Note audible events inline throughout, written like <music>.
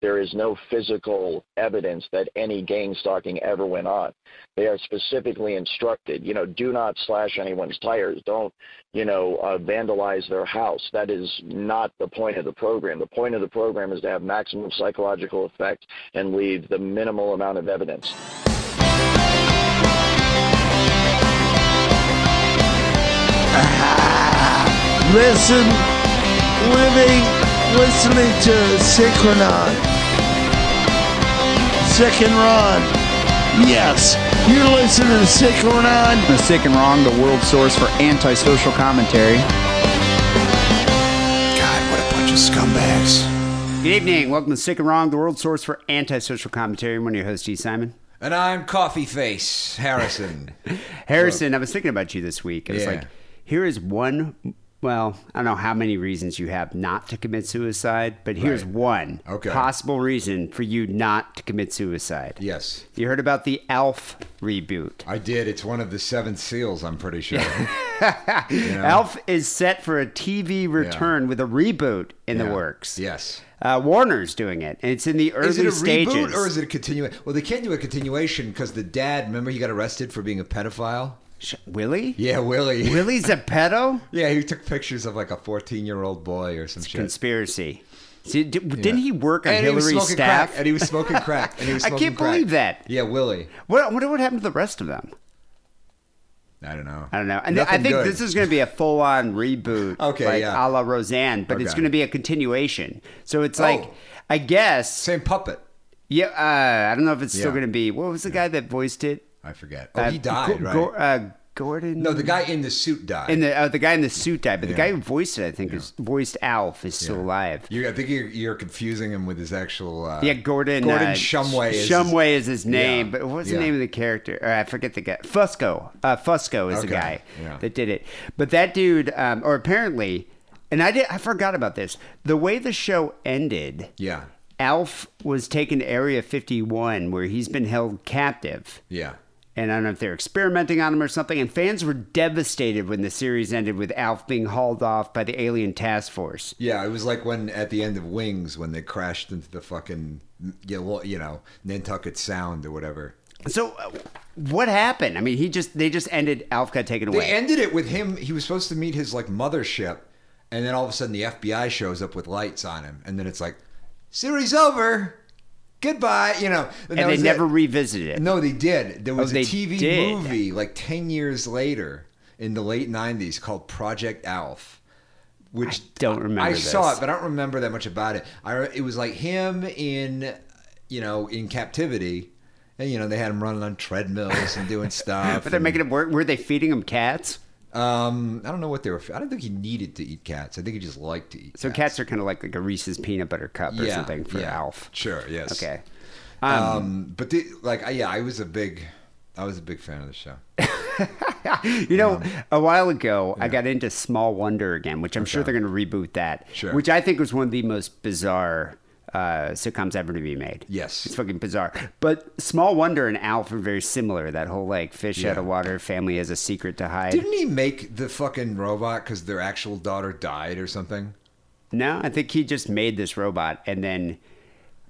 there is no physical evidence that any gang stalking ever went on. They are specifically instructed, you know, do not slash anyone's tires. Don't, you know, uh, vandalize their house. That is not the point of the program. The point of the program is to have maximum psychological effect and leave the minimal amount of evidence. Listen, living, listening to Synchronon. Sick and Wrong. Yes, you're listening to Synchronon. The Sick and Wrong, the world source for antisocial commentary. God, what a bunch of scumbags. Good evening. Welcome to Sick and Wrong, the world source for antisocial commentary. I'm one of your hosts, Dee Simon. And I'm Coffee Face Harrison. <laughs> Harrison, I was thinking about you this week. I was Yeah. like, here is one, well, I don't know how many reasons you have not to commit suicide, but here's Right. one Okay. possible reason for you not to commit suicide. yes, You heard about the Alf reboot. I did. It's one of the seven seals, I'm pretty sure. <laughs> Alf is set for a TV return with a reboot in the works. Yes. Uh, Warner's doing it, and it's in the early stages. Is it a stages. reboot or is it a continuation? Well, they can't do a continuation because the dad, remember, he got arrested for being a pedophile? Sh- Willie? Yeah, Willie. <laughs> Willie's a pedo? Yeah, he took pictures of like a 14 year old boy or some shit. Conspiracy. See, d- didn't he work on and Hillary's staff? crack. And he was smoking crack. And he was <laughs> I can't crack. believe that. Yeah, Willie. What, I wonder what happened to the rest of them. I don't know. I don't know. And I think good. this is going to be a full on reboot. <laughs> Okay, like yeah. a la Roseanne, but it's going to be a continuation. So it's Oh. like, I guess, Same puppet. yeah, uh, I don't know if it's still going to be, what was the guy that voiced it? I forget. Oh, Uh, he died, Go- right? Go- uh, Gordon? no, the guy in the suit died. In the, uh, the guy in the suit died, but the Yeah. guy who voiced it, I think, is voiced Alf, is still alive. You, I think you're, you're confusing him with his actual. Uh, Yeah, Gordon. Gordon uh, Shumway. Is Shumway is his name, Yeah, but what's the yeah. name of the character? Uh, I forget the guy. Fusco. Uh, Fusco is the Okay, guy yeah. that did it. But that dude, um, or apparently, and I did, I forgot about this. The way the show ended, Yeah, Alf was taken to Area 51, where he's been held captive. yeah. And I don't know if they're experimenting on him or something. And fans were devastated when the series ended with Alf being hauled off by the alien task force. Yeah, it was like when at the end of Wings when they crashed into the fucking you know, Nantucket Sound or whatever. So, uh, what happened? I mean, he just they just ended. Alf got taken away. They ended it with him. He was supposed to meet his like mothership, and then all of a sudden the FBI shows up with lights on him, and then it's like, series over, goodbye. You know, and that they never it. revisited it. No, they did. There oh, was Oh, a TV did. movie like ten years later in the late '90s called Project Alf, which I don't remember I saw this. it, but I don't remember that much about it. I it was like him in, you know, in captivity, and you know they had him running on treadmills and doing <laughs> stuff. But they're and- making it work. Were they feeding him cats? Um, I don't know what they were. I don't think he needed to eat cats. I think he just liked to eat. So cats are kind of like like a Reese's peanut butter cup or Yeah, something for yeah. Alf. Sure. Yes. Okay. Um, but the, like, I, yeah, I was a big, I was a big fan of the show. <laughs> You know, a while ago, I got into Small Wonder again, which I'm sure they're going to reboot that. Sure. Which I think was one of the most bizarre uh, sitcoms ever to be made. Yes. It's fucking bizarre. But Small Wonder and Alf are very similar. That whole like fish out of water family has a secret to hide. Didn't he make the fucking robot because their actual daughter died or something? no, I think he just made this robot and then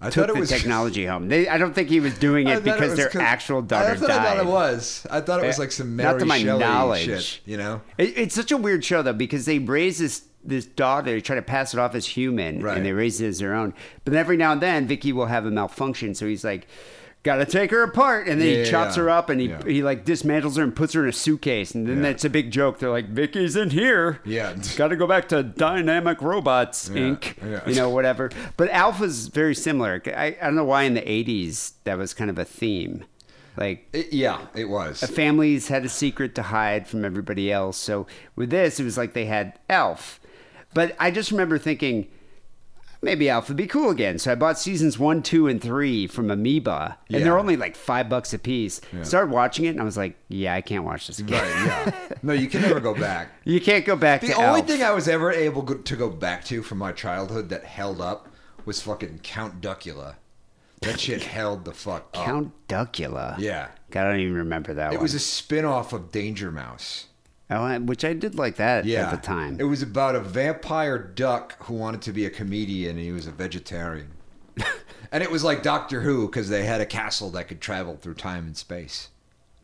I took thought it the was <laughs> technology home. They, I don't think he was doing it because was their actual daughter I thought, died. I thought it was. I thought it was like some not to my Shelley knowledge. shit. You know? It, it's such a weird show though because they raise this this daughter, they try to pass it off as human, Right. and they raise it as their own. But then every now and then, Vicky will have a malfunction, so he's like. Gotta take her apart, and then Yeah, he chops yeah. her up, and he Yeah. he like dismantles her and puts her in a suitcase, and then that's a big joke. They're like, "Vicky's in here, Yeah. <laughs> Got to go back to Dynamic Robots Inc. You know, whatever." But Alf's very similar. I, I don't know why in the '80s that was kind of a theme, like It- yeah, it was. families had a secret to hide from everybody else. So with this, it was like they had Alf. But I just remember thinking, maybe Alf would be cool again. So I bought seasons one, two, and three from Amoeba, and they're only like five bucks a piece. Started watching it, and I was like, yeah, I can't watch this again. Right, yeah. <laughs> No, you can never go back. You can't go back The only Alf. thing I was ever able to go back to from my childhood that held up was fucking Count Duckula. That shit <laughs> held the fuck up. Count Duckula. Yeah. God, I don't even remember that It one. was a spin off of Danger Mouse. Oh, which I did like that Yeah. at the time. It was about a vampire duck who wanted to be a comedian and he was a vegetarian. <laughs> And it was like Doctor Who because they had a castle that could travel through time and space.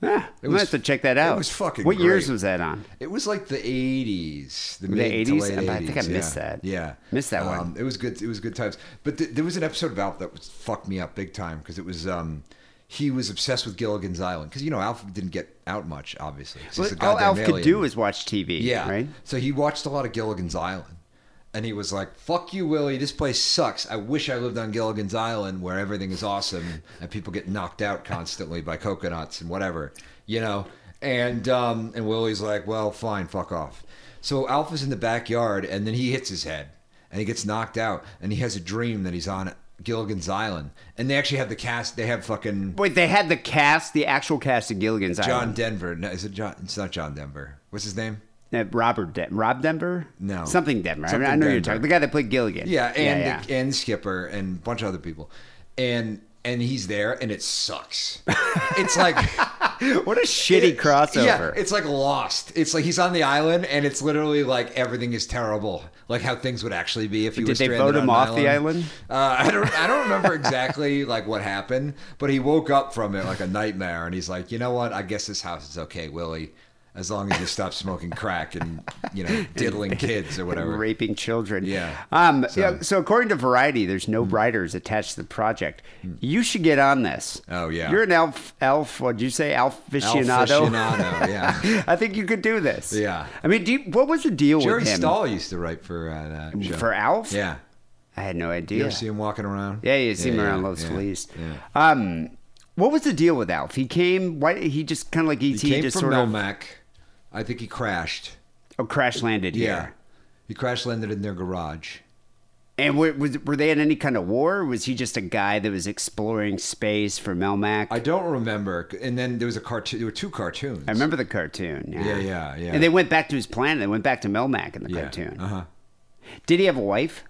Ah, It we was- have to check that out. it was fucking What years was that on? It was like the '80s, the, The mid 80s? to late I think I 80s, missed yeah. that. Yeah, Missed that one. Um, it was good. It was good times. But th- there was an episode of Alf that was, fucked me up big time because it was. Um, he was obsessed with Gilligan's Island because you know Alf didn't get out much, obviously. all Alf could do is watch TV. Yeah. Right? So he watched a lot of Gilligan's Island. And he was like, fuck you, Willie. This place sucks. I wish I lived on Gilligan's Island where everything is awesome and people get knocked out constantly by coconuts and whatever, you know? And, um, and Willie's like, well, fine, fuck off. So Alf's in the backyard and then he hits his head and he gets knocked out and he has a dream that he's on Gilligan's Island. And they actually have the cast, they have fucking Wait, they had the cast, the actual cast of Gilligan's Island. John Island. Denver. No, is it John? It's not John Denver. What's his name? Uh, Robert De- Rob Denver? No. Something Denver. I, mean, Something I know you're Denver. talking. The guy that played Gilligan. Yeah, and yeah, The, and Skipper and a bunch of other people, and and he's there, and it sucks. <laughs> it's like <laughs> What a shitty it- crossover. Yeah, it's like Lost. It's like he's on the island, and it's literally like everything is terrible, like how things would actually be if he Did was they stranded vote him off the island? Uh, I don't. I don't remember exactly <laughs> like what happened, but he woke up from it like a nightmare, and he's like, you know what? I guess this house is okay, Willie. As long as you stop smoking crack and you know <laughs> diddling kids or whatever. <laughs> raping children. Yeah. Um. So- yeah, so according to Variety, there's no writers attached to the project. You should get on this. Oh, yeah. You're an Alf. Alf. What did you say? Alf aficionado. Yeah. <laughs> I think you could do this. Yeah. I mean, do you, what was the deal Jerry with him Stahl used to write for uh, that show. for Alf? Yeah. I had no You idea. ever see him walking around? Yeah, you see him around yeah, Los yeah, Feliz. Yeah. Um, what was the deal with Alf? He came. Why he just kind of like ET He came just from sort of Melmac. I think he crashed. oh, crash landed Yeah. here. He crash landed in their garage. And were, was, were they in any kind of war? Or was he just a guy that was exploring space for Melmac? I don't remember. And then there was a cartoon. There were two cartoons. I remember the cartoon. Yeah. Yeah, yeah, yeah. And they went back to his planet. They went back to Melmac in the Yeah. cartoon. Uh huh. Did he have a wife?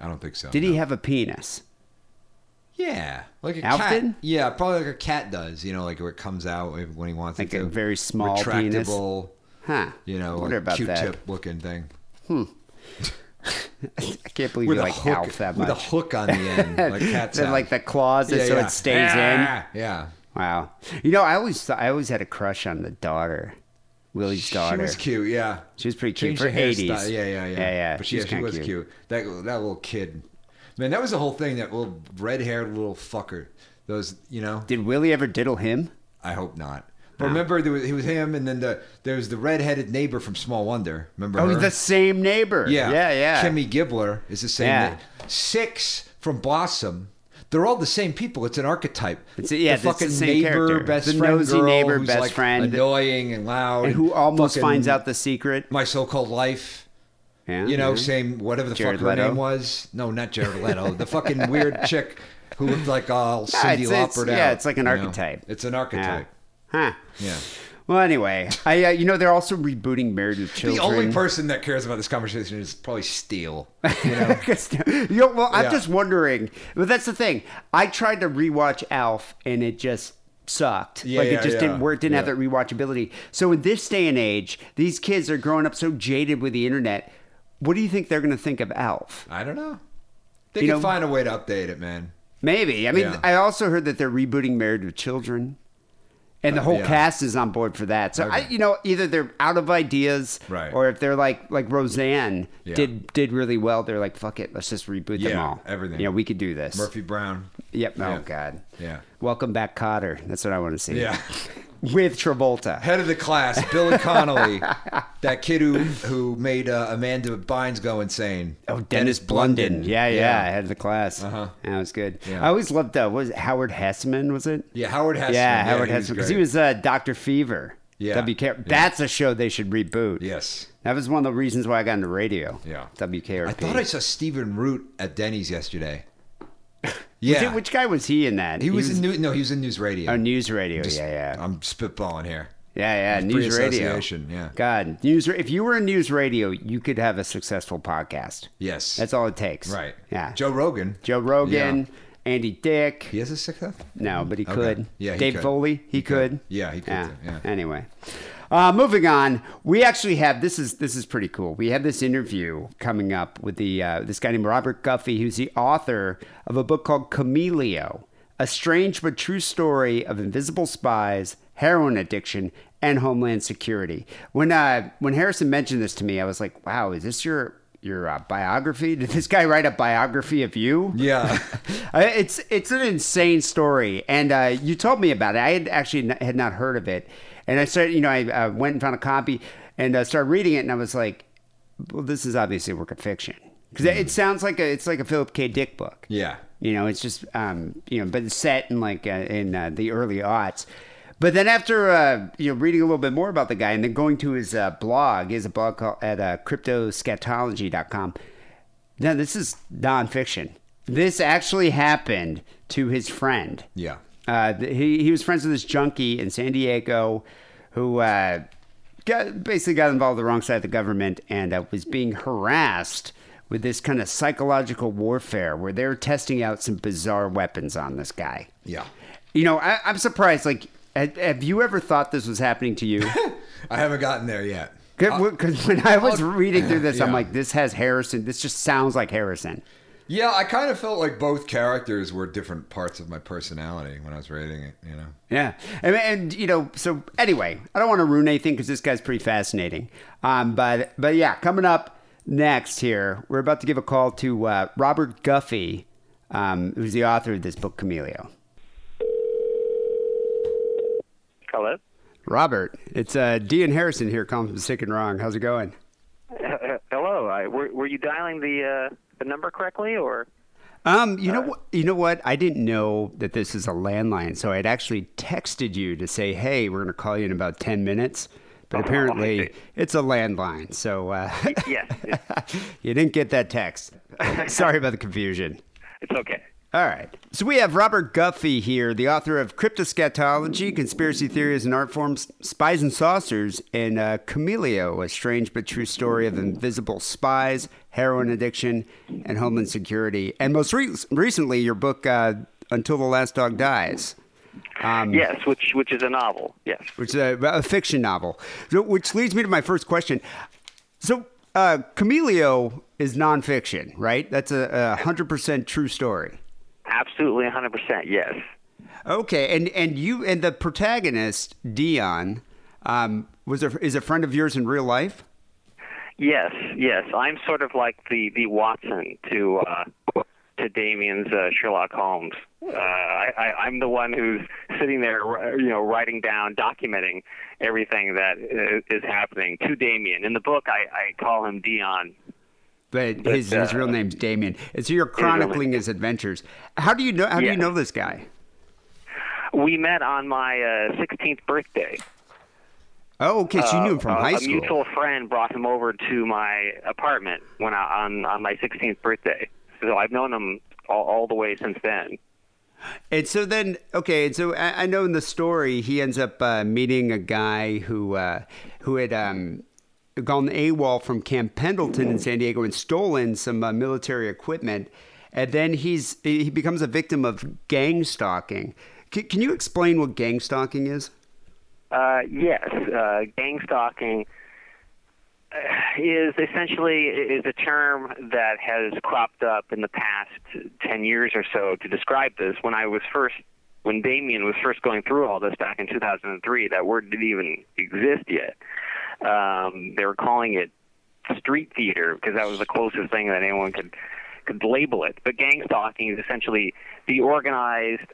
I don't think so. Did no. he have a penis? Yeah, like a Alf cat. Yeah, probably like a cat does. You know, like where it comes out when he wants Like it a to. very small penis? retractable. Huh. You know, like about Q-tip looking thing that. Hmm. <laughs> I can't believe with you like hook, Alf that with a hook on the end, <laughs> like cats. Then, like the claws Yeah, so yeah. it stays ah, in. Yeah, Yeah, Wow. You know, I always thought, I always had a crush on the daughter, Willie's daughter. She was cute. Yeah, She was pretty cute Changed for eighties. Yeah, yeah, yeah. yeah, yeah. But she yeah, was she was cute. That that little kid, man, that was the whole thing. That little red-haired little fucker. Those, you know. Did Willie ever diddle him? I hope not. But remember, there was, he was him, and then the there was the red-headed neighbor from Small Wonder. Remember Oh, her? the same neighbor. yeah, yeah, yeah. Kimmy Gibbler is the same. Yeah. name. Six from Blossom. They're all the same people. It's an archetype. It's- yeah, the it's the fucking same neighbor, character. best The friend nosy girl neighbor, who's best like friend. annoying and loud, and who almost finds out the secret. my so-called life. Yeah, You know, yeah. same whatever the Jared fuck her Leto? name was. No, not Jared Leto. the fucking weird <laughs> chick who looked like all Cindy it's- it's- yeah, out, it's like an you know? archetype. It's an archetype. Huh. Yeah. Well, anyway, I uh, you know they're also rebooting Married with Children. The only person that cares about this conversation is probably Steele. <laughs> You know? you know, well, I'm Yeah. just wondering. But that's the thing. I tried to rewatch Alf, and it just sucked. Yeah, like yeah, it just yeah. didn't work. Didn't have that rewatchability. So in this day and age, these kids are growing up so jaded with the internet. What do you think they're going to think of Alf? I don't know. They You can know- find a way to update it, man. Maybe. I mean, Yeah. I also heard that they're rebooting Married with Children. And the uh, whole yeah. cast is on board for that. So I, you know, either they're out of ideas, Right. or if they're like like Roseanne Yeah. did did really well, they're like, fuck it, let's just reboot them all. everything. Yeah, we could do this. Murphy Brown. Yep. Oh God. Yeah. Welcome back, Kotter. That's what I want to see. Yeah. <laughs> With Travolta. Head of the class, Billy Connolly. <laughs> that kid who who made uh, Amanda Bynes go insane. Oh, Dennis, Blunden. Yeah, yeah, Head of the class. Uh-huh. That was good. Yeah. I always loved uh, was it Howard Hesseman? Was it? Yeah, Howard Hesseman. yeah, Howard was Hesseman because he was uh, Doctor Fever. Yeah. WK. Yeah. That's a show they should reboot. Yes. That was one of the reasons why I got into radio. Yeah. WKRP. I thought I saw Stephen Root at Denny's yesterday. Was Yeah. it- which guy was he in that? he, was, in news. No, he was in news radio. Oh, news radio. Just- yeah, yeah. I'm spitballing here. Yeah, yeah, news radio. yeah. God, news. If you were in news radio, you could have a successful podcast. Yes. That's all it takes. right. Yeah. Joe Rogan. Joe Rogan, Yeah. Andy Dick. He has a success. No, but he Okay. could. Yeah, he Dave could. Foley. He, He could. could. Yeah, he could Yeah. yeah. Anyway, Uh, moving on, we actually have this is this is pretty cool. We have this interview coming up with the uh, this guy named Robert Guffey, who's the author of a book called Chameleo, a strange but true story of invisible spies, heroin addiction, and homeland security. When uh, when Harrison mentioned this to me, I was like, "Wow, is this your your uh, biography? Did this guy write a biography of you?" Yeah. <laughs> Uh, it's it's an insane story, and uh, you told me about it. I had actually n- had not heard of it, and I started, you know, I uh, went and found a copy and uh, started reading it, and I was like, "Well, this is obviously a work of fiction because it sounds like a it's like a Philip K. Dick book." yeah. You know, it's just um, you know, but it's set in like uh, in uh, the early aughts. But then after uh, you know reading a little bit more about the guy and then going to his uh, blog, he has a blog called at uh, cryptoscatology.com. Now this is nonfiction. This actually happened to his friend. Yeah. Uh, he he was friends with this junkie in San Diego, who uh, got basically got involved with the wrong side of the government and uh, was being harassed with this kind of psychological warfare where they're testing out some bizarre weapons on this guy. Yeah. You know, I, I'm surprised. Like, have, have you ever thought this was happening to you? <laughs> I haven't gotten there yet. Because when I was reading through this, I'm like, this has Harrison. This just sounds like Harrison. Yeah, I kind of felt like both characters were different parts of my personality when I was reading it, you know? Yeah, and, and you know, so anyway, I don't want to ruin anything because this guy's pretty fascinating. Um, but but yeah, coming up next here, we're about to give a call to uh, Robert Guffey, um, who's the author of this book, Chameleo. Hello. Robert, it's uh, Dee and Harrison here, calling from Sick and Wrong. How's it going? Uh, <laughs> hello. I, were, were you dialing the uh, the number correctly, or Um, you know what? You know what? I didn't know that this is a landline, so I'd actually texted you to say, "Hey, we're going to call you in about ten minutes." But Oh, apparently, it's a landline, so uh, yes, <laughs> you didn't get that text. <laughs> Sorry about the confusion. it's okay. All right. So we have Robert Guffey here, the author of Cryptoscatology, Conspiracy Theories and Art Forms, Spies and Saucers, and uh, Chameleo, a strange but true story of invisible spies, heroin addiction, and homeland security. And most re- recently, your book, uh, Until the Last Dog Dies. Um, Yes, which which is a novel. Yes. which is a, a fiction novel. So, which leads me to my first question. So, uh, Chameleo is nonfiction, right? That's a, a hundred percent true story. Absolutely, 100%. Yes. Okay, and and you and the protagonist Dion um, was a, is a friend of yours in real life. Yes, yes. I'm sort of like the the Watson to uh, to Damien's uh, Sherlock Holmes. Uh, I, I, I'm the one who's sitting there, you know, writing down, documenting everything that is happening to Damien. In the book, I, I call him Dion. But But, his, his uh, real name's Damien. And so you're chronicling name. his adventures. How do you know? How do you know this guy? We met on my uh, 16th birthday. Oh, okay. So you knew him from uh, high school. a mutual friend brought him over to my apartment when I, on on my 16th birthday. So I've known him all, all the way since then. And so then, okay, and so I, I know in the story he ends up uh, meeting a guy who uh, who had um, gone AWOL from Camp Pendleton in San Diego and stolen some uh, military equipment, and then he's he becomes a victim of gang stalking. Can, can you explain what gang stalking is? Uh, yes, uh, gang stalking uh, is essentially is a term that has cropped up in the past ten years or so to describe this. When I was first, when Damien was first going through all this back in 2003, that word didn't even exist yet. Um, they were calling it street theater because that was the closest thing that anyone could could label it. But gang stalking is essentially the organized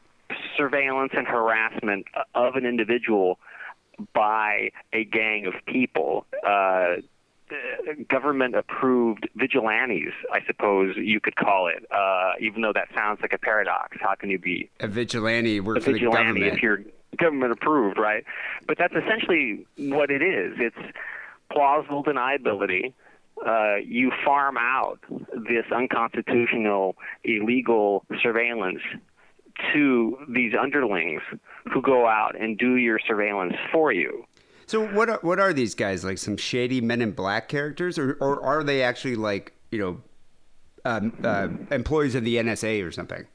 surveillance and harassment of an individual by a gang of people. Uh, government approved vigilantes, I suppose you could call it, uh, even though that sounds like a paradox. How can you be A vigilante a works for the government. if you're government approved, right? But that's essentially what it is. It's plausible deniability. Uh, you farm out this unconstitutional, illegal surveillance to these underlings who go out and do your surveillance for you. So what are, what are these guys like? Some shady Men in Black characters, or or are they actually like you know um, uh, employees of the NSA or something?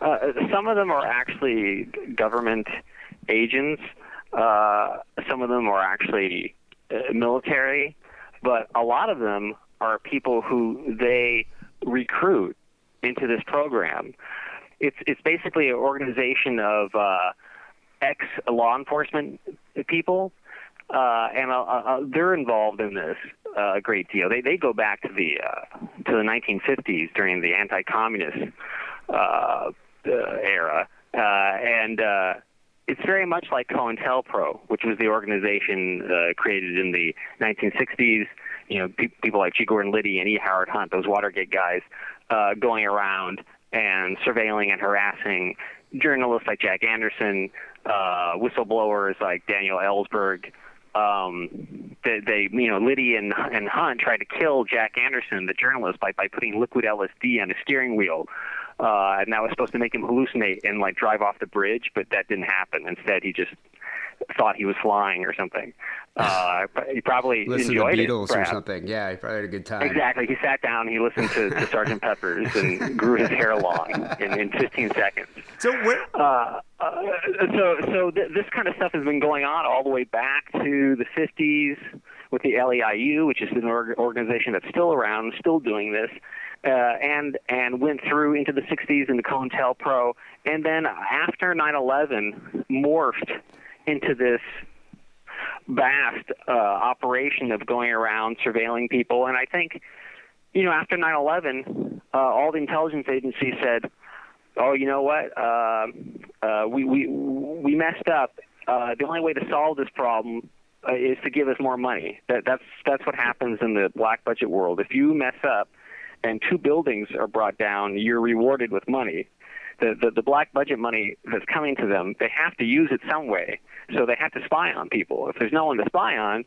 Uh, some of them are actually government agents. Uh, some of them are actually uh, military, but a lot of them are people who they recruit into this program. It's it's basically an organization of uh, ex law enforcement people, uh, and uh, uh, they're involved in this uh, a great deal. They they go back to the to the 1950s during the anti-communist era, and it's very much like COINTELPRO, which was the organization uh, created in the 1960s. You know, pe- people like G. Gordon Liddy and E. Howard Hunt, those Watergate guys, uh, going around and surveilling and harassing journalists like Jack Anderson, uh, whistleblowers like Daniel Ellsberg. Um, they, they, you know, Liddy and, and Hunt tried to kill Jack Anderson, the journalist, by, by putting liquid LSD on his steering wheel. Uh, and that was supposed to make him hallucinate and like drive off the bridge, but that didn't happen. Instead, he just thought he was flying or something. <sighs> Uh, he probably Listen to enjoyed the it. Beatles or something. Yeah, he probably had a good time. Exactly. He sat down, he listened to, to Sergeant Pepper's, and grew his hair long in, in 15 seconds. So where, Uh, uh, so, so th- this kind of stuff has been going on all the way back to the 50s with the LEIU, which is an org- organization that's still around, still doing this, uh, and and went through into the 60s into COINTELPRO, and then after 9/11 morphed into this vast uh, operation of going around surveilling people. And I think, you know, after 9/11, uh, all the intelligence agencies said, "Oh, you know what? Uh, uh, we we we messed up. Uh, the only way to solve this problem." Uh, is to give us more money. That, that's that's what happens in the black budget world. If you mess up, and two buildings are brought down, you're rewarded with money. The, the the black budget money that's coming to them, they have to use it some way. So they have to spy on people. If there's no one to spy on,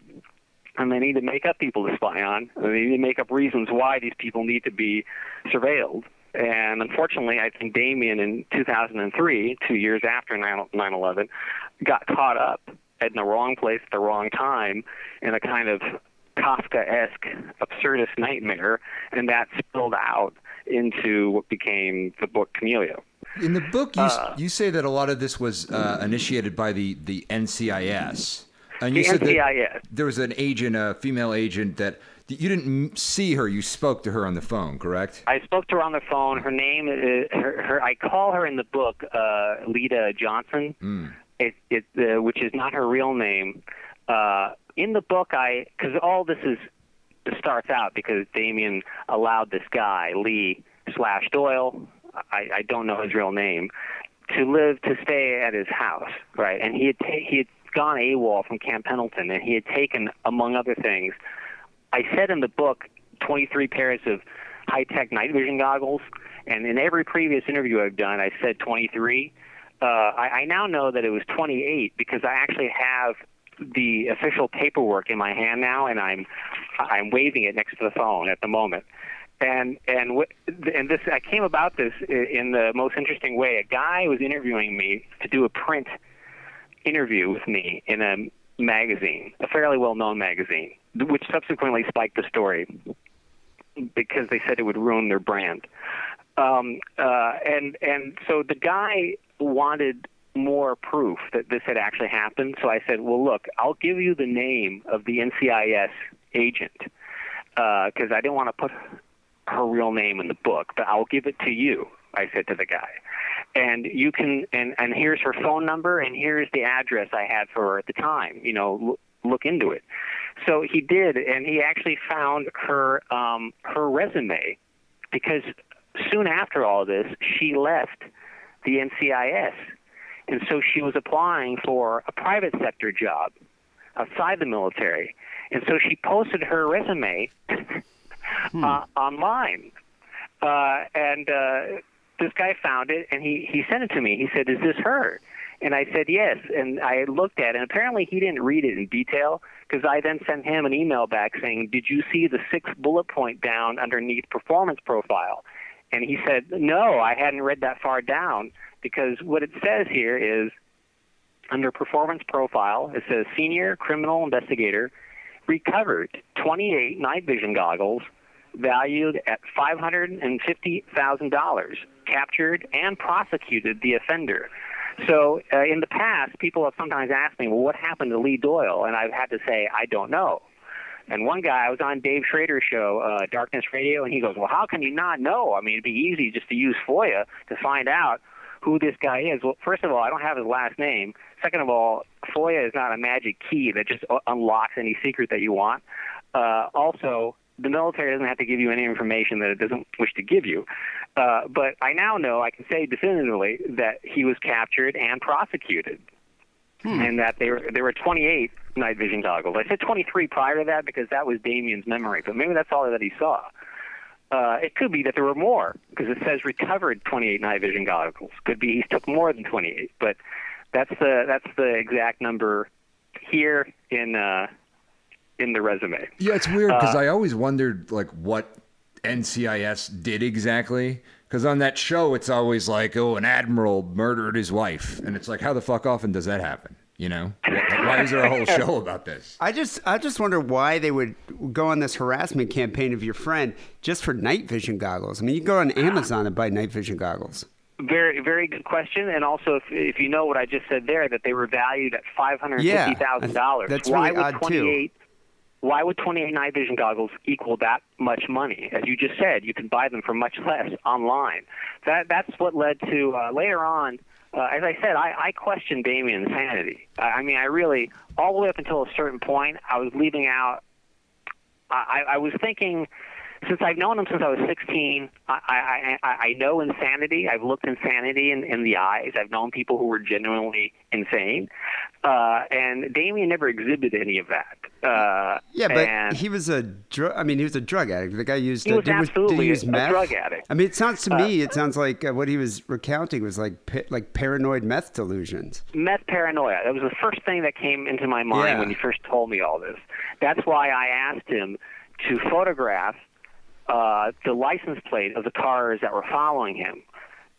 and they need to make up people to spy on, they need to make up reasons why these people need to be surveilled. And unfortunately, I think Damien in 2003, two years after 9/11, got caught up in the wrong place at the wrong time in a kind of Kafka-esque absurdist nightmare, and that spilled out into what became the book Chameleo. In the book, you, Uh, you say that a lot of this was uh, initiated by the, the NCIS. And you The said that NCIS. there was an agent, a female agent, that you didn't see her. You spoke to her on the phone, correct? I spoke to her on the phone. Her name, is, her, her I call her in the book uh, Lita Johnson, it, it, uh, which is not her real name. Uh, in the book, I because all this is starts out because Damien allowed this guy Lee slash Doyle, I, I don't know his real name, to live to stay at his house, right? And he had ta- he had gone AWOL from Camp Pendleton, and he had taken, among other things, I said in the book, 23 pairs of high-tech night vision goggles, and in every previous interview I've done, I said 23. Uh, I, I now know that it was 28 because I actually have the official paperwork in my hand now, and I'm I'm waving it next to the phone at the moment. And and w- and this I came about this in the most interesting way. A guy was interviewing me to do a print interview with me in a magazine, a fairly well-known magazine, which subsequently spiked the story because they said it would ruin their brand. Um, uh, and and so the guy wanted more proof that this had actually happened. So I said, well, look, I'll give you the name of the NCIS agent because I didn't want to put her real name in the book, but I'll give it to you. I said to the guy, and you can and and here's her phone number and here's the address I had for her at the time. You know, look, look into it. So he did, and he actually found her um, her resume because soon after all this, she left the NCIS, and so she was applying for a private sector job outside the military, and so she posted her resume uh, online, uh, and uh, this guy found it, and he he sent it to me. He said, "Is this her?" And I said yes, and I looked at it, and apparently he didn't read it in detail because I then sent him an email back saying, "Did you see the sixth bullet point down underneath performance profile?" And he said, "No, I hadn't read that far down because what it says here is under performance profile, it says senior criminal investigator recovered 28 night vision goggles valued at $550,000, captured and prosecuted the offender. So uh, in the past, people have sometimes asked me, well, what happened to Lee Doyle? And I've had to say, I don't know. And one guy, I was on Dave Schrader's show, uh, Darkness Radio, and he goes, well, how can you not know? I mean, it'd be easy just to use FOIA to find out who this guy is. Well, first of all, I don't have his last name. Second of all, FOIA is not a magic key that just unlocks any secret that you want. Uh, also, the military doesn't have to give you any information that it doesn't wish to give you. Uh, but I now know, I can say definitively, that he was captured and prosecuted. Hmm. And that there there were 28 night vision goggles. I said 23 prior to that because that was Damien's memory, but maybe that's all that he saw. Uh, it could be that there were more because it says recovered 28 night vision goggles. Could be he took more than 28, but that's the that's the exact number here in uh, in the resume. Yeah, it's weird because uh, I always wondered like what NCIS did exactly. Because on that show, it's always like, oh, an admiral murdered his wife, and it's like, how the fuck often does that happen? You know, why is there a whole <laughs> show about this? I just, I just wonder why they would go on this harassment campaign of your friend just for night vision goggles. I mean, you go on Amazon and buy night vision goggles. Very, very good question. And also, if, if you know what I just said there, that they were valued at five hundred fifty thousand yeah, dollars. That's why really would odd too why would 28 night vision goggles equal that much money? As you just said, you can buy them for much less online. That that's what led to uh, later on. Uh, as I said, I, I questioned Damien's sanity. I, I mean, I really all the way up until a certain point, I was leaving out. I, I was thinking since I've known him since I was 16, I, I, I, I know insanity. I've looked insanity in, in the eyes. I've known people who were genuinely insane. Uh, and Damien never exhibited any of that. Uh, yeah, but he was a drug. I mean, he was a drug addict. The guy used. He was did, absolutely did he use a, meth? drug addict. I mean, it sounds to me, uh, it sounds like uh, what he was recounting was like like paranoid meth delusions. Meth paranoia. That was the first thing that came into my mind yeah. when he first told me all this. That's why I asked him to photograph uh, the license plate of the cars that were following him,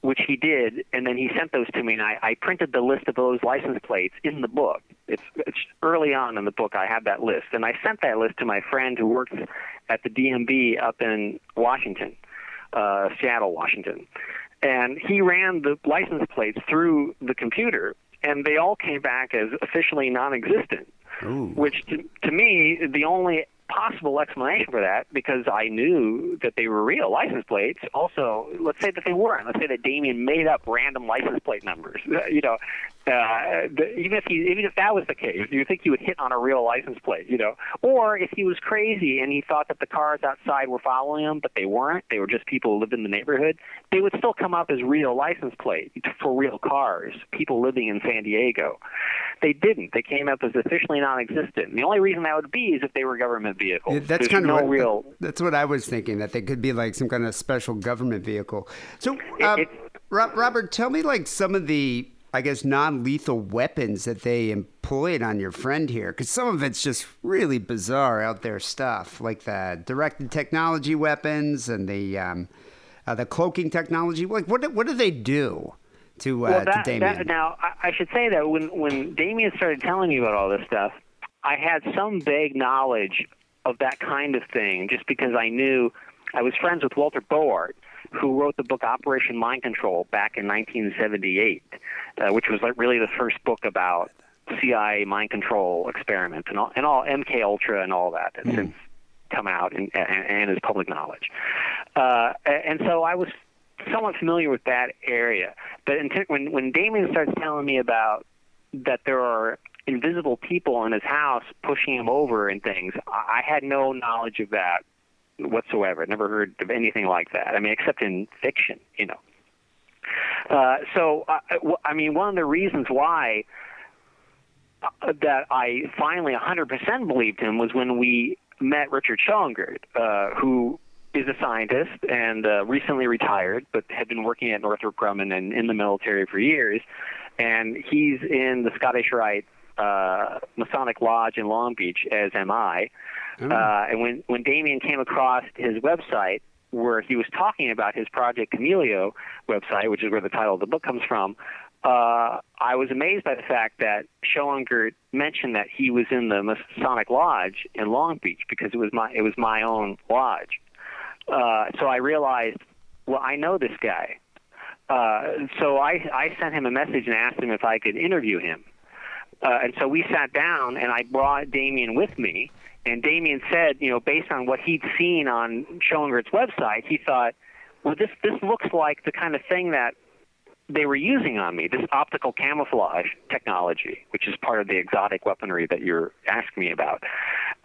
which he did, and then he sent those to me, and I, I printed the list of those license plates in the book. It's, it's early on in the book. I have that list, and I sent that list to my friend who works at the DMV up in Washington, uh, Seattle, Washington, and he ran the license plates through the computer, and they all came back as officially non-existent. Ooh. Which to, to me, the only possible explanation for that because I knew that they were real license plates. Also, let's say that they weren't. Let's say that Damien made up random license plate numbers. <laughs> You know, uh, the, even if he, even if that was the case, you think he would hit on a real license plate, you know? Or if he was crazy and he thought that the cars outside were following him, but they weren't, they were just people who lived in the neighborhood, they would still come up as real license plate for real cars, people living in San Diego. They didn't. They came up as officially non-existent. And the only reason that would be is if they were government vehicles. Yeah, that's There's kind no of what, real. <laughs> That's what I was thinking. That they could be like some kind of special government vehicle. So, um, it, Robert, tell me like some of the I guess, non lethal weapons that they employed on your friend here? Because some of it's just really bizarre out there stuff, like the directed technology weapons and the um, uh, the cloaking technology. Like, what what do they do to, uh, well, that, to Damien? That, now, I, I should say that when, when Damien started telling me about all this stuff, I had some vague knowledge of that kind of thing just because I knew I was friends with Walter Bowart who wrote the book Operation Mind Control back in 1978, uh, which was like really the first book about CIA mind control experiments and all, and all MK Ultra and all that that's mm. since come out and, and, and is public knowledge. Uh, and so I was somewhat familiar with that area. But t- when when Damien starts telling me about that there are invisible people in his house pushing him over and things, I, I had no knowledge of that whatsoever. Never heard of anything like that. I mean, except in fiction, you know. Uh, so, uh, I mean, one of the reasons why uh, that I finally 100% believed him was when we met Richard Schowengerdt, uh, who is a scientist and uh, recently retired, but had been working at Northrop Grumman and in the military for years. And he's in the Scottish Rite uh, Masonic Lodge in Long Beach, as am I. Uh, and when when Damien came across his website, where he was talking about his Project Chameleo website, which is where the title of the book comes from, uh, I was amazed by the fact that Schowengerdt mentioned that he was in the Masonic Lodge in Long Beach because it was my it was my own lodge. Uh, so I realized, well, I know this guy. Uh, so I, I sent him a message and asked him if I could interview him. Uh, and so we sat down, and I brought Damien with me. And Damien said, you know, based on what he'd seen on Schowengerdt's website, he thought, well, this this looks like the kind of thing that they were using on me, this optical camouflage technology, which is part of the exotic weaponry that you're asking me about.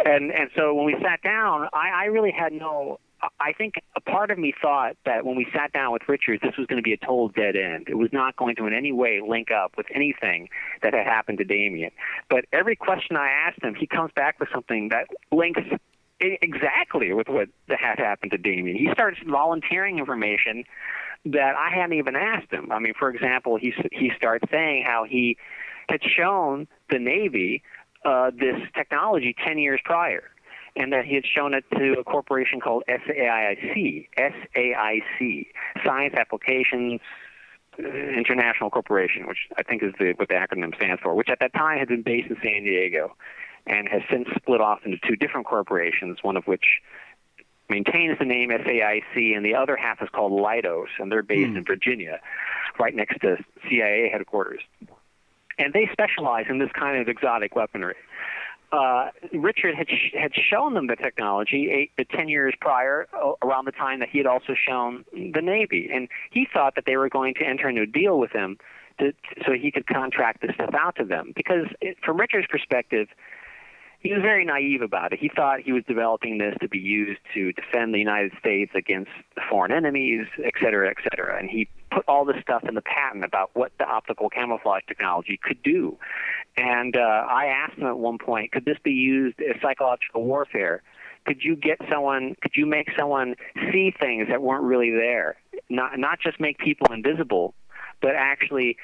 And and so when we sat down, I, I really had no I think a part of me thought that when we sat down with Richard, this was going to be a total dead end. It was not going to in any way link up with anything that had happened to Damien. But every question I asked him, he comes back with something that links exactly with what had happened to Damien. He starts volunteering information that I hadn't even asked him. I mean, for example, he he starts saying how he had shown the Navy uh, this technology 10 years prior and that he had shown it to a corporation called SAIC, SAIC, Science Applications International Corporation, which I think is the, what the acronym stands for, which at that time had been based in San Diego and has since split off into two different corporations, one of which maintains the name SAIC, and the other half is called Leidos, and they're based mm. in Virginia, right next to CIA headquarters. And they specialize in this kind of exotic weaponry uh, Richard had sh- had shown them the technology eight to ten years prior, uh, around the time that he had also shown the Navy, and he thought that they were going to enter into a deal with him to, so he could contract this stuff out to them. Because it, from Richard's perspective, he was very naive about it. He thought he was developing this to be used to defend the United States against foreign enemies, et cetera, et cetera. And he put all this stuff in the patent about what the optical camouflage technology could do. And uh, I asked him at one point, could this be used as psychological warfare? Could you get someone? Could you make someone see things that weren't really there? Not not just make people invisible, but actually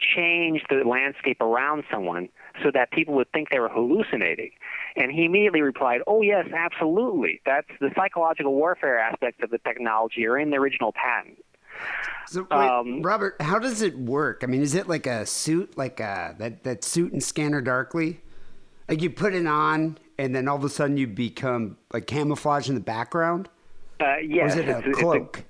change the landscape around someone so that people would think they were hallucinating. And he immediately replied, Oh, yes, absolutely. That's the psychological warfare aspects of the technology are in the original patent. So, wait, um, Robert, how does it work? I mean, is it like a suit, like a, that, that suit in Scanner Darkly? Like you put it on and then all of a sudden you become like camouflage in the background? Uh, yes. Or is it a cloak?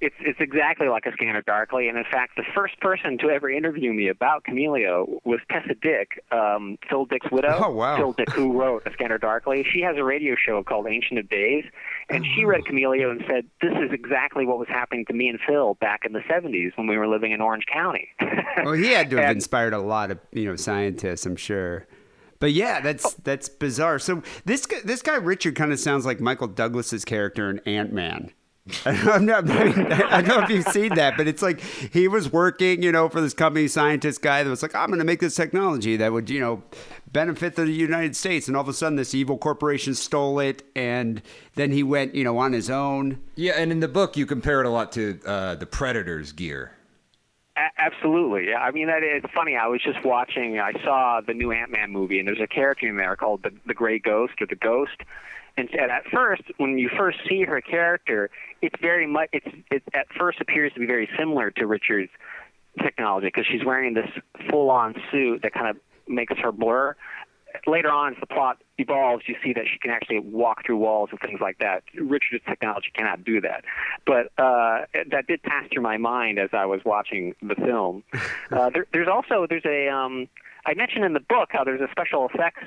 It's it's exactly like a Scanner Darkly, and in fact, the first person to ever interview me about Chameleo was Tessa Dick, um, Phil Dick's widow. Oh wow! Phil Dick, who wrote a Scanner Darkly. She has a radio show called Ancient of Days, and she read Chameleo and said, "This is exactly what was happening to me and Phil back in the '70s when we were living in Orange County." <laughs> well, he had to have and, inspired a lot of you know scientists, I'm sure. But yeah, that's oh. that's bizarre. So this guy, this guy Richard kind of sounds like Michael Douglas's character in Ant Man. I'm not, I, <laughs> mean, I don't know if you've seen that, but it's like he was working, you know, for this company scientist guy that was like, I'm going to make this technology that would, you know, benefit the United States. And all of a sudden, this evil corporation stole it. And then he went, you know, on his own. Yeah. And in the book, you compare it a lot to uh, the Predator's gear. A- absolutely. Yeah. I mean, that, it's funny. I was just watching, I saw the new Ant Man movie, and there's a character in there called the, the Gray Ghost or the Ghost and at first, when you first see her character, it's very much it's it at first appears to be very similar to Richard's technology because she's wearing this full-on suit that kind of makes her blur. Later on, as the plot evolves, you see that she can actually walk through walls and things like that. Richard's technology cannot do that, but uh, that did pass through my mind as I was watching the film. <laughs> Uh, there, there's also there's a um, I mentioned in the book how there's a special effects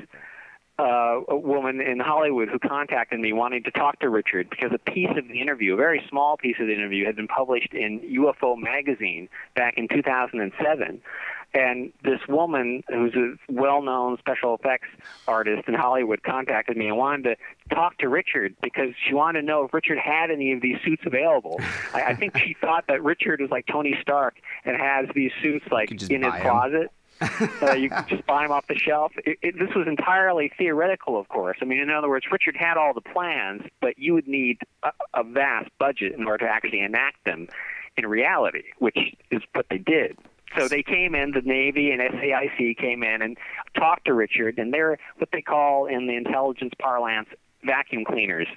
uh, a woman in Hollywood who contacted me wanting to talk to Richard because a piece of the interview, a very small piece of the interview, had been published in UFO magazine back in 2007. And this woman, who's a well-known special effects artist in Hollywood, contacted me and wanted to talk to Richard because she wanted to know if Richard had any of these suits available. I, I think she <laughs> thought that Richard was like Tony Stark and has these suits like in his closet uh, you just buy them off the shelf. It, it, this was entirely theoretical, of course. I mean, in other words, Richard had all the plans, but you would need a, a vast budget in order to actually enact them in reality, which is what they did. So they came in, the Navy and SAIC came in and talked to Richard, and they're what they call in the intelligence parlance vacuum cleaners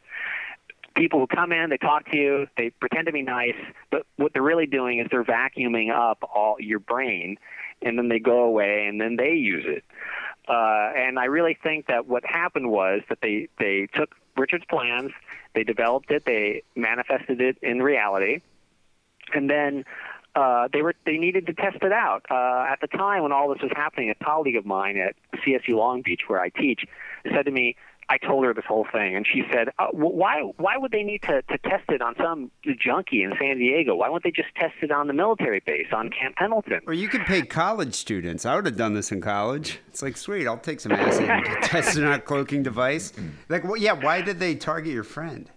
people who come in, they talk to you, they pretend to be nice, but what they're really doing is they're vacuuming up all your brain and then they go away and then they use it. Uh, and I really think that what happened was that they, they took Richard's plans, they developed it, they manifested it in reality, and then uh, they were they needed to test it out. Uh, at the time when all this was happening, a colleague of mine at CSU Long Beach, where I teach, said to me, I told her this whole thing, and she said, uh, "Why? Why would they need to, to test it on some junkie in San Diego? Why won't they just test it on the military base on Camp Pendleton?" Or you could pay college students. I would have done this in college. It's like, sweet, I'll take some acid and <laughs> test it on a cloaking device. Like, well, yeah, why did they target your friend?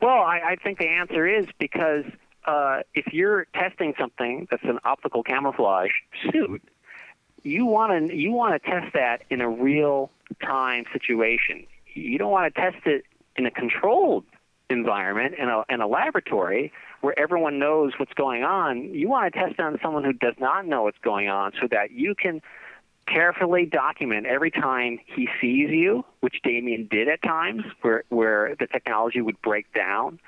Well, I, I think the answer is because uh, if you're testing something that's an optical camouflage suit, you want to you want to test that in a real time situation. You don't want to test it in a controlled environment in a in a laboratory where everyone knows what's going on. You want to test it on someone who does not know what's going on, so that you can carefully document every time he sees you, which Damien did at times, where where the technology would break down,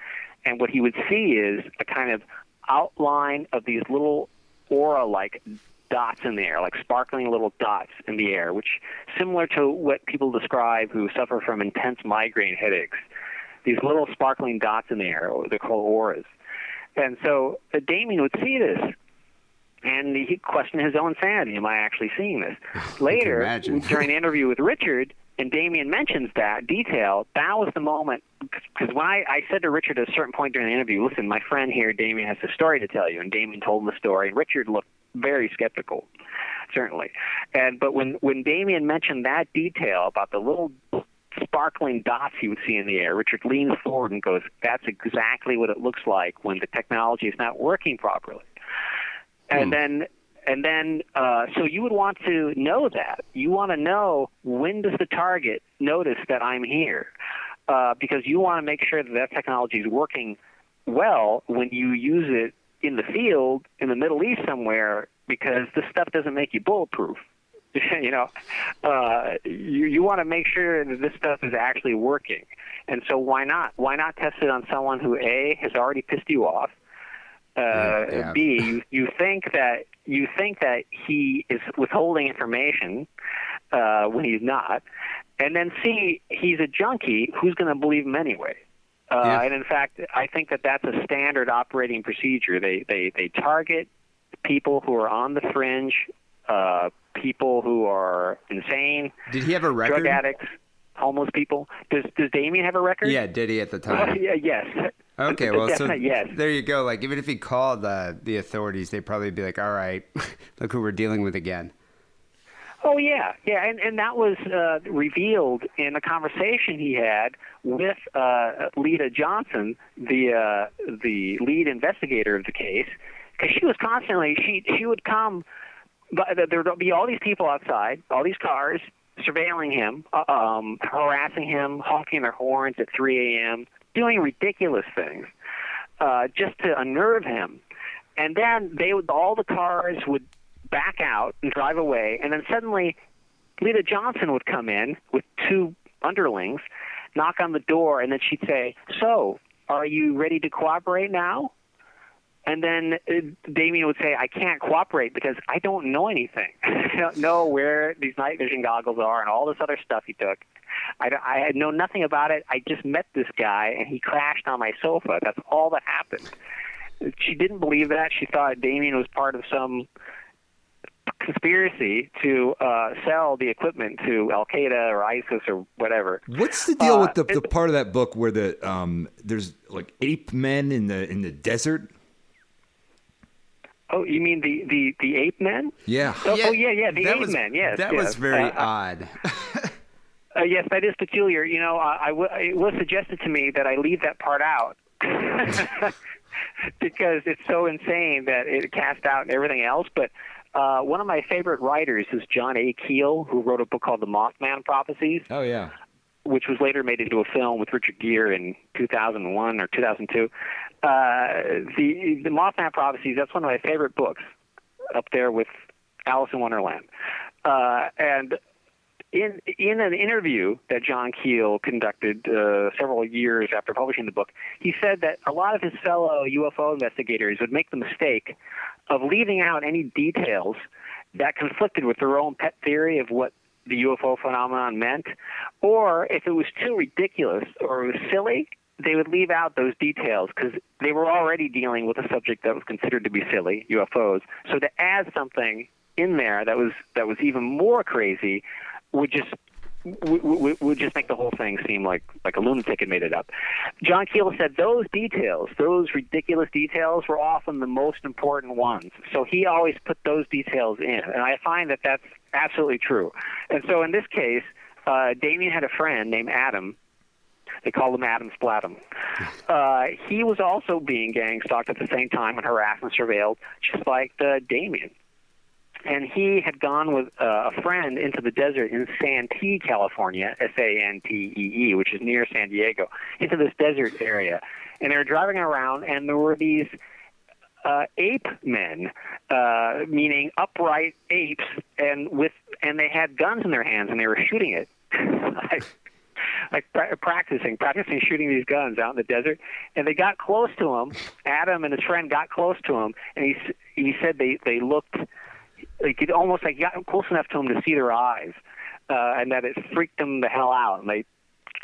and what he would see is a kind of outline of these little aura-like dots in the air, like sparkling little dots in the air, which similar to what people describe who suffer from intense migraine headaches. These little sparkling dots in the air, they're called auras. And so uh, Damien would see this, and he questioned his own sanity. Am I actually seeing this? <laughs> Later, <laughs> during the interview with Richard, and Damien mentions that detail, that was the moment. Because when I, I said to Richard at a certain point during the interview, listen, my friend here, Damien, has a story to tell you. And Damien told him the story, and Richard looked very skeptical, certainly. And But when, when Damien mentioned that detail about the little sparkling dots he would see in the air, Richard leans forward and goes, that's exactly what it looks like when the technology is not working properly. And then and then uh, so you would want to know that you want to know when does the target notice that i'm here uh, because you want to make sure that that technology is working well when you use it in the field in the middle east somewhere because this stuff doesn't make you bulletproof <laughs> you know uh, you, you want to make sure that this stuff is actually working and so why not why not test it on someone who a has already pissed you off uh, yeah. B, you, you think that you think that he is withholding information uh, when he's not, and then C, he's a junkie. Who's going to believe him anyway? Uh, Yeah. And in fact, I think that that's a standard operating procedure. They they they target people who are on the fringe, uh, people who are insane, Did he have a record? drug addicts, homeless people. Does does Damien have a record? Yeah, did he at the time? <laughs> yeah, yes. Okay, <laughs> well, so yes. there you go. Like, even if he called uh, the authorities, they'd probably be like, "All right, <laughs> look who we're dealing with again." Oh yeah, yeah, and and that was uh, revealed in a conversation he had with uh, Lita Johnson, the uh, the lead investigator of the case, because she was constantly she she would come, but there would be all these people outside, all these cars surveilling him, um, harassing him, honking their horns at 3 a.m., doing ridiculous things, uh, just to unnerve him. And then they would all the cars would back out and drive away, and then suddenly Lita Johnson would come in with two underlings, knock on the door, and then she'd say, "So, are you ready to cooperate now?" And then uh, Damien would say, "I can't cooperate because I don't know anything. <laughs> I don't know where these night vision goggles are and all this other stuff he took. I, I had know nothing about it. I just met this guy and he crashed on my sofa. That's all that happened." She didn't believe that. She thought Damien was part of some conspiracy to uh, sell the equipment to Al Qaeda or ISIS or whatever. What's the deal Uh, with the, the part of that book where the um there's like ape men in the in the desert? Oh, you mean the the the ape men? Yeah. Oh yeah, oh, yeah, yeah the that ape was, men. Yes, that yes. was very Uh, odd. <laughs> Uh, yes, that is peculiar. You know, I, I w- it was suggested to me that I leave that part out <laughs> <laughs> because it's so insane that it cast out everything else. But uh, one of my favorite writers is John A. Keel, who wrote a book called The Mothman Prophecies. Oh yeah. which was later made into a film with Richard Gere in 2001 or 2002. Uh, the the Mothman Prophecies. That's one of my favorite books, up there with Alice in Wonderland. Uh, and in in an interview that John Keel conducted uh, several years after publishing the book, he said that a lot of his fellow UFO investigators would make the mistake of leaving out any details that conflicted with their own pet theory of what the UFO phenomenon meant, or if it was too ridiculous or it was silly, they would leave out those details because they were already dealing with a subject that was considered to be silly, UFOs. So to add something in there that was that was even more crazy would just would, would, would just make the whole thing seem like like a lunatic had made it up. John Keel said those details, those ridiculous details, were often the most important ones. So he always put those details in, and I find that that's absolutely true. And so in this case, uh, Damien had a friend named Adam. They called him Adam Splatum. <laughs> Uh, he was also being gang stalked at the same time and harassed and surveilled, just like uh, Damien and he had gone with uh, a friend into the desert in Santee, California, S-A-N-T-E-E, which is near San Diego, into this desert area. And they were driving around, and there were these uh, ape men, uh, meaning upright apes, and with and they had guns in their hands, and they were shooting it. <laughs> like, like pra- practicing, practicing shooting these guns out in the desert. And they got close to him. Adam and his friend got close to him, and he he said they they looked like it almost like got close enough to them to see their eyes, uh, and that it freaked them the hell out, and they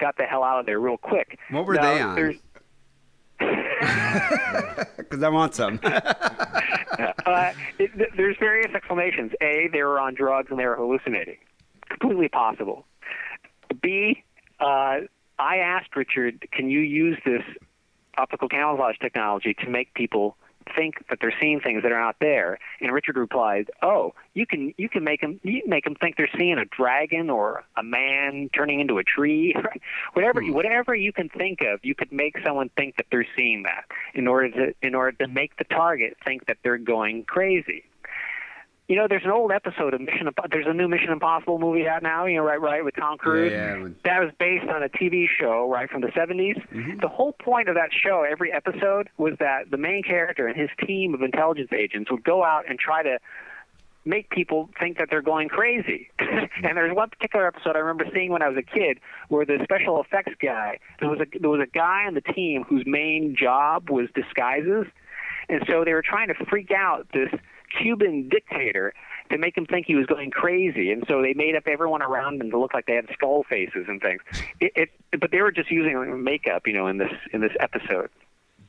got the hell out of there real quick. What were Now, they on? Because <laughs> I want some. <laughs> uh, it, th- there's various explanations. A, they were on drugs and they were hallucinating. Completely possible. B, uh, I asked Richard, can you use this optical camouflage technology to make people think that they're seeing things that are not there? And Richard replied, "Oh, you can you can make them you can make them think they're seeing a dragon or a man turning into a tree, <laughs> whatever hmm. whatever you can think of. You could make someone think that they're seeing that in order to in order to make the target think that they're going crazy." You know, there's an old episode of Mission. There's a new Mission Impossible movie out now. You know, right, right, with Tom Cruise. yeah, with- That was based on a TV show, right, from the 70s. Mm-hmm. The whole point of that show, every episode, was that the main character and his team of intelligence agents would go out and try to make people think that they're going crazy. <laughs> and there's one particular episode I remember seeing when I was a kid where the special effects guy, there was a there was a guy on the team whose main job was disguises. And so they were trying to freak out this Cuban dictator to make him think he was going crazy. And so they made up everyone around him to look like they had skull faces and things. It, it but they were just using makeup, you know, in this in this episode.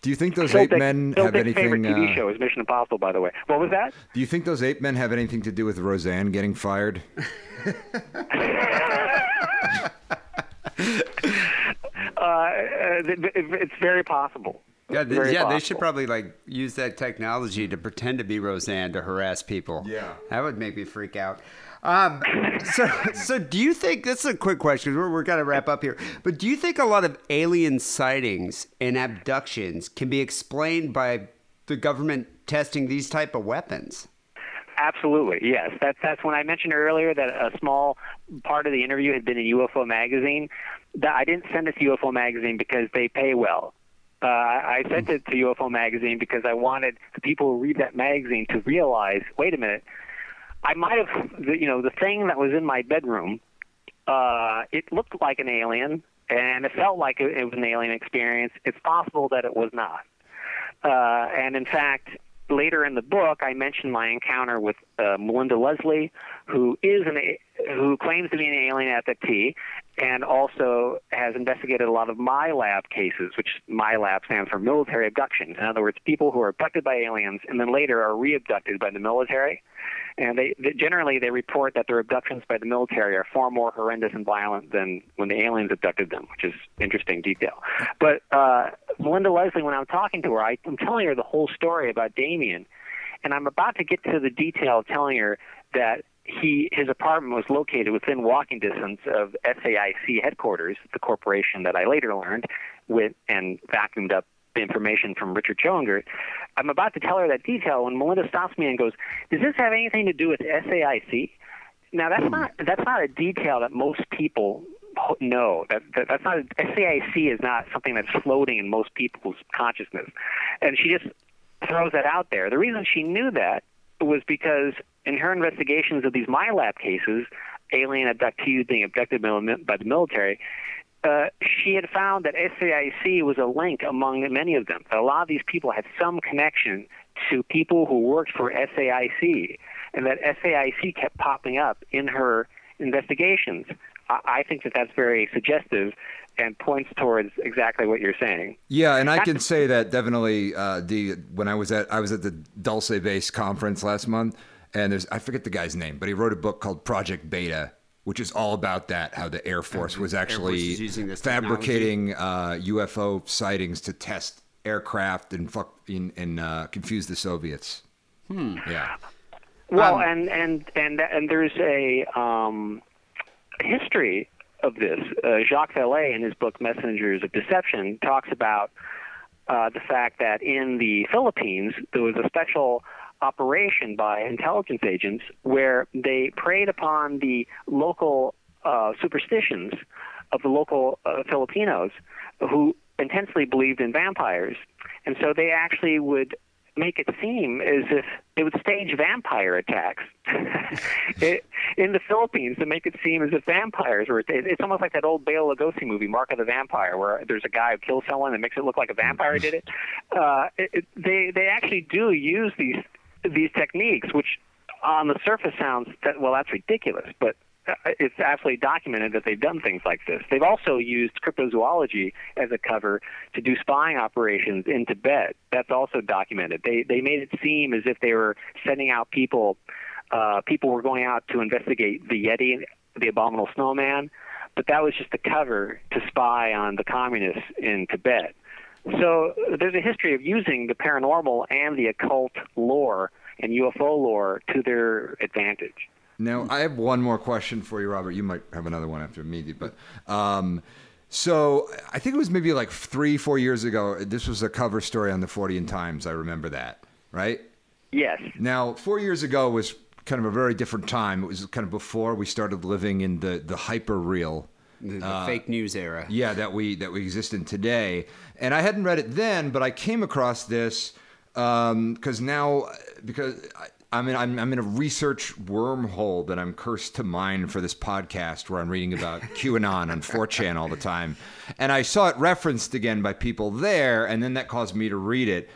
Do you think those Phil ape Dick- men Phil have Dick's anything? favorite TV uh, show is Mission Impossible, by the way. What was that? do you think those ape men have anything to do with Roseanne getting fired? <laughs> Uh, uh, th- th- it's very possible. Yeah, they, Very yeah, they possible. should probably like use that technology to pretend to be Roseanne to harass people. Yeah. that would make me freak out. Um, so, so do you think this is a quick question? We're we're gonna wrap up here, but do you think a lot of alien sightings and abductions can be explained by the government testing these type of weapons? Absolutely, yes. That's that's when I mentioned earlier that a small part of the interview had been in UFO magazine. That I didn't send it to UFO magazine because they pay well. Uh, I sent it to UFO magazine because I wanted the people who read that magazine to realize, wait a minute, I might have, you know, the thing that was in my bedroom, uh, it looked like an alien and it felt like it, it was an alien experience. It's possible that it was not. Uh, and in fact, later in the book, I mentioned my encounter with uh, Melinda Leslie, who is an who claims to be an alien abductee, and also has investigated a lot of MILAB cases, which MILAB stands for military abduction. In other words, people who are abducted by aliens and then later are re-abducted by the military. And they, they generally they report that their abductions by the military are far more horrendous and violent than when the aliens abducted them, which is interesting detail. But uh, Melinda Leslie, when I'm talking to her, I, I'm telling her the whole story about Damien, and I'm about to get to the detail telling her that he his apartment was located within walking distance of SAIC headquarters, the corporation that I later learned with and vacuumed up the information from Richard Schowengerdt. I'm about to tell her that detail when Melinda stops me and goes, "Does this have anything to do with SAIC?" Now that's not that's not a detail that most people know. That, that that's not SAIC is not something that's floating in most people's consciousness, and she just throws that out there. The reason she knew that was because in her investigations of these MILAB cases, alien abductees being abducted by the- by the military, uh, she had found that SAIC was a link among many of them. That a lot of these people had some connection to people who worked for SAIC, and that SAIC kept popping up in her investigations I, I think that that's very suggestive and points towards exactly what you're saying. Yeah, and I can say that definitely. Uh, the when I was at I was at the Dulce Base conference last month, and there's I forget the guy's name, but he wrote a book called Project Beta, which is all about that how the Air Force was actually is using this fabricating uh, UFO sightings to test aircraft and fuck in, and uh, confuse the Soviets. Hmm. Yeah. Well, Um, and and and and there's a um, history of this. Uh, Jacques Vallée, in his book *Messengers of Deception*, talks about uh, the fact that in the Philippines there was a special operation by intelligence agents where they preyed upon the local uh, superstitions of the local uh, Filipinos who intensely believed in vampires, and so they actually would make it seem as if they would stage vampire attacks <laughs> it, in the Philippines to make it seem as if vampires were. It, it's almost like that old Bela Lugosi movie, Mark of the Vampire, where there's a guy who kills someone and makes it look like a vampire did it. Uh, it, it they they actually do use these these techniques, which on the surface sounds that well that's ridiculous, but uh, it's absolutely documented that they've done things like this. They've also used cryptozoology as a cover to do spying operations in Tibet. That's also documented. They they made it seem as if they were sending out people. Uh, people were going out to investigate the Yeti, the abominable snowman, but that was just a cover to spy on the communists in Tibet. So there's a history of using the paranormal and the occult lore and UFO lore to their advantage. Now, I have one more question for you, Robert. You might have another one after me, but um, so I think it was maybe like three, four years ago. This was a cover story on the Fortean Times. I remember that, right? Yes. Now, four years ago was kind of a very different time. It was kind of before we started living in the the hyper real. The, the fake news era. Yeah, that we that we exist in today. And I hadn't read it then, but I came across this because now because I, I'm in I'm, I'm in a research wormhole that I'm cursed to mine for this podcast where I'm reading about <laughs> QAnon on 4chan all the time, and I saw it referenced again by people there, and then that caused me to read it.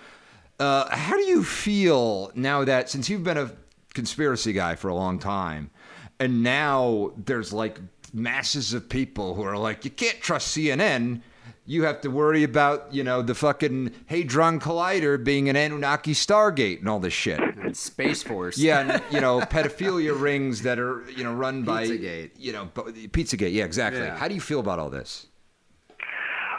Uh, how do you feel now that since you've been a conspiracy guy for a long time, and now there's like masses of people who are like, you can't trust CNN. You have to worry about, you know, the fucking Hadron Collider being an Anunnaki Stargate and all this shit. Space Force. Yeah, and, <laughs> you know, pedophilia rings that are, you know, run by, Pizzagate. you know, bo- Pizzagate. Yeah, exactly. Yeah. How do you feel about all this?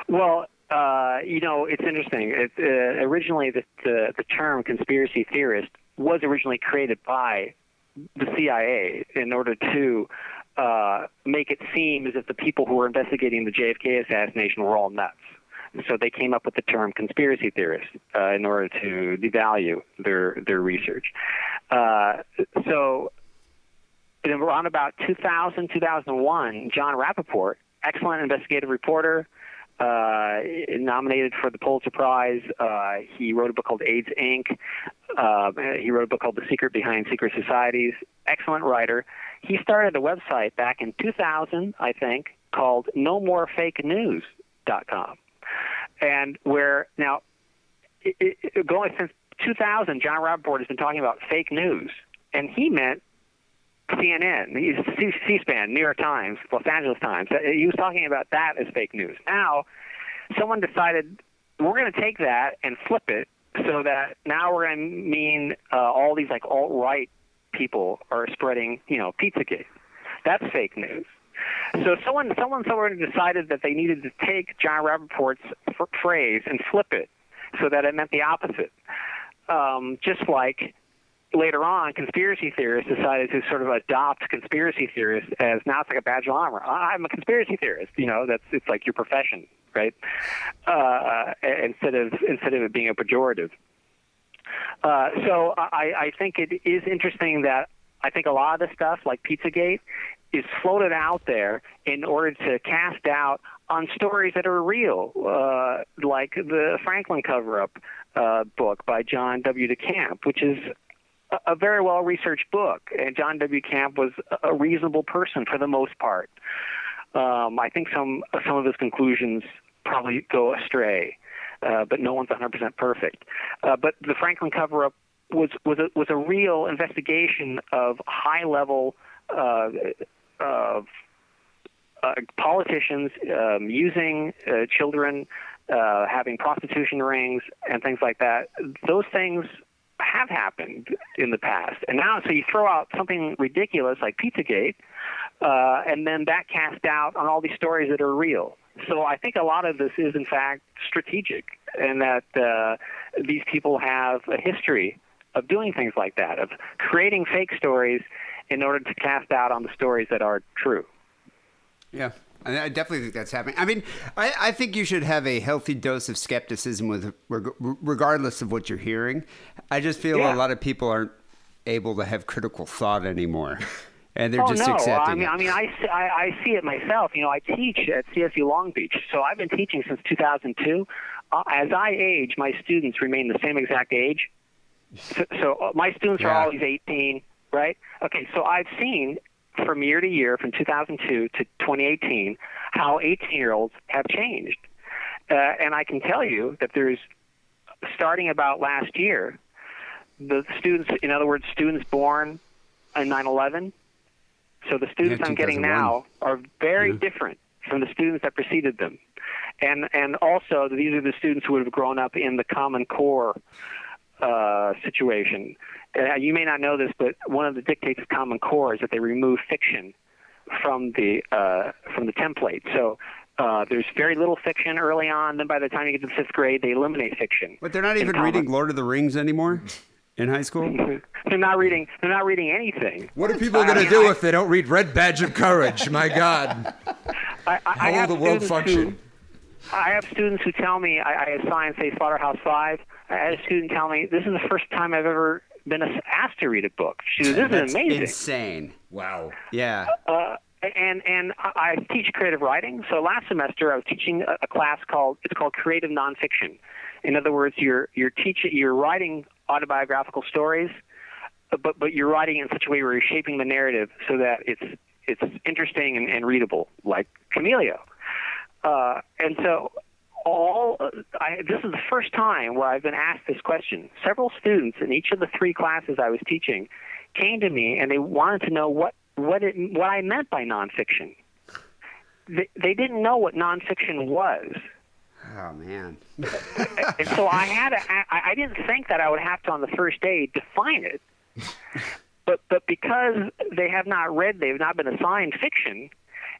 Well, uh, you know, it's interesting. It, uh, originally, the, the the term conspiracy theorist was originally created by the CIA in order to uh, make it seem as if the people who were investigating the JFK assassination were all nuts. So they came up with the term conspiracy theorist uh, in order to devalue their their research. Uh, so in around about 2000, 2001, John Rappoport, excellent investigative reporter, uh, nominated for the Pulitzer Prize. Uh, he wrote a book called AIDS Inc. Uh, he wrote a book called The Secret Behind Secret Societies. Excellent writer. He started a website back in 2000, I think, called NoMoreFakeNews.com, and where now, it, it, going since 2000, John Rappoport has been talking about fake news, and he meant CNN, C-SPAN, New York Times, Los Angeles Times. Uh, He was talking about that as fake news. Now, someone decided we're going to take that and flip it so that now we're going to mean uh, all these like alt-right people are spreading, you know, Pizzagate. That's fake news. So someone, someone somewhere decided that they needed to take John Rappoport's f- phrase and flip it so that it meant the opposite. Um, just like later on, conspiracy theorists decided to sort of adopt conspiracy theorists as now it's like a badge of honor. I'm a conspiracy theorist. You know, that's it's like your profession, right? Uh, instead of instead of it being a pejorative. Uh, so I, I think it is interesting that I think a lot of the stuff like Pizzagate is floated out there in order to cast doubt on stories that are real, uh, like the Franklin cover-up uh, book by John W. DeCamp, which is a- very well researched book. And John W. DeCamp was a reasonable person for the most part. Um, I think some some of his conclusions probably go astray, uh, but no one's 100% perfect. Uh, but the Franklin cover-up was was a, was a real investigation of high level uh, of uh, politicians um, using uh, children, uh, having prostitution rings, and things like that. Those things have happened in the past, and now so you throw out something ridiculous like Pizzagate, uh, and then that cast doubt on all these stories that are real. So I think a lot of this is in fact strategic, and that uh, these people have a history of doing things like that, of creating fake stories in order to cast doubt on the stories that are true. Yeah. I I definitely think that's happening. I mean, I, I think you should have a healthy dose of skepticism with reg- regardless of what you're hearing. I just feel Yeah. a lot of people aren't able to have critical thought anymore, <laughs> and they're oh just no! accepting I mean, it. I mean, I, see- I, I see it myself. You know, I teach at CSU Long Beach, so I've been teaching since 2002. Uh, as I age, my students remain the same exact age. So, so uh, my students are always 18, right? Okay, so I've seen from year to year, from 2002 to 2018, how 18-year-olds have changed, uh, and I can tell you that there's starting about last year, the students, in other words, students born in 9/11. So the students Yeah, I'm getting now are very different from the students that preceded them, and and also these are the students who would have grown up in the Common Core uh, situation. Uh, you may not know this, but one of the dictates of Common Core is that they remove fiction from the uh, from the template. So. Uh, there's very little fiction early on. Then by the time you get to the fifth grade, they eliminate fiction. but they're not even common. reading Lord of the Rings anymore in high school. <laughs> They're not reading. They're not reading anything. What are people going to do if they don't read Red Badge of Courage? My <laughs> God. I, I, I How will have the world students function? Who, I have students who tell me I, I assign, say, Slaughterhouse Five. I had a student tell me this is the first time I've ever been asked to read a book. She goes, "This That's is amazing." insane. Wow. Yeah. Uh, and and I I teach creative writing. So last semester I was teaching a, a class called it's called creative nonfiction. In other words, you're you're teaching you're writing autobiographical stories, but but you're writing in such a way where you're shaping the narrative so that it's it's interesting and, and readable, like Chameleo. Uh, and so all I, this is the first time where I've been asked this question. Several students in each of the three classes I was teaching came to me and they wanted to know what what it what I meant by nonfiction. They, they didn't know what nonfiction was, Oh man. and <laughs> so I had to. I, I didn't think that I would have to on the first day define it, <laughs> but but because they have not read, they've not been assigned fiction.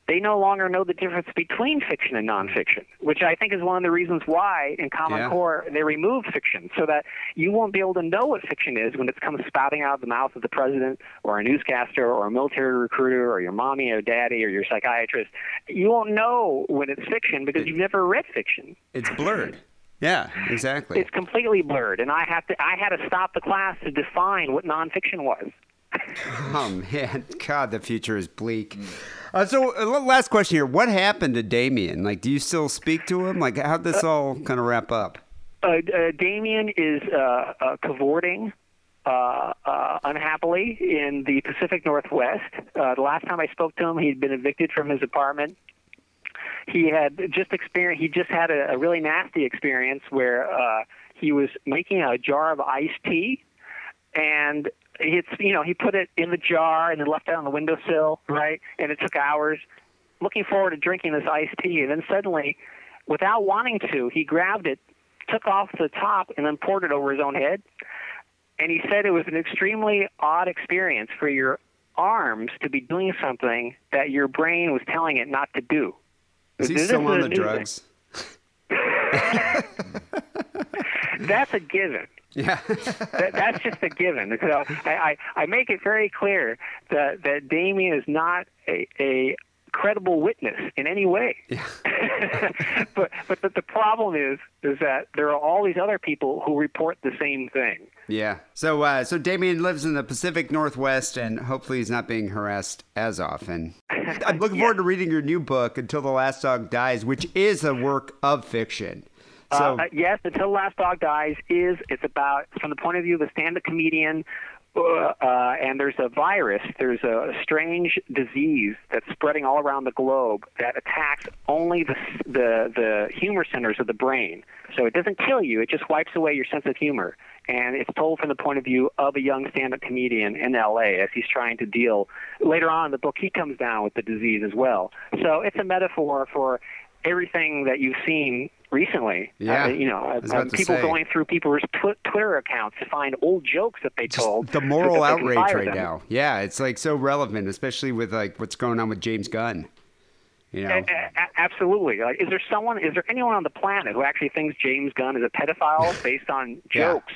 They no longer know the difference between fiction and nonfiction, which I think is one of the reasons why in Common Yeah. Core they removed fiction, so that you won't be able to know what fiction is when it comes spouting out of the mouth of the president or a newscaster or a military recruiter or your mommy or daddy or your psychiatrist. You won't know when it's fiction because you've never read fiction. It's blurred. Yeah, exactly. It's completely blurred, and I have to. I had to stop the class to define what nonfiction was. <laughs> Oh man, God, the future is bleak. Uh, so, uh, last question here: What happened to Damien? Like, do you still speak to him? Like, how'd this all kind of wrap up? Uh, uh, Damien is uh, uh, cavorting uh, uh, unhappily in the Pacific Northwest. Uh, the last time I spoke to him, he'd been evicted from his apartment. He had just experienced. He just had a, a really nasty experience where uh, he was making a jar of iced tea, and it's you know he put it in the jar and then left it on the windowsill, right? And it took hours. Looking forward to drinking this iced tea, and then suddenly, without wanting to, he grabbed it, took off the top, and then poured it over his own head. And he said it was an extremely odd experience for your arms to be doing something that your brain was telling it not to do. Is he This still on the drugs? <laughs> That's a given. Yeah. <laughs> that, that's just a given. So I, I, I make it very clear that, that Damien is not a, a credible witness in any way. <laughs> but but the, the problem is is that there are all these other people who report the same thing. yeah. So, uh, so Damien lives in the Pacific Northwest, and hopefully, he's not being harassed as often. <laughs> I'm looking forward to reading your new book, "Until the Last Dog Dies," which is a work of fiction. So, uh, yes, until the last dog dies is it's about from the point of view of a stand-up comedian Uh, uh, and there's a virus, there's a strange disease that's spreading all around the globe that attacks only the, the, the humor centers of the brain. So it doesn't kill you, it just wipes away your sense of humor. And it's told from the point of view of a young stand up comedian in LA as he's trying to deal. Later on in the book, he comes down with the disease as well. So it's a metaphor for everything that you've seen recently. Yeah, Uh, you know, uh, people say. going through people's tw- Twitter accounts to find old jokes that they told. the moral outrage right them. now. Yeah, it's like so relevant, especially with like what's going on with James Gunn. You know, absolutely. Like, is there someone? Is there anyone on the planet who actually thinks James Gunn is a pedophile <laughs> based on Yeah. jokes?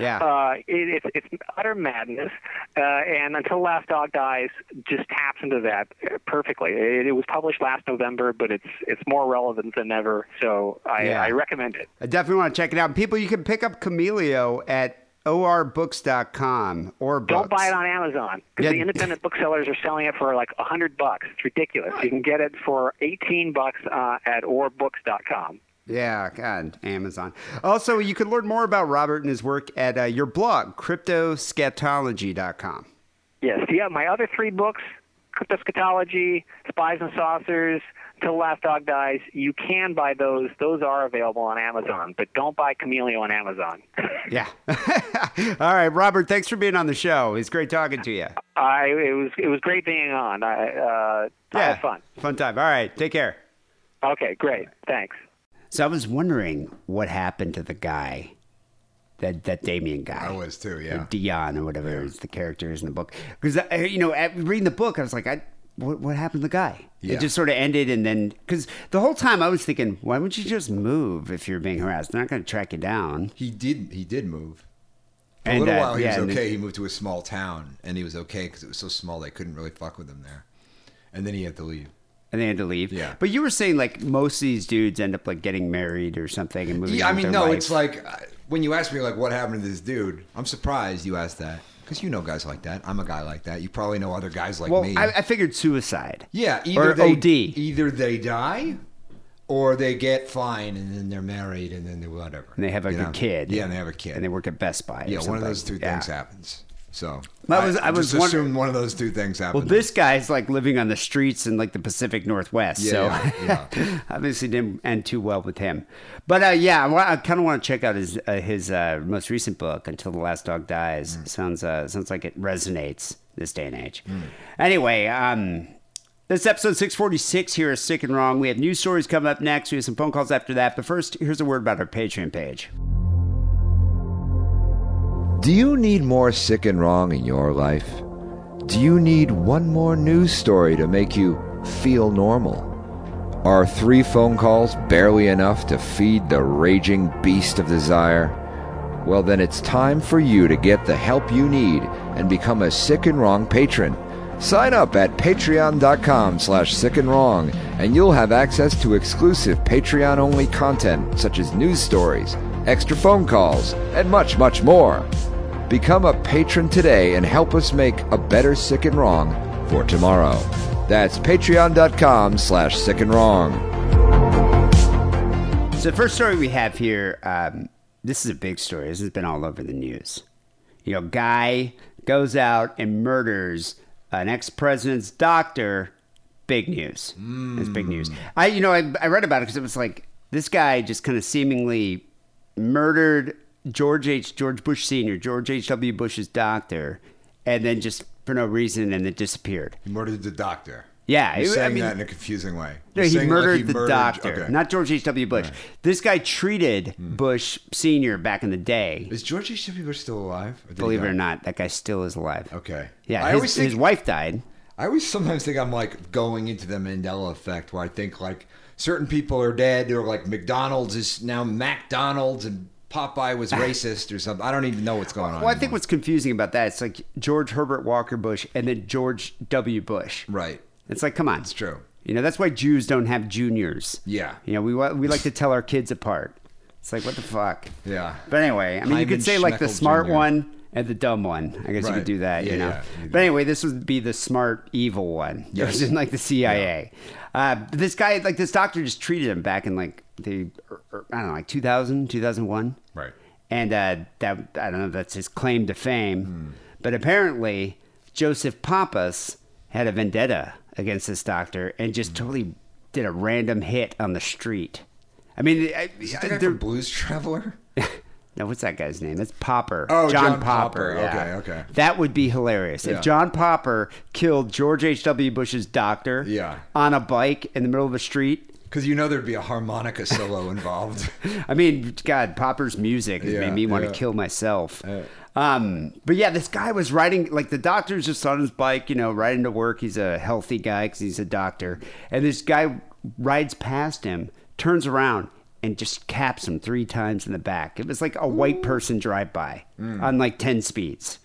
Yeah. Uh, it, it's it's utter madness, uh, and until Last Dog Dies just taps into that perfectly. It, it was published last November, but it's it's more relevant than ever. So I, Yeah. I recommend it. I definitely want to check it out. People, you can pick up Chameleo at orbooks.com or books. Don't buy it on Amazon because Yeah. the independent booksellers are selling it for like a hundred bucks. It's ridiculous. You can get it for eighteen bucks uh, at orbooks.com. Yeah, God, Amazon. Also, you can learn more about Robert and his work at uh, your blog, cryptoscatology.com. Yes. Yeah. My other three books, Cryptoscatology, Spies and Saucers, Till the Last Dog Dies. You can buy those. Those are available on Amazon, but don't buy Chameleo on Amazon. <laughs> Yeah. <laughs> All right, Robert, thanks for being on the show. It's great talking to you. I it was it was great being on. I uh, I Yeah. had fun. Fun time. All right, take care. Okay. Great. Thanks. So I was wondering what happened to the guy, that that Damien guy. I was too, Or yeah. Dion or whatever is the character is in the book. Because you know, at, reading the book, I was like, I, what, what happened to the guy? Yeah. It just sort of ended, and then because the whole time I was thinking, why would you just move if you're being harassed? They're not going to track you down. He did. He did move. For And, a little uh, while, he yeah, was okay. then- he moved to a small town, and he was okay because it was so small they couldn't really fuck with him there. And then he had to leave. And they had to leave. Yeah. But you were saying like most of these dudes end up like getting married or something and moving. Yeah, I mean, no, wife. it's like uh, when you ask me like what happened to this dude. I'm surprised you asked that because you know guys like that. I'm a guy like that. You probably know other guys like well, me. I, I figured suicide. yeah, either or they OD. either they die, or they get fine and then they're married and then they whatever. And they have a know? kid. Yeah, and they have a kid. And they work at Best Buy. or yeah, one of those two Yeah. things happens. So I was- I, I was just assumed one of those two things happened. Well, this guy's like living on the streets in like the Pacific Northwest, Yeah, so yeah, <laughs> obviously didn't end too well with him. But uh, yeah, I, I kind of want to check out his uh, his uh, most recent book, "Until the Last Dog Dies." Mm. Sounds uh, sounds like it resonates this day and age. Anyway, um, this is episode six forty six here is sick and wrong. We have news stories coming up next. We have some phone calls after that. But first, here's a word about our Patreon page. Do you need more sick and wrong in your life? Do you need one more news story to make you feel normal? Are three phone calls barely enough to feed the raging beast of desire? Well, then it's time for you to get the help you need and become a sick and wrong patron. Sign up at patreon.com slash sick and wrong, and you'll have access to exclusive Patreon only content such as news stories, extra phone calls, and much, much more. Become a patron today and help us make a better sick and wrong for tomorrow. That's patreon.com slash sick and wrong. So the first story we have here, um, this is a big story. This has been all over the news. You know, guy goes out and murders an ex-president's doctor. Big news. It's big news. I, you know, I, I read about it because it was like this guy just kind of seemingly murdered George H. George Bush Senior, George H. W. Bush's doctor, and then just for no reason, and it disappeared. he murdered the doctor. Yeah, You're it- I saying mean- that in a confusing way. No, he saying like murdered he the murdered- doctor, okay. Hmm. not George H.W. Bush. This guy treated Bush Sr. back in the day. Is George H. W. Bush still alive? Or did he Believe it or not, that guy still is alive. Okay. Yeah, I his, always think his wife died. I always sometimes think I'm like going into the Mandela effect, where I think like certain people are dead, or like McDonald's is now McDonald's, and Popeye was <laughs> racist or something. I don't even know what's going on. Well, I think what's confusing about that, it's like George Herbert Walker Bush and then George W. Bush. right. It's like, come on. It's true. You know, that's why Jews don't have juniors. Yeah. You know, we we like to tell our kids apart. It's like, what the fuck? Yeah. But anyway, I mean, you could Hyman say like the smart Jr.. one and the dumb one. I guess you could do that, Yeah, you know. yeah, you but anyway, this would be the smart evil one. <laughs> It was Yes. in like the CIA. Uh, this guy, like this doctor, just treated him back in like the er, er, I don't know, like 2000, 2001. Right. And uh, that I don't know. That's his claim to fame. Hmm. But apparently, Joseph Pappas had a vendetta against this doctor and just totally did a random hit on the street. I mean, I, the guy from Blues Traveler? No, what's that guy's name? It's Popper. Oh, John, John Popper. Popper. yeah. Okay, okay. That would be hilarious Yeah. if John Popper killed George H. W. Bush's doctor. Yeah. On a bike in the middle of a street. Because you know there'd be a harmonica solo <laughs> involved. I mean, God, Popper's music has Yeah, made me want to kill myself. Um, but yeah, this guy was riding like the doctor's just on his bike, you know, riding to work. He's a healthy guy because he's a doctor, and this guy rides past him, turns around, and just caps him three times in the back. It was like a white person drive by on like ten speeds.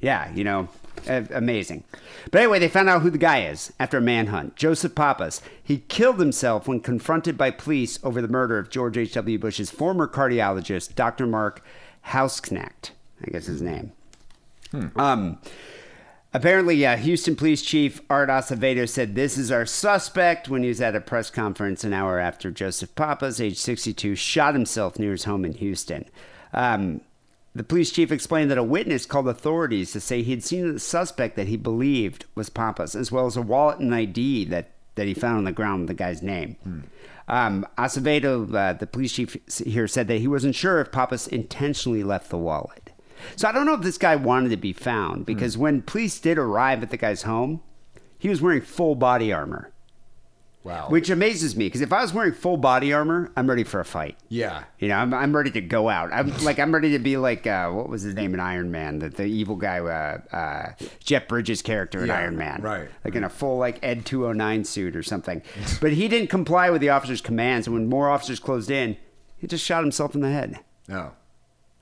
Yeah, you know, amazing. But anyway, they found out who the guy is after a manhunt. Joseph Pappas. He killed himself when confronted by police over the murder of George H.W. Bush's former cardiologist, Dr. Mark Hausknecht. I guess his name. Um, apparently, uh, Houston Police Chief Art Acevedo said this is our suspect when he was at a press conference an hour after Joseph Pappas, age 62, shot himself near his home in Houston. Um, the police chief explained that a witness called authorities to say he had seen the suspect that he believed was Pappas, as well as a wallet and ID that, that he found on the ground with the guy's name. Um, Acevedo, uh, the police chief here, said that he wasn't sure if Pappas intentionally left the wallet. So I don't know if this guy wanted to be found because when police did arrive at the guy's home, he was wearing full body armor, wow. which amazes me because if I was wearing full body armor, I'm ready for a fight. yeah. You know, I'm, I'm ready to go out. I'm <laughs> like, I'm ready to be like, uh, what was his name in Iron Man? The, the evil guy, uh, uh, Jeff Bridges' character in Yeah, Iron Man. right, Like in a full, like, Ed 209 suit or something. <laughs> but he didn't comply with the officer's commands. And when more officers closed in, he just shot himself in the head. No.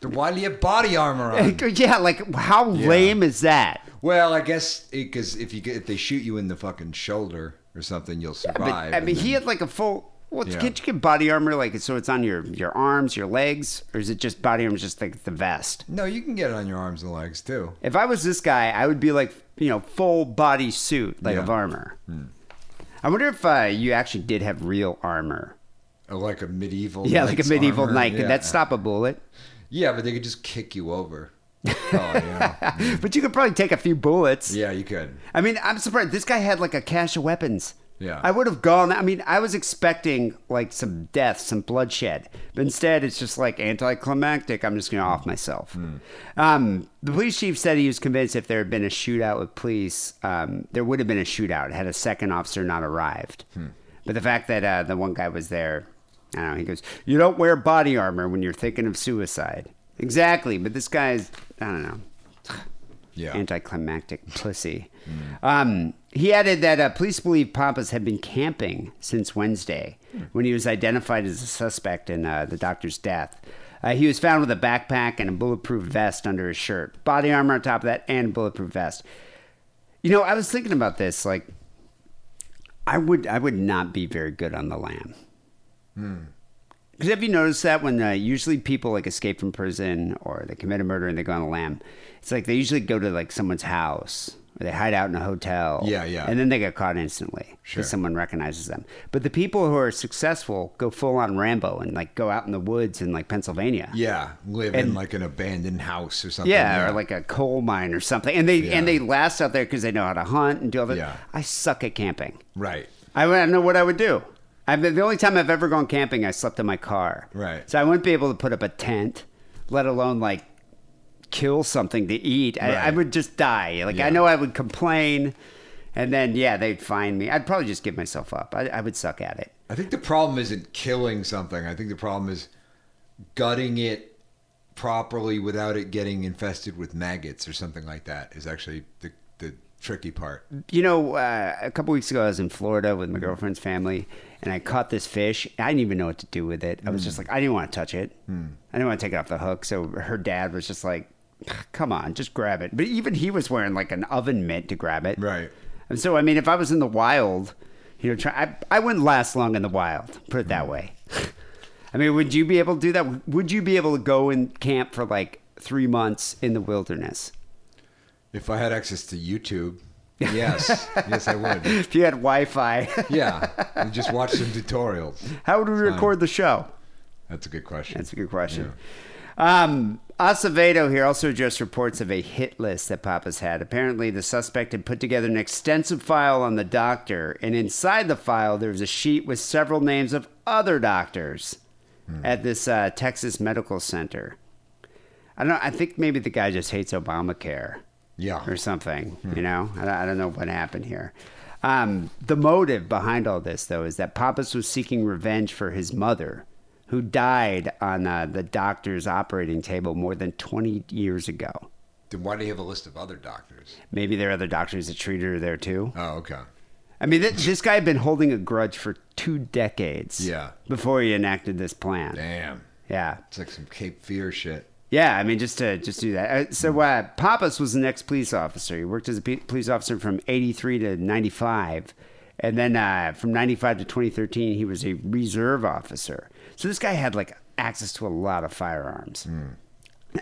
Then why do you have body armor on? <laughs> yeah, like, how lame is that? well, I guess because if you get, if they shoot you in the fucking shoulder or something, you'll But, survive. I mean, and he had like a full. Well, Yeah. can't you get body armor like so it's on your your arms, your legs, or is it just body armor, just like the vest? No, you can get it on your arms and legs too. If I was this guy, I would be like, you know, full body suit, like Yeah. Hmm. of armor. I wonder if uh, you actually did have real armor. Or like a medieval. Yeah, like a medieval armor. knight. Could that stop a bullet? Yeah, but they could just kick you over. oh yeah. <laughs> But you could probably take a few bullets. Yeah, you could. I mean, I'm surprised. This guy had like a cache of weapons. Yeah. I would have gone. I mean, I was expecting like some death, some bloodshed, but instead it's just like anticlimactic. I'm just going to off myself. Um, the police chief said he was convinced if there had been a shootout with police, um, there would have been a shootout had a second officer not arrived. But the fact that uh, the one guy was there, I don't know. He goes, "You don't wear body armor when you're thinking of suicide." Exactly, but this guy's, I don't know Yeah. anticlimactic pussy. Um, he added that uh, police believe Pappas had been camping since Wednesday when he was identified as a suspect in uh, the doctor's death. Uh, he was found with a backpack and a bulletproof vest under his shirt, body armor on top of that, and a bulletproof vest. You know, I was thinking about this. Like, I would, I would not be very good on the Because have you noticed that when uh, usually people like escape from prison or they commit a murder and they go on the lam, it's like they usually go to like someone's house or they hide out in a hotel. Yeah, yeah. And then they get caught instantly because Sure. someone recognizes them. But the people who are successful go full on Rambo and like go out in the woods in like Pennsylvania. Yeah, live in like an abandoned house or something. Yeah, or like a coal mine or something, and they Yeah. and they last out there because they know how to hunt and do all that. Yeah. I suck at camping. right. I don't know what I would do. I've the only time I've ever gone camping, I slept in my car. Right. So I wouldn't be able to put up a tent, let alone like kill something to eat. I, I would just die. Like I know I would complain, and then yeah, they'd find me. I'd probably just give myself up. I, I would suck at it. I think the problem isn't killing something. I think the problem is gutting it properly without it getting infested with maggots or something like that. Is actually the the tricky part. You know, uh, a couple weeks ago, I was in Florida with my girlfriend's family, and I caught this fish. I didn't even know what to do with it. I was just hmm. like, I didn't want to touch it. Hmm. I didn't want to take it off the hook. So her dad was just like, "Come on, just grab it." But even he was wearing like an oven mitt to grab it. Right. And so, I mean, if I was in the wild, you know, try, I, I wouldn't last long in the wild. Put it that hmm. way. <laughs> I mean, would you be able to do that? Would you be able to go and camp for like three months in the wilderness? If I had access to YouTube, <laughs> yes, yes, I would. <laughs> If you had Wi-Fi, <laughs> Yeah, and just watch some tutorials. how would we record the show? That's a good question. That's a good question. Um, Acevedo here also addressed reports of a hit list that Pappas had. Apparently, the suspect had put together an extensive file on the doctor, and inside the file, there was a sheet with several names of other doctors at this uh, Texas medical center. I don't know. I think maybe the guy just hates Obamacare Yeah. or something. You know, I, don't- I don't know what happened here. Um, the motive behind all this, though, is that Pappas was seeking revenge for his mother, who died on uh, the doctor's operating table more than 20 years ago. Then why do you have a list of other doctors? Maybe there are other doctors that treated her there too. Oh, okay. I mean, th- this guy had been holding a grudge for two decades. Yeah. Before he enacted this plan. Damn. Yeah. It's like some Cape Fear shit. Yeah, I mean, just to just do that. Uh, so, uh, Pappas was an ex police officer. He worked as a police officer from '83 to '95, and then uh, from '95 to 2013, he was a reserve officer. So this guy had like access to a lot of firearms.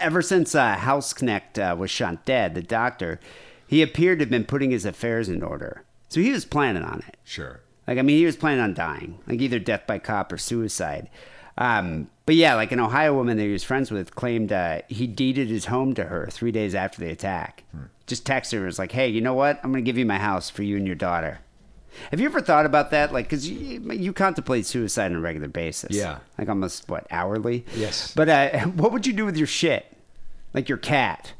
Ever since uh, Hausknecht uh, was shot dead, the doctor, he appeared to have been putting his affairs in order. So he was planning on it. Sure. Like, I mean, he was planning on dying, like either death by cop or suicide. Um, but yeah, like an Ohio woman that he was friends with claimed uh, he deeded his home to her three days after the attack. Just texted her, and was like, hey, you know what? I'm going to give you my house for you and your daughter. Have you ever thought about that? Like, because you, you contemplate suicide on a regular basis. Yeah. Like almost, what, hourly? Yes. But uh, <laughs> what would you do with your shit? Like your cat?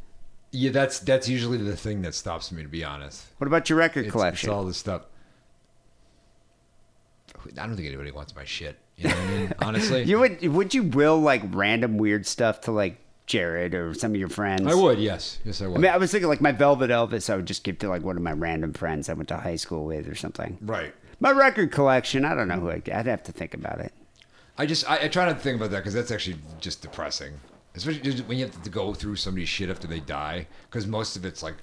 Yeah, that's that's usually the thing that stops me, to be honest. What about your record It's, collection? it's all this stuff. I don't think anybody wants my shit. You know what I mean? Honestly, <laughs> you would would you will like random weird stuff to like Jared or some of your friends? I would. Yes, yes, I would. I mean, I was thinking like my Velvet Elvis, I would just give to like one of my random friends I went to high school with or something. right. My record collection, I don't know who I'd, I'd have to think about it. I just I, I try not to think about that because that's actually just depressing, especially when you have to go through somebody's shit after they die. Because most of it's like,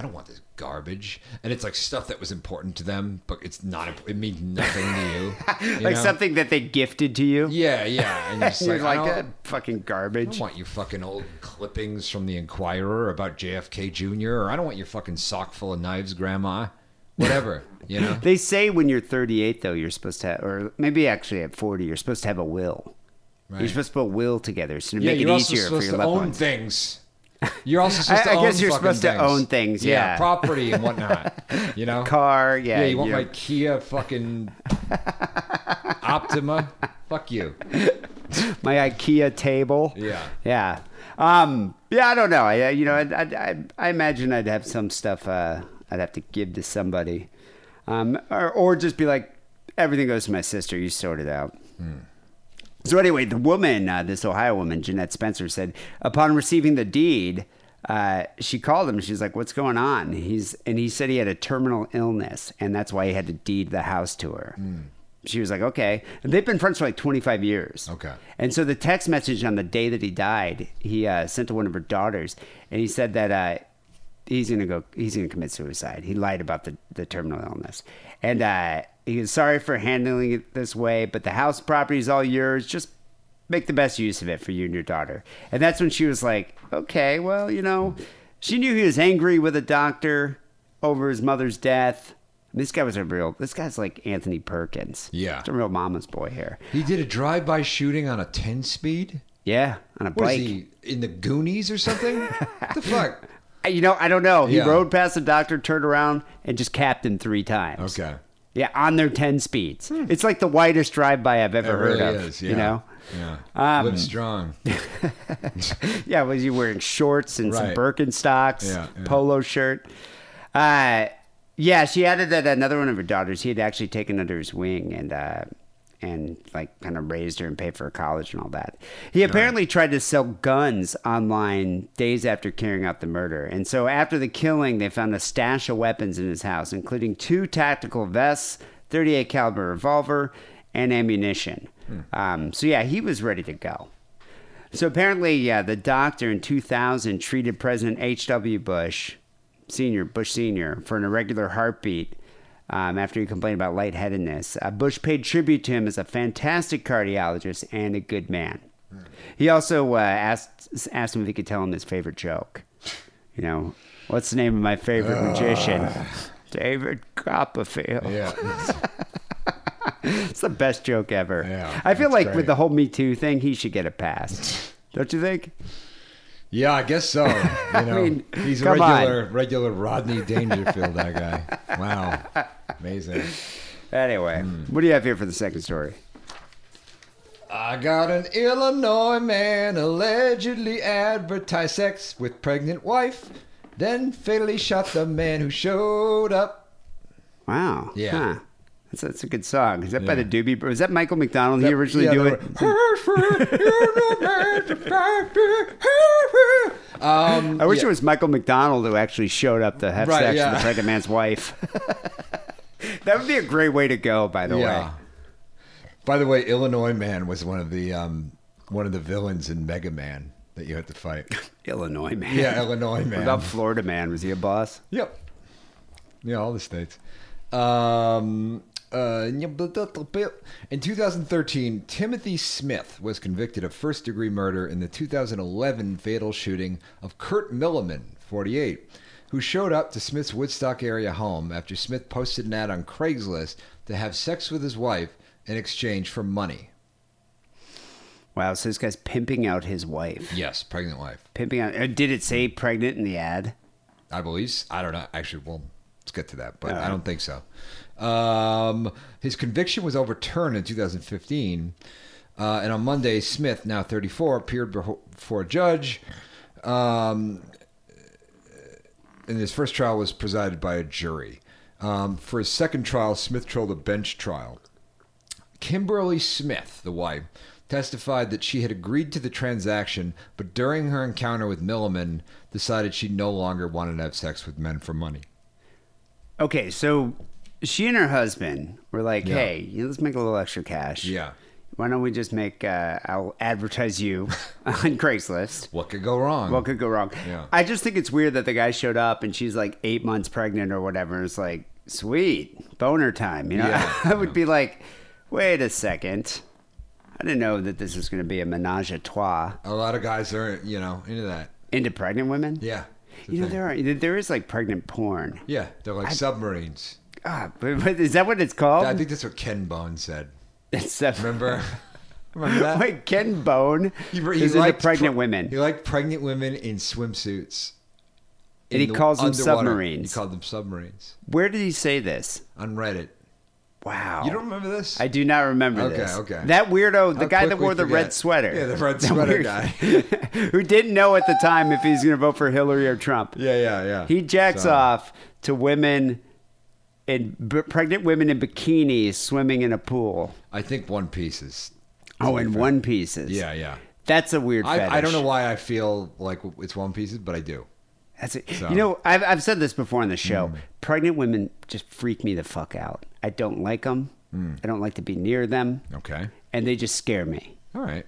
I don't want this garbage, and it's like stuff that was important to them, but it's not. It means nothing to you. <laughs> you like know? something that they gifted to you. Yeah, yeah, and you're <laughs> like, like, I "Uh, don't, fucking I don't want your fucking old clippings from the Inquirer about JFK Jr. or I don't want your fucking sock full of knives, Grandma. Whatever, you know. <laughs> They say when you're 38, though, you're supposed to, have, or maybe actually at 40, you're supposed to have a will. You're supposed to put will together so to Yeah, make it easier for your to loved own ones. things. You're also supposed I- to I guess you're supposed to own things, yeah. property and <laughs> whatnot. You know, Car, yeah. Yeah, you want yeah. my Kia fucking <laughs> Optima? Fuck you. <laughs> my IKEA table. Yeah. Yeah. Um, yeah, I don't know. I, you know, I, I, I, imagine I'd have some stuff uh, I'd have to give to somebody. Um, or, or just be like, everything goes to my sister. You sort it out. So anyway, the woman, uh, this Ohio woman, Jeanette Spencer, said upon receiving the deed, uh, she called him. She's like, "What's going on?" He's and he said he had a terminal illness, and that's why he had to deed the house to her. She was like, "Okay." And they've been friends for like 25 years. Okay. And so the text message on the day that he died, he uh, sent to one of her daughters, and he said that uh, he's gonna go, he's gonna commit suicide. He lied about the, the terminal illness, and uh, he was sorry for handling it this way, but the house property is all yours. Just make the best use of it for you and your daughter. And that's when she was like, okay, well, you know, she knew he was angry with a doctor over his mother's death. This guy was a real. This guy's like Anthony Perkins. Yeah. it's a real mama's boy here. He did a drive-by shooting on a 10-speed? Yeah, on a Was bike. he in the Goonies or something? what the fuck? <laughs> You know, I don't know. He Yeah. rode past the doctor, turned around, and just capped him three times. Okay. Yeah, on their 10 speeds. It's like the widest drive-by I've ever It heard really of. is, yeah. You know? Yeah. Um, Live strong. <laughs> Yeah, was you wearing shorts and some Right. Birkenstocks, Yeah, yeah. polo shirt? Uh, yeah, she added that another one of her daughters he had actually taken under his wing and uh, and like kind of raised her and paid for her college and all that. He apparently tried to sell guns online days after carrying out the murder, and so after the killing, they found a stash of weapons in his house, including two tactical vests, 38 caliber revolver, and ammunition. Um, so yeah, he was ready to go. So apparently, yeah, the doctor in 2000 treated President H.W. Bush, Senior, Bush Senior, for an irregular heartbeat um, after he complained about lightheadedness. Uh, Bush paid tribute to him as a fantastic cardiologist and a good man. He also uh, asked asked him if he could tell him his favorite joke. You know, what's the name of my favorite magician? David Copperfield. Yeah. <laughs> It's the best joke ever. Yeah, I feel like great. with the whole Me Too thing, he should get a pass. Don't you think? Yeah, I guess so. <laughs> You know, mean, he's a come on. regular, regular Rodney Dangerfield. That guy. Wow, amazing. Anyway, hmm. what do you have here for the second story? I got an Illinois man allegedly advertised sex with pregnant wife, then fatally shot the man who showed up. Wow. Yeah. Huh. That's, that's a good song. Is that by the Doobie? Was that Michael McDonald? he originally Yeah, do it. um, I wish yeah. it was Michael McDonald who actually showed up to have Right, sex yeah. with the pregnant man's wife. <laughs> that would be a great way to go, by the Yeah. way. By the way, Illinois man was one of the um, one of the villains in Mega Man that you had to fight. <laughs> Illinois man. Yeah, Illinois What man. about Florida man? Was he a boss? Yep. Yeah, all the states. Um, uh, in 2013, Timothy Smith was convicted of first degree murder in the 2011 fatal shooting of Kurt Milliman, 48, who showed up to Smith's Woodstock area home after Smith posted an ad on Craigslist to have sex with his wife in exchange for money. Wow, so this guy's pimping out his wife. Yes, pregnant wife. Pimping out. uh, Did it say pregnant in the ad? I believe. I don't know. Actually, well, let's get to that, but All I don't think so. Um, his conviction was overturned in 2015, uh, and on Monday, Smith, now 34, appeared before a judge. Um, and his first trial was presided by a jury. Um, for his second trial, Smith trolled a bench trial. Kimberly Smith, the wife, testified that she had agreed to the transaction, but during her encounter with Milliman, decided she no longer wanted to have sex with men for money. Okay, so she and her husband were like, Yeah. "Hey, you know, let's make a little extra cash. Yeah. Why don't we just make? Uh, I'll advertise you <laughs> on Craigslist. What could go wrong? What could go wrong? Yeah. I just think it's weird that the guy showed up and she's like eight months pregnant or whatever. and It's like sweet boner time. You know, Yeah. <laughs> I would be like, wait a second. I didn't know that this was going to be a menage a trois a lot of guys are, you know, into that. into pregnant women. Yeah. You know, thing. there are there is like pregnant porn. Yeah, they're like submarines. Ah, <laughs> but, but is that what it's called? I think that's what Ken Bone said. It's uh, Remember? <laughs> Remember that? Wait, Ken Bone He, is into pregnant pre- women. He liked pregnant women in swimsuits. And he the calls them underwater. submarines. He called them submarines Where did he say this? on Reddit. Wow. You don't remember this? I do not remember Okay, this. okay. Okay. That weirdo, the How guy that wore the red sweater. Yeah, the <laughs> red sweater weird- guy. who didn't know at the time if he's going to vote for Hillary or Trump. Yeah, yeah, yeah. He jacks So- off to women in b- pregnant women in bikinis swimming in a pool. I think One Piece is. Oh, in one pieces. Yeah, yeah. That's a weird fetish. I, I don't know why I feel like it's One Pieces, but I do. That's it. So- You know, I've, I've said this before on the show. Mm. Pregnant women just freak me the fuck out. I don't like them. Mm. I don't like to be near them, Okay. and they just scare me. All right.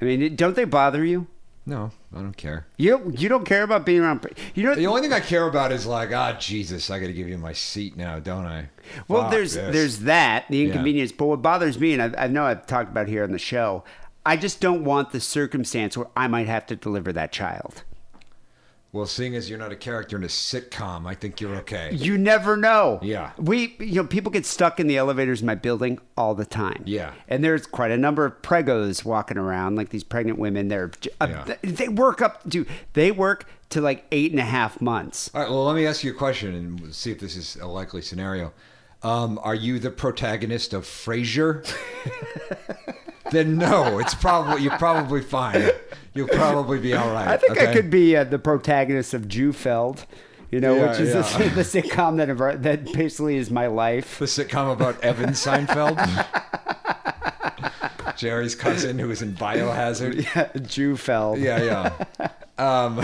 I mean, don't they bother you? No, I don't care. You you don't care about being around. You know, The only thing I care about is like, ah, Jesus, I got to give you my seat now, don't I? Well, Fuck there's this. there's that the Yeah. inconvenience, but what bothers me, and I, I know I've talked about here on the show, I just don't want the circumstance where I might have to deliver that child. Well, seeing as you're not a character in a sitcom, I think you're okay. You never know. Yeah. we you know people get stuck in the elevators in my building all the time. Yeah. and there's quite a number of pregos walking around, like these pregnant women. They're uh, Yeah. they work up, dude. They work to like eight and a half months. All right. Well, let me ask you a question and see if this is a likely scenario. Um, are you the protagonist of Frasier? <laughs> then no, it's probably you're probably fine. You'll probably be all right. I think I could be uh, the protagonist of Jewfeld, you know, Yeah, which is yeah. The, <laughs> the sitcom that that basically is my life. The sitcom about Evan Seinfeld, <laughs> Jerry's cousin who was in Biohazard. Yeah, Jewfeld. Yeah, yeah. Um,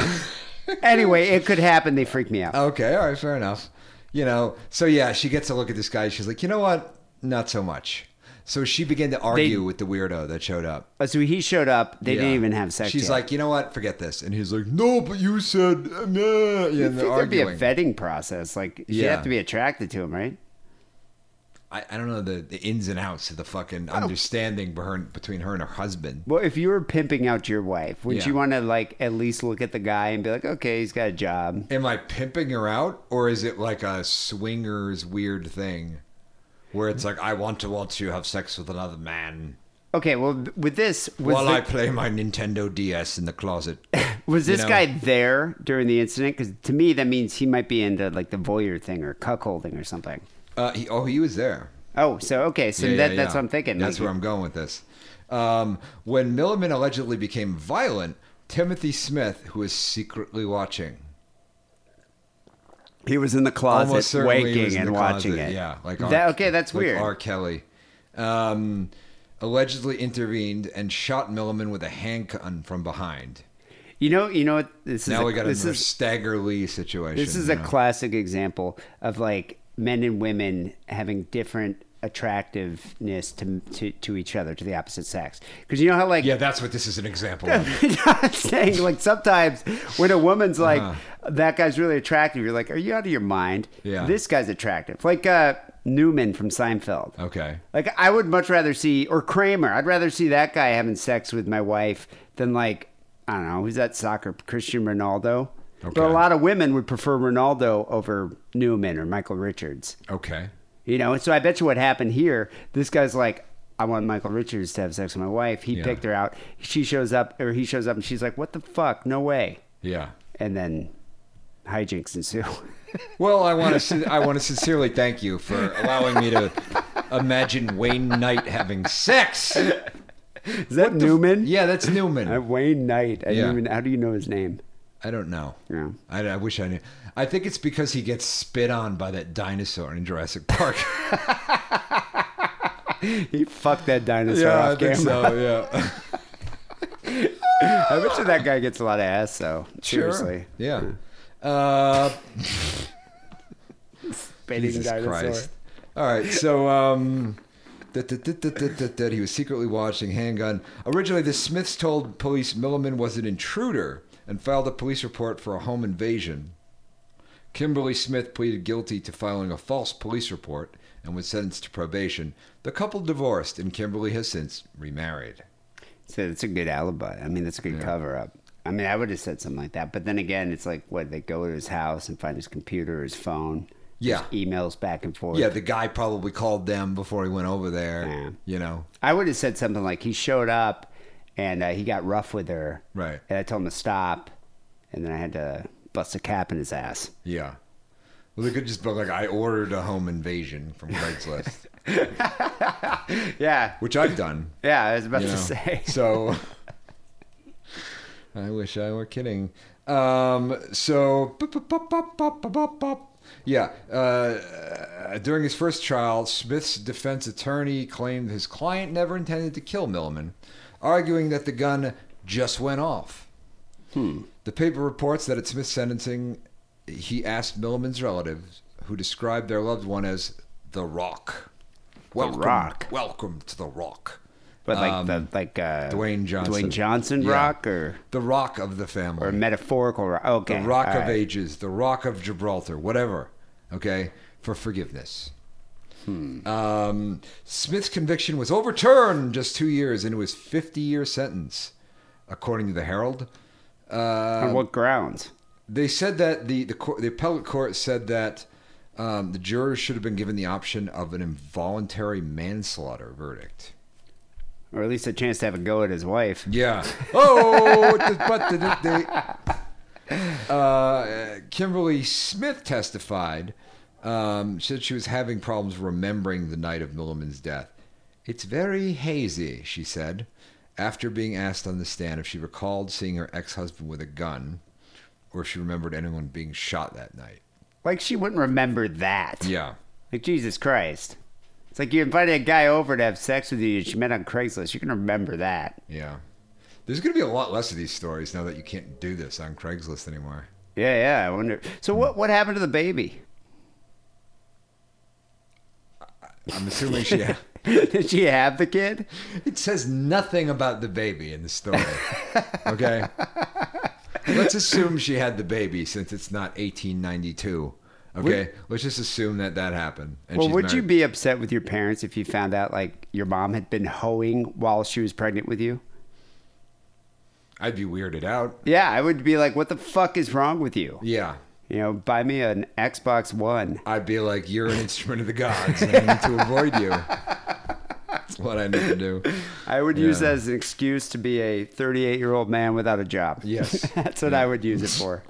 Anyway, it could happen. They freak me out. okay, all right, fair enough. You know, so yeah, she gets to look at this guy. She's like, you know what? Not so much. So she began to argue with the weirdo that showed up. Uh, So he showed up. They didn't Yeah. even have sex. She's yet. like, you know what? Forget this. And he's like, no, but you said, uh, nah. Yeah, I think there'd be a arguing. vetting process. Like you Yeah. have to be attracted to him, right? I, I don't know the, the ins and outs of the fucking oh. understanding behind, between her and her husband. Well, if you were pimping out your wife, would Yeah. you want to like at least look at the guy and be like, okay, he's got a job? Am I pimping her out, or is it like a swingers weird thing, where it's like I want to watch you have sex with another man? okay, well, with this, was, While the- I play my Nintendo DS in the closet. <laughs> was you this know? guy there during the incident? Because to me, that means he might be into like the voyeur thing or cuckolding or something. Uh, he, oh, he was there. Oh, so okay, so Yeah, that, yeah, that's yeah. what I'm thinking. That's Like, where I'm going with this. Um, when Milliman allegedly became violent, Timothy Smith, who was secretly watching, He was in the closet, almost certainly was waking and the watching closet. it. Yeah, like that. Okay, that's like weird. R. Kelly um, allegedly intervened and shot Milliman with a handgun from behind. You know, you know what? This is Now a, we got this another is Stagger Lee situation. this is a know? classic example of like men and women having different attractiveness to to, to each other to the opposite sex. Because you know how like Yeah, that's what this is an example <laughs> of. I'm saying like sometimes when a woman's like Uh-huh. that guy's really attractive, you're like, are you out of your mind? Yeah. This guy's attractive, like uh, Newman from Seinfeld. Okay. Like I would much rather see or Kramer. I'd rather see that guy having sex with my wife than like I don't know who's that soccer Christian Ronaldo. But a lot of women would prefer Ronaldo over Newman or Michael Richards. Okay. You know, so I bet you what happened here. This guy's like, I want Michael Richards to have sex with my wife. He Yeah. picked her out. She shows up, or he shows up, and she's like, "What the fuck? No way!" Yeah. And then hijinks ensue. <laughs> Well, I want to I want to sincerely thank you for allowing me to imagine Wayne Knight having sex. Is that Newman? Yeah, that's Newman. Uh, Wayne Knight. I Yeah. even, how do you know his name? I don't know. Yeah. I, I wish I knew. I think it's because he gets spit on by that dinosaur in Jurassic Park. <laughs> He fucked that dinosaur off camera. Yeah. <laughs> I bet you that guy gets a lot of ass, though. Seriously. Yeah. Uh, Spitting Jesus dinosaur. Christ. All right, so um, that he was secretly watching handgun. Originally, the Smiths told police Milliman was an intruder and filed a police report for a home invasion. Kimberly Smith pleaded guilty to filing a false police report and was sentenced to probation. The couple divorced, and Kimberly has since remarried. So it's a good alibi. I mean, that's a good cover up. I mean, I would have said something like that. But then again, it's like, what, they go to his house and find his computer, his phone, Yeah. his emails back and forth. Yeah, the guy probably called them before he went over there. Yeah. You know, I would have said something like, he showed up and uh, he got rough with her. Right. And I told him to stop. And then I had to bust a cap in his ass. Yeah. Well, they could just be like, I ordered a home invasion from Craigslist, <laughs> Yeah. which I've done. Yeah, I was about to know? say. <laughs> So I wish I were kidding. Um, so yeah, uh, during his first trial, Smith's defense attorney claimed his client never intended to kill Milliman, arguing that the gun just went off. The paper reports that at Smith's sentencing, he asked Milliman's relatives, who described their loved one as the Rock. Welcome, Rock. welcome to the Rock. But like Um, the like uh, Dwayne Johnson. Dwayne Johnson Yeah. rock or The Rock of the family. or metaphorical rock. Okay. the Rock all of right. Ages, the Rock of Gibraltar, whatever. Okay, for forgiveness. Hmm. Um, Smith's conviction was overturned just two years into his 50-year sentence, according to the Herald. On what grounds? They said that the the, court, the appellate court said that um, the jurors should have been given the option of an involuntary manslaughter verdict. Or at least a chance to have a go at his wife. Yeah. Oh, but the, the, uh, Kimberly Smith testified. Um, said she was having problems remembering the night of Milliman's death. It's very hazy, she said, after being asked on the stand if she recalled seeing her ex-husband with a gun, or if she remembered anyone being shot that night. Like she wouldn't remember that. Yeah. Like Jesus Christ. It's like you invited a guy over to have sex with you. that You met on Craigslist. You can remember that. Yeah. There's going to be a lot less of these stories now that you can't do this on Craigslist anymore. Yeah, yeah. I wonder. So what? What happened to the baby? I'm assuming she. <laughs> Did she have the kid? It says nothing about the baby in the story. Okay? Let's assume she had the baby since it's not 1892. Okay? Let's just assume that that happened. And well, would you be upset with your parents if you found out like your mom had been hoeing while she was pregnant with you? I'd be weirded out. Yeah, I would be like, "What the fuck is wrong with you?" Yeah. You know, buy me an Xbox One. I'd be like, you're an instrument of the gods, and I need to avoid you. That's what I need to do. I would use that as an excuse to be a 38 year old man without a job. Yes. <laughs> That's what I would use it for.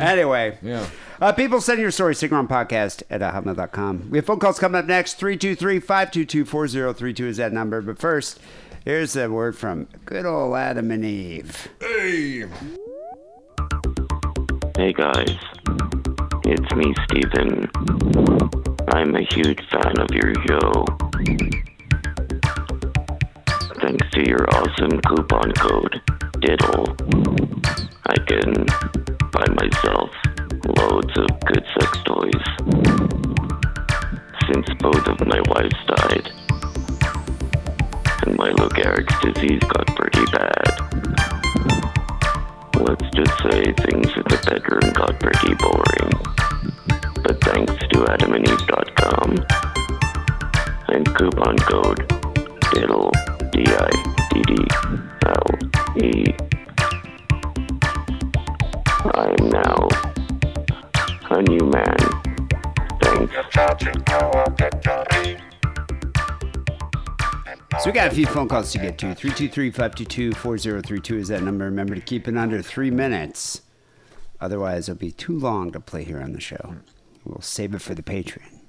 Anyway, Yeah. uh, people send your story, podcast at uh, hotmail.com. We have phone calls coming up next 323 522 4032 is that number. But first, here's a word from good old Adam and Eve. Hey. Hey guys, it's me, Steven. I'm a huge fan of your show. Thanks to your awesome coupon code, Diddle, I can buy myself loads of good sex toys. Since both of my wives died, and my Lou Gehrig's disease got pretty bad. Let's just say things in the bedroom got pretty boring. But thanks to adamandeve.com and coupon code DIDDLE, D-I-D-D-L-E, I am now a new man. Thanks. So we got a few phone calls to get to. 323-522-4032 is that number. Remember to keep it under three minutes. Otherwise, it'll be too long to play here on the show. We'll save it for the Patreon.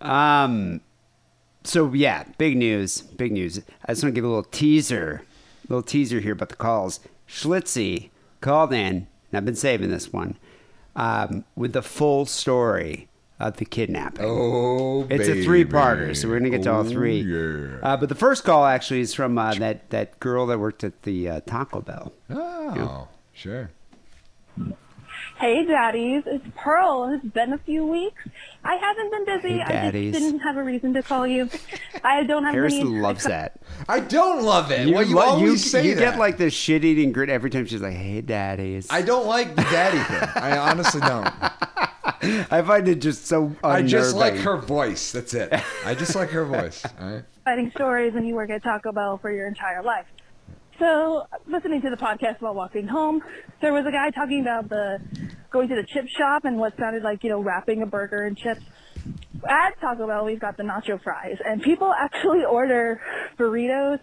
Um, so yeah, big news, big news. I just want to give a little teaser, little teaser here about the calls. Schlitzy called in, and I've been saving this one, um, with the full story of the kidnapping. Oh, It's a three-parter, so we're gonna get to all three. yeah. Uh, but the first call actually is from uh, that that girl that worked at the uh, Taco Bell. Oh, sure. Hey, daddies. It's Pearl. It's been a few weeks. I haven't been busy. Hey, I just didn't have a reason to call you. I don't have Harrison any. loves that. I don't love it. well, you lo- always say you that. get like this shit-eating grit every time she's like, "Hey, daddies." I don't like the daddy thing. <laughs> I honestly don't. I find it just so. I just like her voice. That's it. I just like her voice. <laughs> All right. exciting stories and you work at Taco Bell for your entire life. So, listening to the podcast while walking home, there was a guy talking about the going to the chip shop and what sounded like, you know, wrapping a burger in chips. At Taco Bell, we've got the nacho fries, and people actually <laughs> order burritos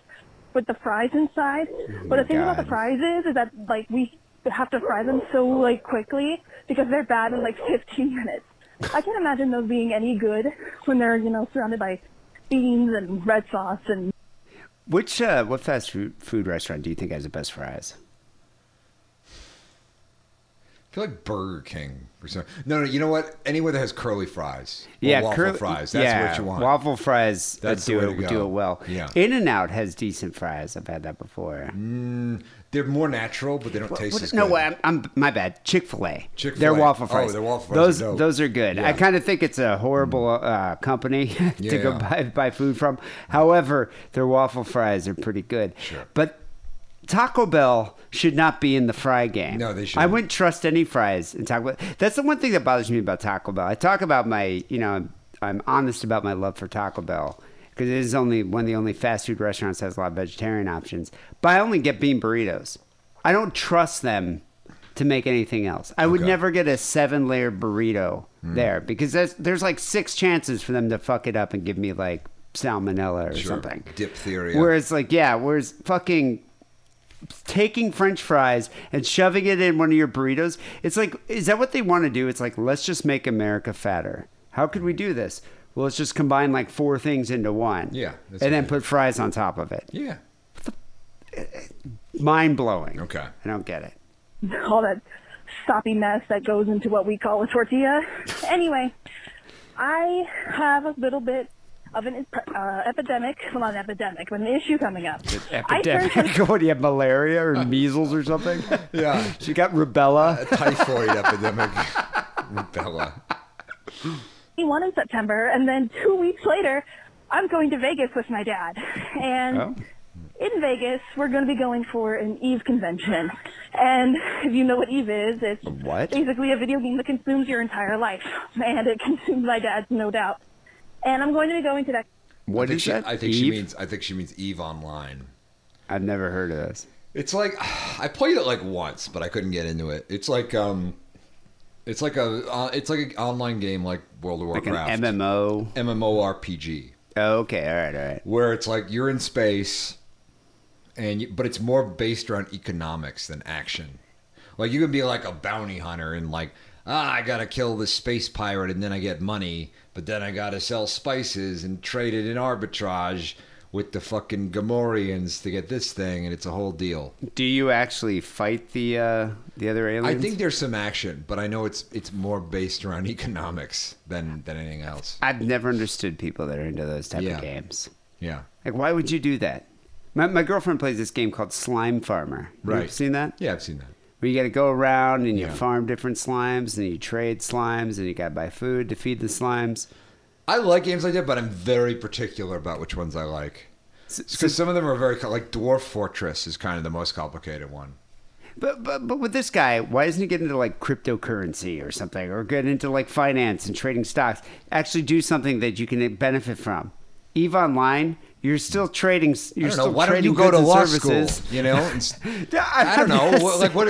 with the fries inside. Oh but the thing about the fries is, is that like we have to fry them so like quickly because they're bad in like 15 minutes. I can't imagine those being any good when they're, you know, surrounded by beans and red sauce and Which uh, what fast food restaurant do you think has the best fries? I feel like Burger King. Or something. No, no. You know what? Anywhere that has curly fries. Yeah, waffle curly- fries. That's yeah, what you want. Waffle fries uh, That's do it do it well. Yeah. In and Out has decent fries. I've had that before. They're more natural, but they don't taste as no, good. No, I'm, I'm my bad. Chick Fil A. Chick-fil-A. Their waffle fries. Oh, their waffle fries Those are dope. those are good. I kind of think it's a horrible uh, company <laughs> to Yeah, go yeah. buy, buy food from. However, their waffle fries are pretty good. Sure. But Taco Bell should not be in the fry game. No, they shouldn't. I wouldn't trust any fries in Taco Bell. That's the one thing that bothers me about Taco Bell. I talk about my, you know, I'm honest about my love for Taco Bell because it is only one of the only fast food restaurants that has a lot of vegetarian options. But I only get bean burritos. I don't trust them to make anything else. I would Okay. never get a seven layer burrito Hmm. there because there's, there's like six chances for them to fuck it up and give me like salmonella or something. Diphtheria. Whereas like yeah, whereas fucking taking french fries and shoving it in one of your burritos, it's like is that what they want to do? It's like let's just make America fatter. How could we do this? Well, let's just combine like four things into one. Yeah, that's And then okay. put fries on top of it. Yeah. Mind blowing. Okay. I don't get it. <laughs> all that soppy mess that goes into what we call a tortilla. Anyway, I have a little bit of an uh, epidemic, well not an epidemic, but an issue coming up. I turned Epidemic. <laughs> what do you have? Malaria or measles or something? <laughs> Yeah. She got rubella. A Typhoid epidemic. Rubella. 21 in September, and then two weeks later, I'm going to Vegas with my dad. And Oh. in Vegas, we're going to be going for an Eve convention. And if you know what Eve is, it's what? basically a video game that consumes your entire life. And it consumes my dad's, no doubt. And I'm going to be going to that. What I think is she, that? I think she means. I think she means Eve Online. I've never heard of this. It's like <sighs> I played it like once, but I couldn't get into it. It's like um, it's like a uh, it's like an online game like World of Warcraft, Like an MMO. MMORPG. Oh, okay, all right, all right. where it's like you're in space, and you, but it's more based around economics than action. Like you can be like a bounty hunter and like ah, I gotta kill this space pirate and then I get money, but then I gotta sell spices and trade it in arbitrage with the fucking Gamorreans to get this thing, and it's a whole deal. Do you actually fight the uh, the other aliens? I think there's some action, but I know it's it's more based around <laughs> economics than than anything else. I've never understood people that are into those type Yeah. of games. Yeah. Like, why would you do that? My, my girlfriend plays this game called Slime Farmer. You Right. ever seen that? Yeah, I've seen that. Where you got to go around and you Yeah. farm different slimes and you trade slimes and you got to buy food to feed the slimes. I like games like that, but I'm very particular about which ones I like. Because some of them are very like Dwarf Fortress is kind of the most complicated one. But, but but with this guy, why doesn't he get into like cryptocurrency or something, or get into like finance and trading stocks? Actually, do something that you can benefit from. Eve Online, you're still trading. You're I don't still know. Why don't you go to law services. school? You know, <laughs> I, don't know. Like What, like what?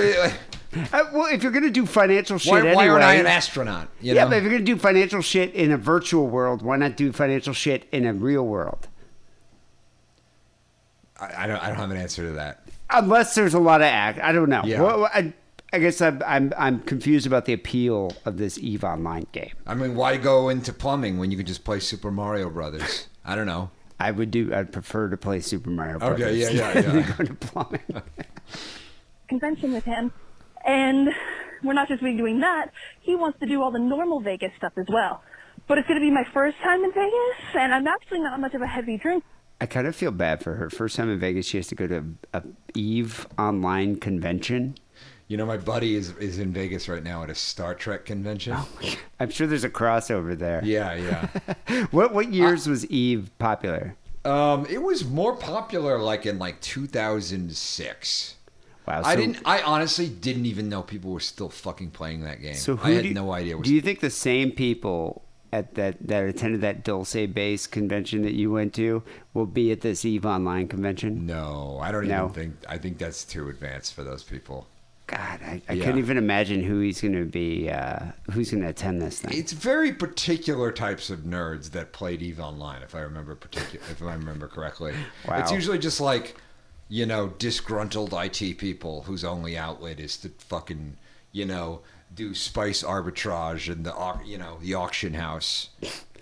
Uh, well, if you're gonna do financial shit Why, anyway, why aren't I an astronaut? You yeah, but if you're gonna do financial shit in a virtual world, why not do financial shit in a real world? I, I don't. I don't have an answer to that. Unless there's a lot of act, I don't know. Yeah. Well, I, I guess I'm, I'm I'm confused about the appeal of this Eve Online game. I mean, why go into plumbing when you can just play Super Mario Brothers? I don't know. <laughs> I would do. I'd prefer to play Super Mario Brothers. Okay, yeah, <laughs> yeah, than yeah. go to plumbing. convention with him, and we're not just doing that. He wants to do all the normal Vegas stuff as well. But it's going to be my first time in Vegas, and I'm actually not much of a heavy drinker. I kind of feel bad for her. First time in Vegas, she has to go to a Eve Online convention. You know, my buddy is is in Vegas right now at a Star Trek convention. I'm sure there's a crossover there. Yeah, yeah. <laughs> What what years was Eve popular? Um, it was more popular like in like 2006. Wow. I didn't. I honestly didn't even know people were still fucking playing that game. So I had you- no idea. Do you think the same people at that that attended that Dulce Base convention that you went to will be at this Eve Online convention? No, I don't No. even think. I think that's too advanced for those people. God, I, I Yeah. couldn't even imagine who he's going to be. Uh, who's going to attend this thing? It's very particular types of nerds that played Eve Online, if I remember particular, if I remember correctly. Wow. It's usually just like, you know, disgruntled IT people whose only outlet is to fucking, you know, do spice arbitrage and the, you know, the auction house.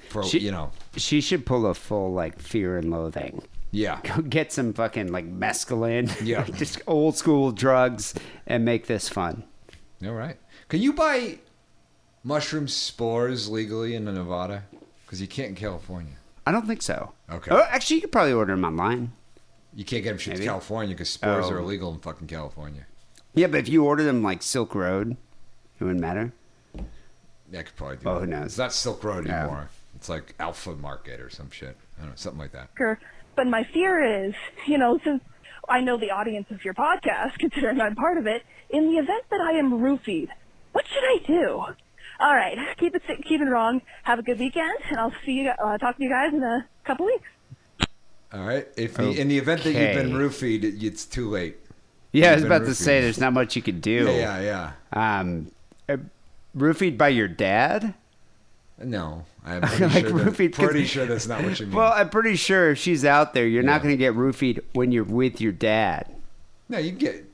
For She- you know, She should pull a full like fear and loathing. yeah. <laughs> Go get some fucking like mescaline. Yeah. <laughs> just old school drugs and make this fun. All right. Can you buy mushroom spores legally in Nevada? Because you can't in California. I don't think so. Okay. Oh, actually, you could probably order them online. You can't get them shipped to California because spores Oh. are illegal in fucking California. Yeah, but if you order them like Silk Road, it wouldn't matter. Yeah, I could probably do Oh, that. who knows? It's not Silk Road Yeah. anymore. It's like Alpha Market or some shit. I don't know, something like that. But my fear is, you know, since I know the audience of your podcast, <laughs> considering I'm part of it, in the event that I am roofied, what should I do? All right, keep it keep it wrong. Have a good weekend, and I'll see you. Uh, talk to you guys in a couple weeks. All right. If the, in the event that you've been Okay. roofied, it's too late. Yeah, I was You've about to say there's not much you can do. Yeah, yeah, yeah. Um, uh, roofied by your dad? No, I'm <laughs> pretty, Like sure, that- pretty <laughs> sure that's not what you mean. Well, I'm pretty sure if she's out there, you're not going to get roofied when you're with your dad. no, you get.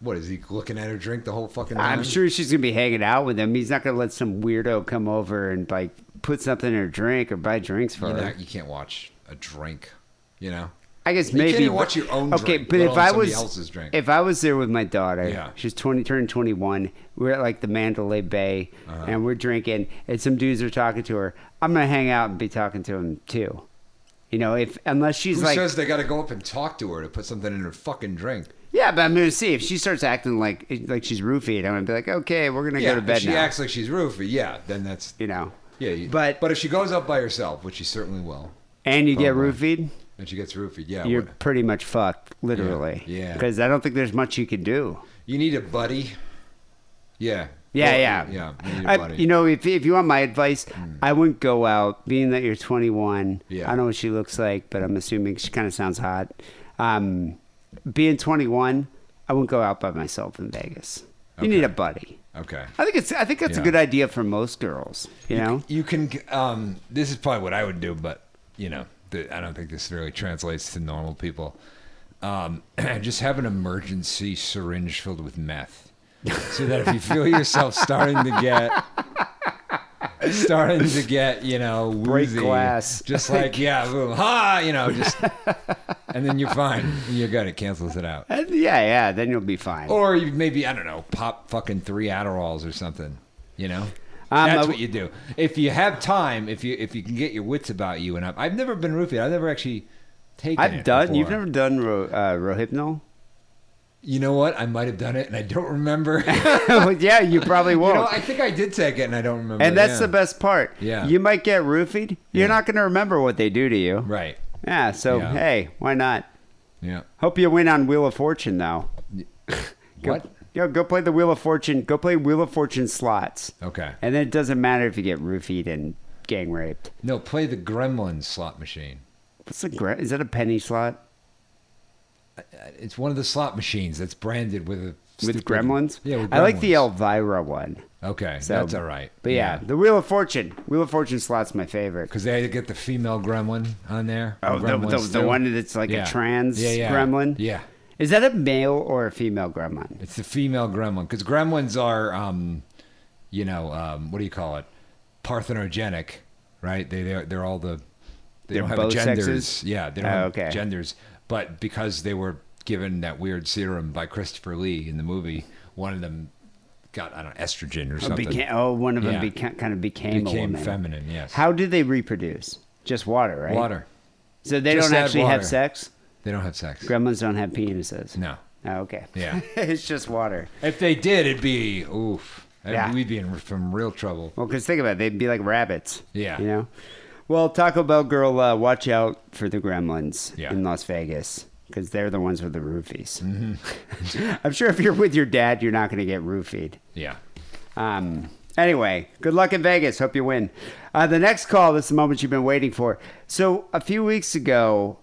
What is he looking at her drink the whole fucking I'm sure she's going to be hanging out with him. He's not going to let some weirdo come over and like put something in her drink or buy drinks for You, her. know, you can't watch a drink. You know. I guess You maybe watch your own Okay, drink, but if I was else's drink. if I was there with my daughter, Yeah. she's twenty, turned twenty one. We're at like the Mandalay Bay, Uh-huh. and we're drinking, and some dudes are talking to her. I'm gonna hang out and be talking to him too. You know, if unless she's Who like, says they got to go up and talk to her to put something in her fucking drink? yeah, but I'm gonna see if she starts acting like like she's roofied. I'm gonna be like, okay, we're gonna yeah, go to bed if she now. acts like she's roofie, yeah, then that's you know, yeah. You, But- but if she goes up by herself, which she certainly will, and you get roofied, and she gets roofied, yeah, you're what- pretty much fucked, literally. Yeah. Because I don't think there's much you can do. you need a buddy. Yeah. Yeah, yeah, yeah. You need a I- you know, if if you want my advice, I wouldn't go out. Being that you're 21, Yeah. I don't know what she looks like, but I'm assuming she kind of sounds hot. Um, being 21, I wouldn't go out by myself in Vegas. You need a buddy. okay. I think it's. I think that's a good idea for most girls. You know. You can. Um, this is probably what I would do, but you know, that I don't think this really translates to normal people. Um, <clears throat> just have an emergency syringe filled with meth, so that if you feel yourself <laughs> starting to get starting to get you know Break woozy, glass. just like yeah, boom, ha, you know, just <laughs> and then you're fine. You're good. It cancels it out. And yeah, yeah. Then you'll be fine. Or you maybe I don't know, pop fucking three Adderalls or something. You know, Um, that's I- what you do. If you have time, if you if you can get your wits about you, and I've, I've never been roofied. I've never actually taken. I've it done. before. You've never done ro, uh, Rohypnol? You know what? I might have done it, and I don't remember. <laughs> <laughs> yeah, you probably won't. know, I think I did take it, and I don't remember. and that's yeah. the best part. Yeah. You might get roofied. You're Yeah. not going to remember what they do to you. Right. Yeah. So Yeah. hey, why not? Yeah. Hope you win on Wheel of Fortune though. <laughs> Go, Yo, go play the Wheel of Fortune. Go play Wheel of Fortune slots. Okay. And then it doesn't matter if you get roofied and gang raped. No, play the Gremlin slot machine. What's the gra- is that a penny slot uh, uh, It's one of the slot machines that's branded with a with gremlins? Yeah, with I like the. Elvira one. Okay, So- that's all right. But yeah, the Wheel of Fortune. Wheel of Fortune slot's my favorite. because they get the female gremlin on there. Oh, the, the, the one that's like Yeah. a trans Yeah, yeah. gremlin. Yeah, Is that a male or a female gremlin? it's the female gremlin because gremlins are, um, you know, um, what do you call it? Parthenogenic, right? They they're, they're all the they They're don't have both genders. sexes? Yeah, they don't Oh, have okay. genders, but because they were given that weird serum by Christopher Lee in the movie, one of them got I don't know estrogen or Oh, something. became, oh, one of them Yeah. beca- kind of became, a became feminine. Yes. How do they reproduce? Just water, right? Water. So they Just don't actually water. have sex. They don't have sex. Gremlins don't have penises. No. Oh, okay. Yeah. <laughs> it's just water. If they did, it'd be oof. Yeah. We'd be in some real trouble. Well, because think about it, they'd be like rabbits. Yeah. You know. Well, Taco Bell girl, uh, watch out for the Gremlins Yeah. in Las Vegas because they're the ones with the roofies. Mm-hmm. <laughs> I'm sure if you're with your dad, you're not going to get roofied. Yeah. Um, anyway, good luck in Vegas. Hope you win. Uh, the next call, this is the moment you've been waiting for. So, a few weeks ago,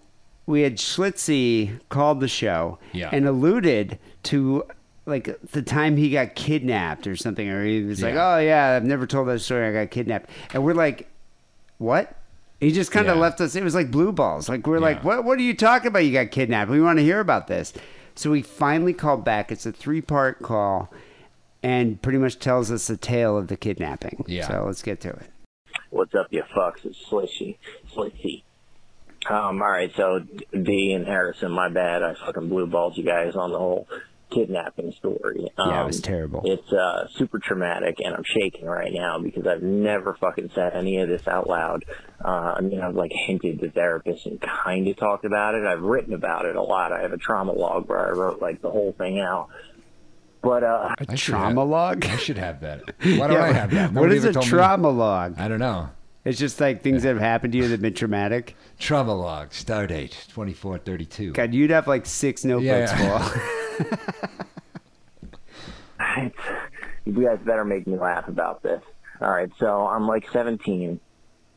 we had Schlitzy called the show Yeah. and alluded to like the time he got kidnapped or something, or he was like, "Oh yeah, I've never told that story. I got kidnapped," and we're like, "What?" He just kind of Yeah. left us. It was like blue balls. Like we're like, "What? What are you talking about? You got kidnapped. We want to hear about this." So we finally called back. It's a three-part call, and pretty much tells us the tale of the kidnapping. Yeah. So let's get to it. What's up, you fucks? It's Schlitzy. Schlitzy. Um, alright, so Dee and Harrison, my bad. I fucking blue balled you guys on the whole kidnapping story. Um, Yeah, it was terrible. It's uh, super traumatic, and I'm shaking right now because I've never fucking said any of this out loud. Uh, I mean, I've like hinted to therapists and kind of talked about it. I've written about it a lot. I have a trauma log where I wrote like the whole thing out. But uh, A I should trauma have- log? I should have that. <laughs> Why don't I have that? what Nobody is ever a told me. trauma log? I don't know. It's just like things that have happened to you that have been traumatic. Trauma log. Star date twenty four thirty two. God, you'd have like six notebooks Yeah. full. <laughs> you guys better make me laugh about this. All right, so I'm like 17.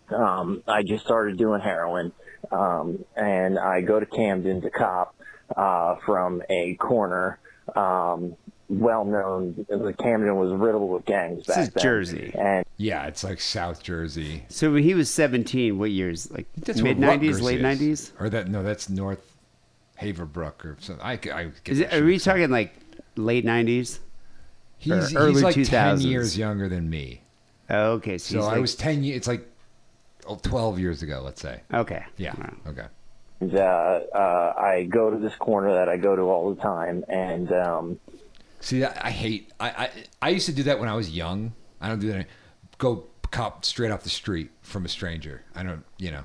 Um, I just started doing heroin, um, and I go to Camden to cop uh, from a corner. Um, well known, the Camden was riddled with gangs This back is then. Jersey. and Yeah, it's like South Jersey. So he was 17, what years? Like That's mid 90s, late 90s? or that? No, that's North Haverbrook or something. I, I get Is it, are we mixed up. talking like late 90s? He's, or he's early like 2000s? ten years younger than me. Oh, okay. So, So I like- was ten years. It's like twelve years ago. Let's say. Okay. Yeah. Wow. Okay. uh, uh, I go to this corner that I go to all the time, and um, See, I, I hate. I, I I used to do that when I was young. I don't do that. any- Go cop straight off the street from a stranger. I don't. You know.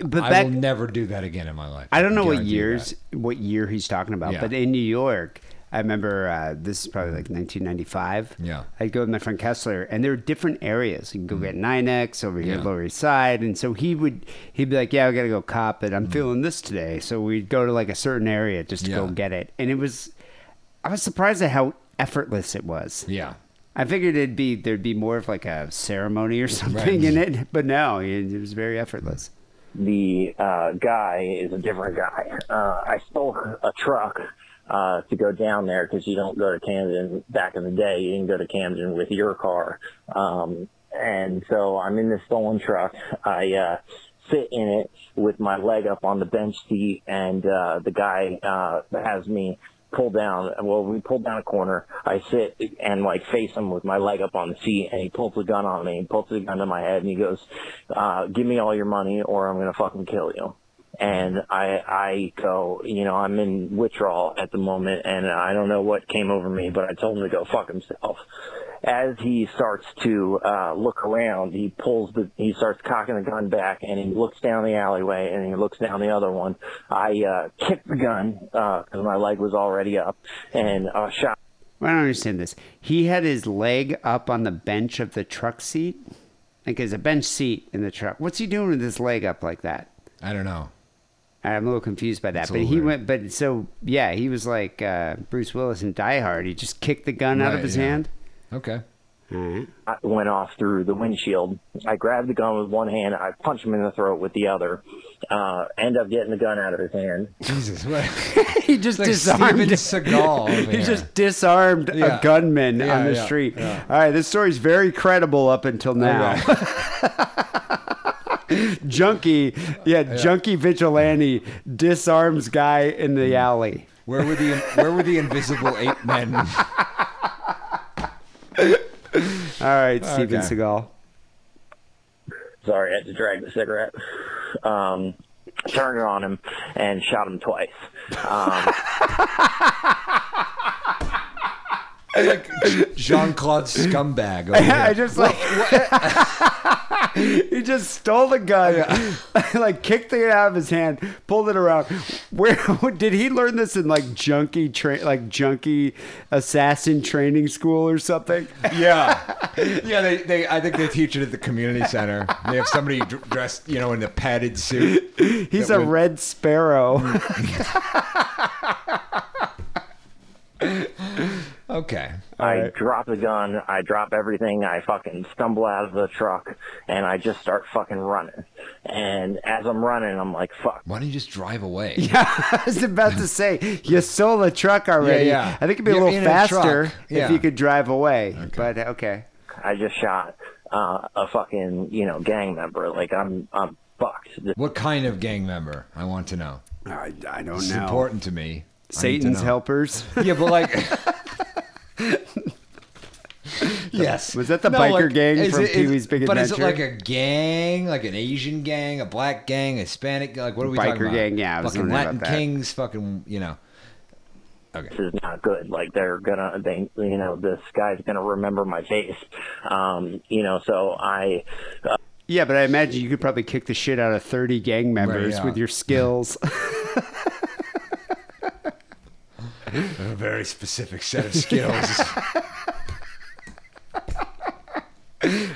But I back, will never do that again in my life. I don't know what years, that. what year he's talking about, Yeah. but in New York, I remember uh, this is probably like 1995. Yeah. I'd go with my friend Kessler, and there were different areas. You can go get 9X over here, Mm. Yeah. Lower East Side, and so he would he'd be like, "Yeah, I gotta go cop it. I'm feeling this today." So we'd go to like a certain area just to go Mm. Get it, and it was. I was surprised at how effortless it was. Yeah. I figured it'd be there'd be more of like a ceremony or <laughs> something Right. in it, but no, it, it was very effortless. the uh, guy is a different guy. Uh, I stole a truck uh, to go down there because you don't go to Camden. Back in the day, you didn't go to Camden with your car. Um, and so I'm in this stolen truck. I uh, sit in it with my leg up on the bench seat, and uh, the guy uh, has me pull down. Well, we pull down a corner. I sit and like face him with my leg up on the seat, and he pulls the gun on me. He pulls the gun to my head, and he goes, uh, "Give me all your money, or I'm gonna fucking kill you." And I, I go, you know, I'm in withdrawal at the moment, and I don't know what came over me, but I told him to go fuck himself. As he starts to uh, look around, he pulls the, he starts cocking the gun back, and he looks down the alleyway, and he looks down the other one. I uh, kicked the gun because my leg was already up, and uh, shot I don't understand this. He had his leg up on the bench of the truck seat. Like there's a bench seat in the truck. What's he doing with his leg up like that? I don't know. I'm a little confused by that. It's but he went. But so yeah, he was like uh, Bruce Willis in Die Hard. He just kicked the gun out of his yeah. hand. Okay. All right. I went off through the windshield. I grabbed the gun with one hand. I punched him in the throat with the other. Uh, end up getting the gun out of his hand. <laughs> Jesus, what? <laughs> he just like disarmed. Steven <laughs> Seagal he just disarmed Yeah. a gunman Yeah, on the yeah, street. yeah. All right, this story's very credible up until now. <laughs> junkie, yeah, junkie vigilante disarms guy in the alley. Where were the Where were the invisible ape men? <laughs> All right, Steven Okay. Seagal. Sorry, I had to drag the cigarette. Um, turned it on him and shot him twice. Um, <laughs> like Jean Claude scumbag. Over I just like <laughs> he just stole the gun, <laughs> like kicked it out of his hand, pulled it around. Where <laughs> did he learn this in like junkie train, like junkie assassin training school or something? Yeah, yeah. They, they, I think they teach it at the community center. They have somebody dr- dressed, you know, in a padded suit. He's a would- red sparrow. Mm. Okay. I drop the gun, I drop everything, I fucking stumble out of the truck, and I just start fucking running. And as I'm running, I'm like, fuck. Why don't you just drive away? <laughs> Yeah, I was about to say you stole the truck already. Yeah, yeah. I think it'd be a You're little in a faster if you could drive away. But okay. I just shot uh, a fucking, you know, gang member. Like, I'm, I'm fucked. What kind of gang member? I want to know. I, I don't It's know. important to me. I need to Satan's helpers. <laughs> Yeah, but like. <laughs> yes. Was that the biker gang from it- is- Pee-wee's Big But is it Adventure? like a gang, like an Asian gang, a black gang, a Hispanic? Like what are we talking about? Biker gang, yeah, I was fucking wondering Latin about that. kings, fucking you know. Okay. this is not good. Like they're gonna, they, you know, this guy's gonna remember my face. Um, you know, so I, uh, Yeah, but I imagine you could probably kick the shit out of 30 gang members yeah. with your skills. <laughs> A very specific set of skills. <laughs>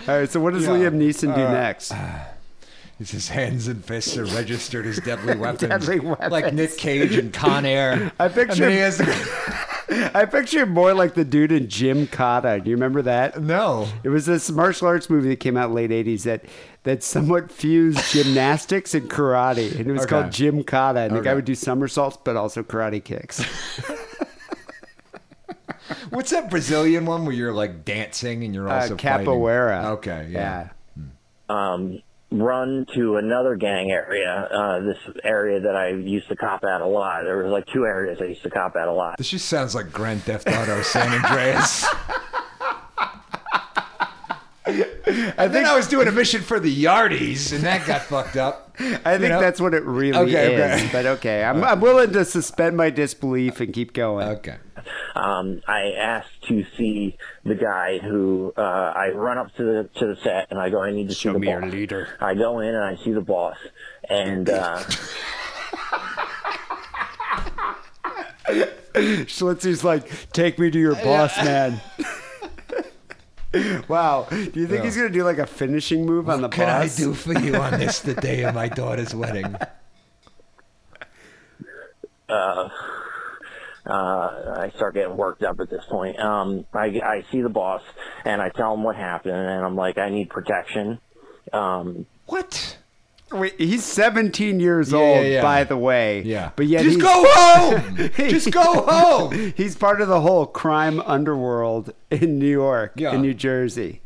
All right, so what does Yeah. Liam Neeson do Uh, next? <sighs> His hands and fists are registered as deadly <laughs> weapons, Deadly weapons. like Nick Cage and Con Air. I picture then he has <laughs> I picture him more like the dude in Jim Kata. Do you remember that? no. It was this martial arts movie that came out late 80s that that somewhat fused gymnastics and karate. And it was Okay. called Gymkata. And the guy would do somersaults but also karate kicks. What's that Brazilian one where you're like dancing and you're Uh, also fighting? capoeira. Okay, yeah. um, run to another gang area, uh, this area that I used to cop at a lot. There was like two areas I used to cop at a lot. This just sounds like Grand Theft Auto San Andreas. <laughs> and think I was doing a mission for the Yardies, and that got fucked up. <laughs> I think know? that's what it really Okay, is. okay. But okay, I'm, I'm willing to suspend my disbelief and keep going. Okay. Um, I asked to see the guy who uh, I run up to the to the set and I go, I need to Show see the me your leader. I go in and I see the boss, and uh, <laughs> Schlitzy's like, take me to your boss, man. <laughs> <laughs> wow. Do you think Yeah. he's going to do like a finishing move on the What can I do for you on this, the day of my <laughs> daughter's wedding? uh, I start getting worked up at this point. Um, I, I see the boss and I tell him what happened, and I'm like, I need protection. Um, What? Wait, he's 17 years Yeah, old, yeah, yeah. by the way. Yeah. But yet Just go <laughs> home! Just go home! <laughs> he's part of the whole crime underworld in New York, Yeah. in New Jersey.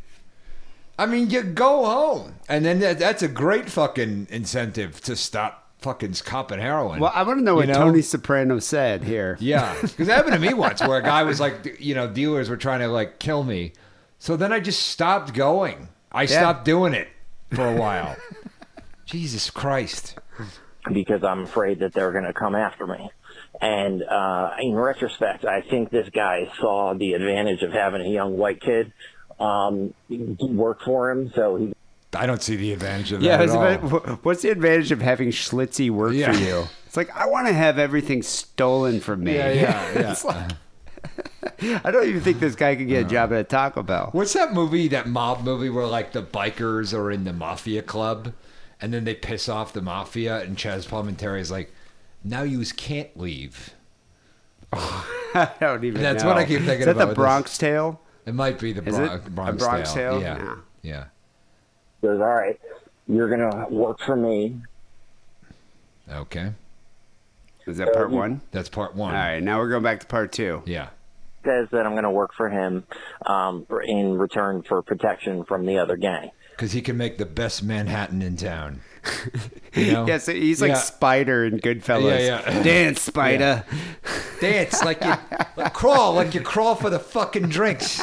I mean, you go home, and then that, that's a great fucking incentive to stop fucking copping heroin. Well, I want to know what know? Tony Soprano said here. Yeah, because that happened to me <laughs> once, where a guy was like, you know, dealers were trying to like kill me, so then I just stopped going. I stopped doing it for a while. Jesus Christ! because I'm afraid that they're going to come after me. And uh, in retrospect, I think this guy saw the advantage of having a young white kid um, work for him. So he I don't see the advantage of that Yeah, at all. about- what's the advantage of having Schlitzy work Yeah. for you? It's like I want to have everything stolen from me. Yeah, yeah, <laughs> yeah. It's like- <laughs> I don't even think this guy could get a job at a Taco Bell. What's that movie, that mob movie where like the bikers are in the mafia club and then they piss off the mafia and Chazz Palminteri is like, now you can't leave. <laughs> I don't even. That's know. what I keep thinking Is that about the with Bronx Tale? It might be the Is Bronx, it? Bronx, A Bronx Tale? Yeah. Yeah. yeah. goes, "All right, you're going to work for me." Okay. Is that part Uh, one? That's part one. All right, now we're going back to part two. Yeah. Says that I'm going to work for him um, in return for protection from the other gang. Because he can make the best Manhattan in town. You know? <laughs> Yeah, so he's like Yeah. Spider in Goodfellas. Yeah, yeah. <laughs> Dance, Spider. Dance like you like crawl, like you crawl for the fucking drinks.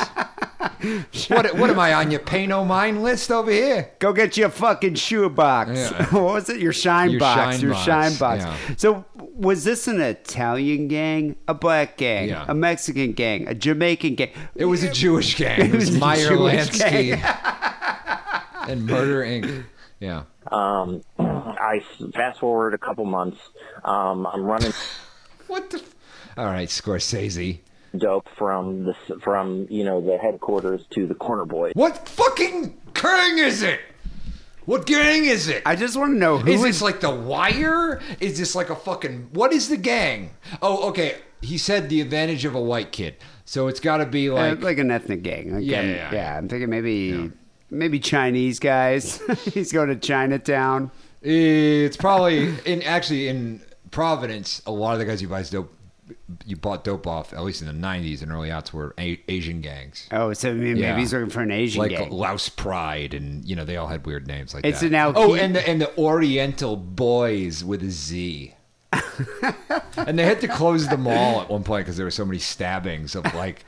What, what am I on your pay no mind list over here? Go get your fucking shoe box. Yeah. <laughs> what was it? Your shine Your box. shine your box, shine box. So was this an Italian gang, a black gang, Yeah. a Mexican gang, a Jamaican gang? It was a Jewish gang. It was was a Meyer Lansky. And Murder Inc. Yeah. Um, <clears throat> I s- fast forward a couple months. Um, I'm running <laughs> What the? F- All right, Scorsese. dope from the from you know the headquarters to the corner boy. What fucking gang is it? What gang is it? I just want to know who Is is this like the Wire? Is this like a fucking? What is the gang? Oh, okay. He said the advantage of a white kid, so it's got to be uh, like, like an ethnic gang. Like, Yeah, I'm- yeah, yeah. I'm thinking maybe maybe Chinese guys. <laughs> He's going to Chinatown. it's probably in actually in Providence. A lot of the guys you buy dope, you bought dope off, at least in the '90s and early aughts, were a- Asian gangs. Oh, so maybe Yeah. he's looking for an Asian like gang. Louse Pride, and you know they all had weird names like It's that. an Al- oh, and the and the Oriental Boys with a Z. <laughs> and they had to close the mall at one point because there were so many stabbings of like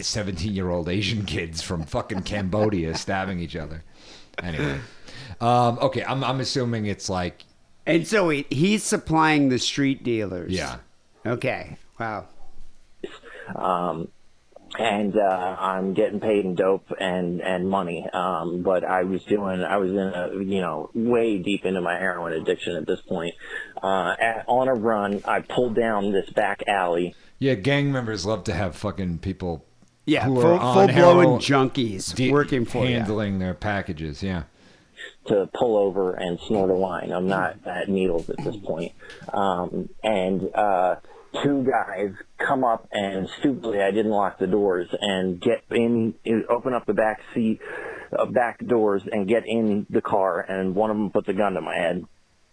seventeen-year-old Asian kids from fucking Cambodia <laughs> stabbing each other. Anyway, um, okay, I'm I'm assuming it's like And so he, he's supplying the street dealers. yeah, Okay. Wow. um, and uh, I'm getting paid in dope and and money. Um, but I was doing, I was in a, you know, way deep into my heroin addiction at this point. Uh, at, on a run, I pulled down this back alley. Yeah. Gang members love to have fucking people Yeah, who full, are on full blown junkies de- working for you. handling their packages. Yeah. to pull over and snort a line. I'm not at needles at this point. Um, and uh, two guys come up and stupidly, I didn't lock the doors and get in, open up the back seat, uh, back doors and get in the car. And one of them puts a gun to my head.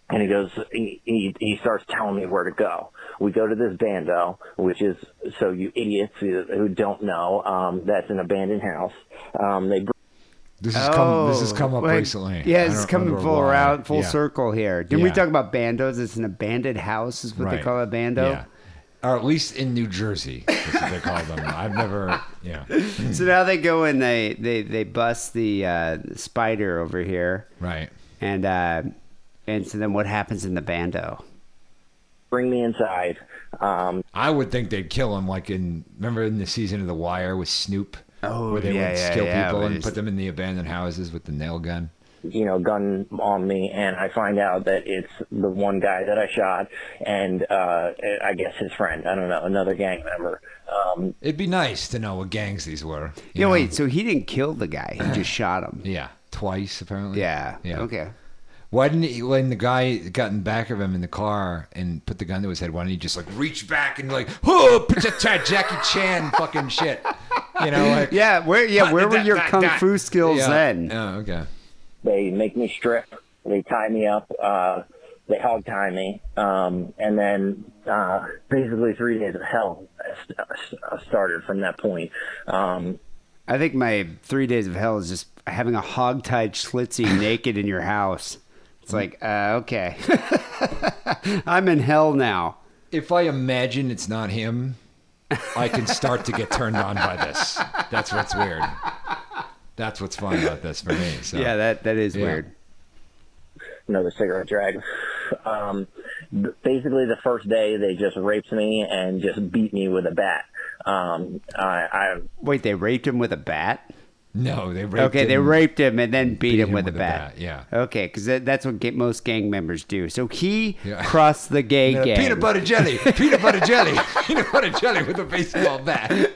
And he goes, he, he, he starts telling me where to go. We go to this bando, which is, so you idiots who who don't know, um, that's an abandoned house. Um, they This has come. This has come up Oh, wait. recently. Yeah, it's coming full why. around, full Yeah. circle here. Didn't we talk about bandos? It's an abandoned house, is what they call a bando. Yeah. Or at least in New Jersey, that's what they call them. I've never, <laughs> yeah. So now they go and they they they bust the uh, spider over here, Right. and uh, and so then what happens in the bando? Bring me inside. Um, I would think they'd kill him, like in remember in the season of The Wire with Snoop, Oh, where they yeah, would yeah, kill yeah, people and put them in the abandoned houses with the nail gun. you know, gun on me, and I find out that it's the one guy that I shot, and uh, I guess his friend. I don't know, another gang member. Um, It'd be nice to know what gangs these were. you Yeah, know? wait. So he didn't kill the guy; he <clears throat> just shot him. Yeah, twice apparently. Yeah. Yeah. Okay. Why didn't he, when the guy got in back of him in the car and put the gun to his head, why didn't he just like reach back and like, oh, Jackie Chan fucking shit? You know, like, <laughs> Yeah. Where? Yeah. Where were your kung fu skills yeah. then? Oh, okay. they make me strip. They tie me up. Uh, they hog tie me, um, and then uh, basically three days of hell uh, started from that point. Um, I think my three days of hell is just having a hog tied Schlitzy <laughs> naked in your house. It's like, uh, okay, <laughs> I'm in hell now. If I imagine it's not him, I can start to get turned on by this. That's what's weird. That's what's fun about this for me. So. Yeah, that that is Yeah. weird. another cigarette drag. Um, basically, the first day they just raped me and just beat me with a bat. Um, I, I Wait, they raped him with a bat? No, they raped him. okay, they raped him and then beat, him, him with, with a a bat. bat, yeah. Okay, because that, that's what ga- most gang members do. So he Yeah. <laughs> crossed the gay Uh, gang. peanut butter jelly, <laughs> peanut butter jelly, <laughs> peanut butter jelly with a baseball bat.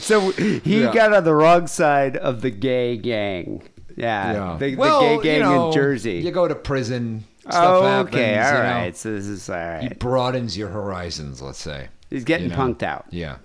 So he Yeah. got on the wrong side of the gay gang. Yeah, The, well, the gay gang you know, in Jersey. You go to prison. Stuff oh, okay, all you know. So this is all He broadens your horizons. Let's say He's getting you know. punked out. Yeah.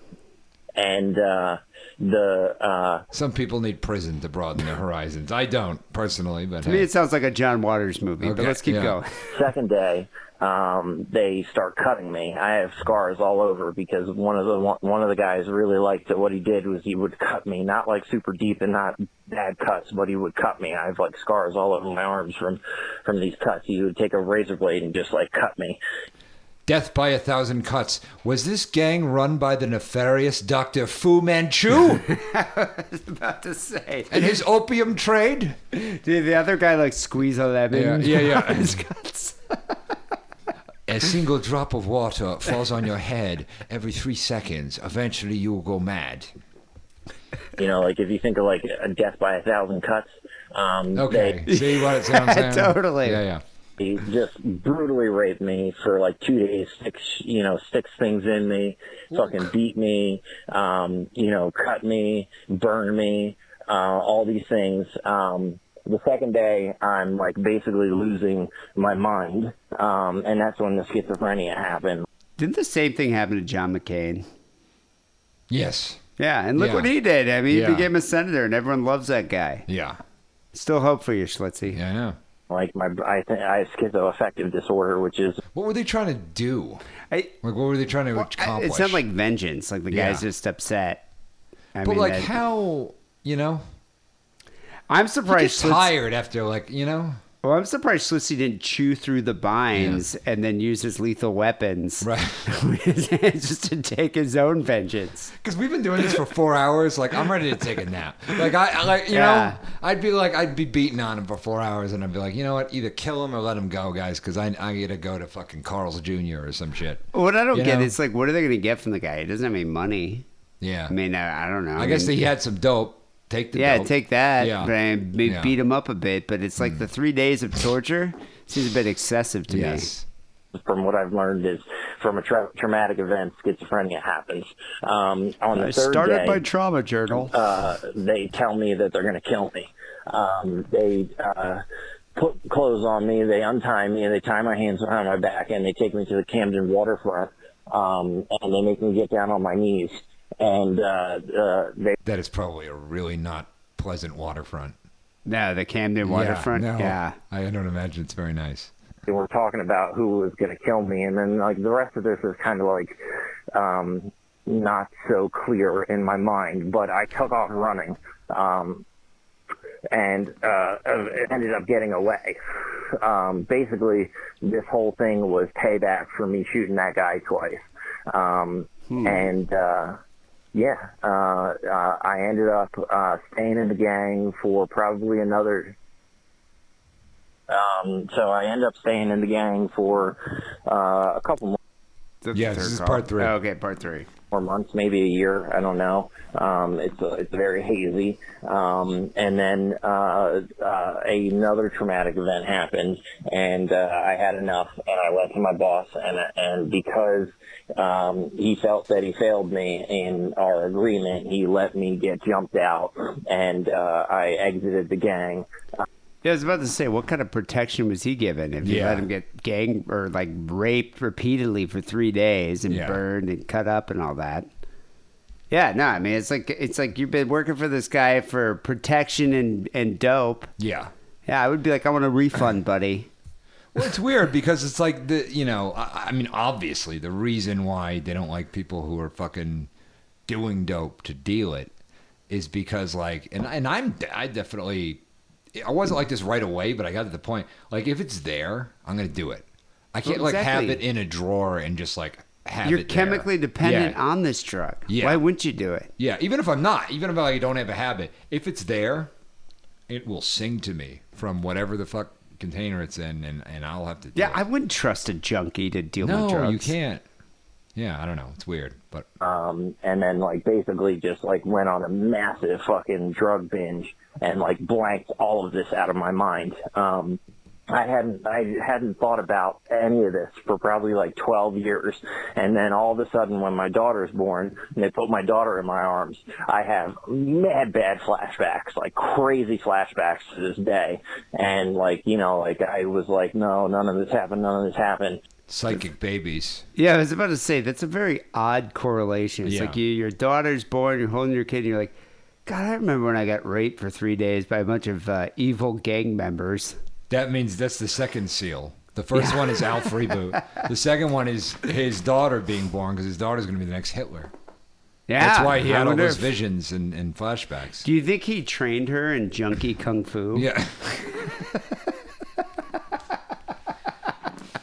And uh, the uh, Some people need prison to broaden their horizons. I don't personally, but To hey. me, it sounds like a John Waters movie. But let's keep yeah. going. second day, um, they start cutting me. I have scars all over because one of the one, one of the guys really liked it. What he did was he would cut me, not like super deep and not bad cuts, but he would cut me. I have like scars all over my arms from from these cuts. He would take a razor blade and just like cut me. Death by a thousand cuts. Was this gang run by the nefarious Dr. Fu Manchu <laughs> I was about to say. and his opium trade? Did the other guy like squeeze a lemon? Yeah, yeah, yeah. <laughs> his guts? A single drop of water falls on your head every three seconds. Eventually, you will go mad. You know, like if you think of like a death by a thousand cuts. Um, Okay. They, See what it sounds <laughs> like? Totally. Yeah, yeah. He just brutally raped me for like two days, six, you know, sticks things in me, fucking beat me, um, you know, cut me, burn me, uh, all these things. Um, the second day, I'm like basically losing my mind, um, and that's when the schizophrenia happened. Didn't the same thing happen to John McCain? Yes. Yeah, and look Yeah. what he did. I mean, Yeah. he became a senator, and everyone loves that guy. Yeah. Still hope for you, Schlitzy. Yeah, I know. Like my, I think I have schizoaffective disorder, which is What were they trying to do? I, Like, what were they trying to I- accomplish? it's not like vengeance. Like the Yeah. guy's just upset. I but mean, like, that- how, you know? I'm He surprised. gets tired after, like, you know? Well, I'm surprised Schlitzy didn't chew through the binds and then use his lethal weapons, Right. with his hands just to take his own vengeance. Because we've been doing this for four hours. Like, I'm ready to take a nap. Like, I, I like, you Yeah. know, I'd be like, I'd be beating on him for four hours, and I'd be like, you know what? Either kill him or let him go, guys, because I, I gotta go to fucking Carl's Jr. or some shit. What I don't You get know? is like, what are they going to get from the guy? He doesn't have any money. Yeah. I mean, I, I don't know. I guess mean, he had some dope. Take the Yeah, dope. take that. Yeah. But I Yeah. Mm. beat him up a bit. But it's like the three days of torture seems a bit excessive to Yes. from what I've learned is from a tra- traumatic event, schizophrenia happens. Um, on the I third started day, my trauma journal. uh, they tell me that they're going to kill me. Um, they uh, put clothes on me, they untie me, and they tie my hands behind my back, and they take me to the Camden waterfront, um, and they make me get down on my knees. And uh, uh, they That is probably a really not pleasant waterfront. no, the Camden waterfront. Yeah, no, Yeah. I don't imagine it's very nice. they were talking about who was going to kill me, and then like the rest of this is kind of like um, not so clear in my mind. But I took off running, um, and uh, ended up getting away. Um, basically, this whole thing was payback for me shooting that guy twice, um, and. Uh, yeah, uh, uh, I ended up uh, staying in the gang for probably another um, so I end up staying in the gang for uh, a couple more. The Yeah, this is call. part three. Oh, okay, part three. Four months, maybe a year. I don't know. Um, it's uh, it's very hazy. Um, and then uh, uh, another traumatic event happened, and uh, I had enough, and I went to my boss, and and because um, he felt that he failed me in our agreement, he let me get jumped out, and uh, I exited the gang. Yeah, I was about to say, what kind of protection was he given if you Yeah. let him get gang or like raped repeatedly for three days and Yeah. burned and cut up and all that? Yeah, no, I mean it's like it's like you've been working for this guy for protection and and dope. Yeah. Yeah, I would be like, I want a refund, buddy. Well, it's weird because it's like the you know I, I mean obviously the reason why they don't like people who are fucking doing dope to deal it is because like, and and I'm I definitely, I wasn't like this right away, but I got to the point. Like, if it's there, I'm gonna do it. I can't Well, like have it in a drawer and just like have it. You're it there. chemically dependent Yeah. on this drug. Yeah. Why wouldn't you do it? Yeah, even if I'm not, even if I don't have a habit, if it's there, it will sing to me from whatever the fuck container it's in, and, and I'll have to. Do Yeah, it. I wouldn't trust a junkie to deal no, with drugs. No, you can't. Yeah, I don't know. It's weird, but um, and then like basically just like went on a massive fucking drug binge and like blanked all of this out of my mind. Um, I hadn't I hadn't thought about any of this for probably like 12 years, and then all of a sudden when my daughter daughter's born and they put my daughter in my arms, I have mad bad flashbacks, like crazy flashbacks to this day, and like you know like I was like no none of this happened none of this happened. psychic babies. Yeah, I was about to say that's a very odd correlation. It's Yeah. like you, your daughter's born, you're holding your kid, and you're like, God, I remember when I got raped for three days by a bunch of uh, evil gang members. That means that's the second seal. The first one is Alf <laughs> reboot. The second one is his daughter being born because his daughter's going to be the next Hitler. Yeah, That's why he I had all those if- visions and, and flashbacks. Do you think he trained her in junkie kung fu? Yeah. <laughs>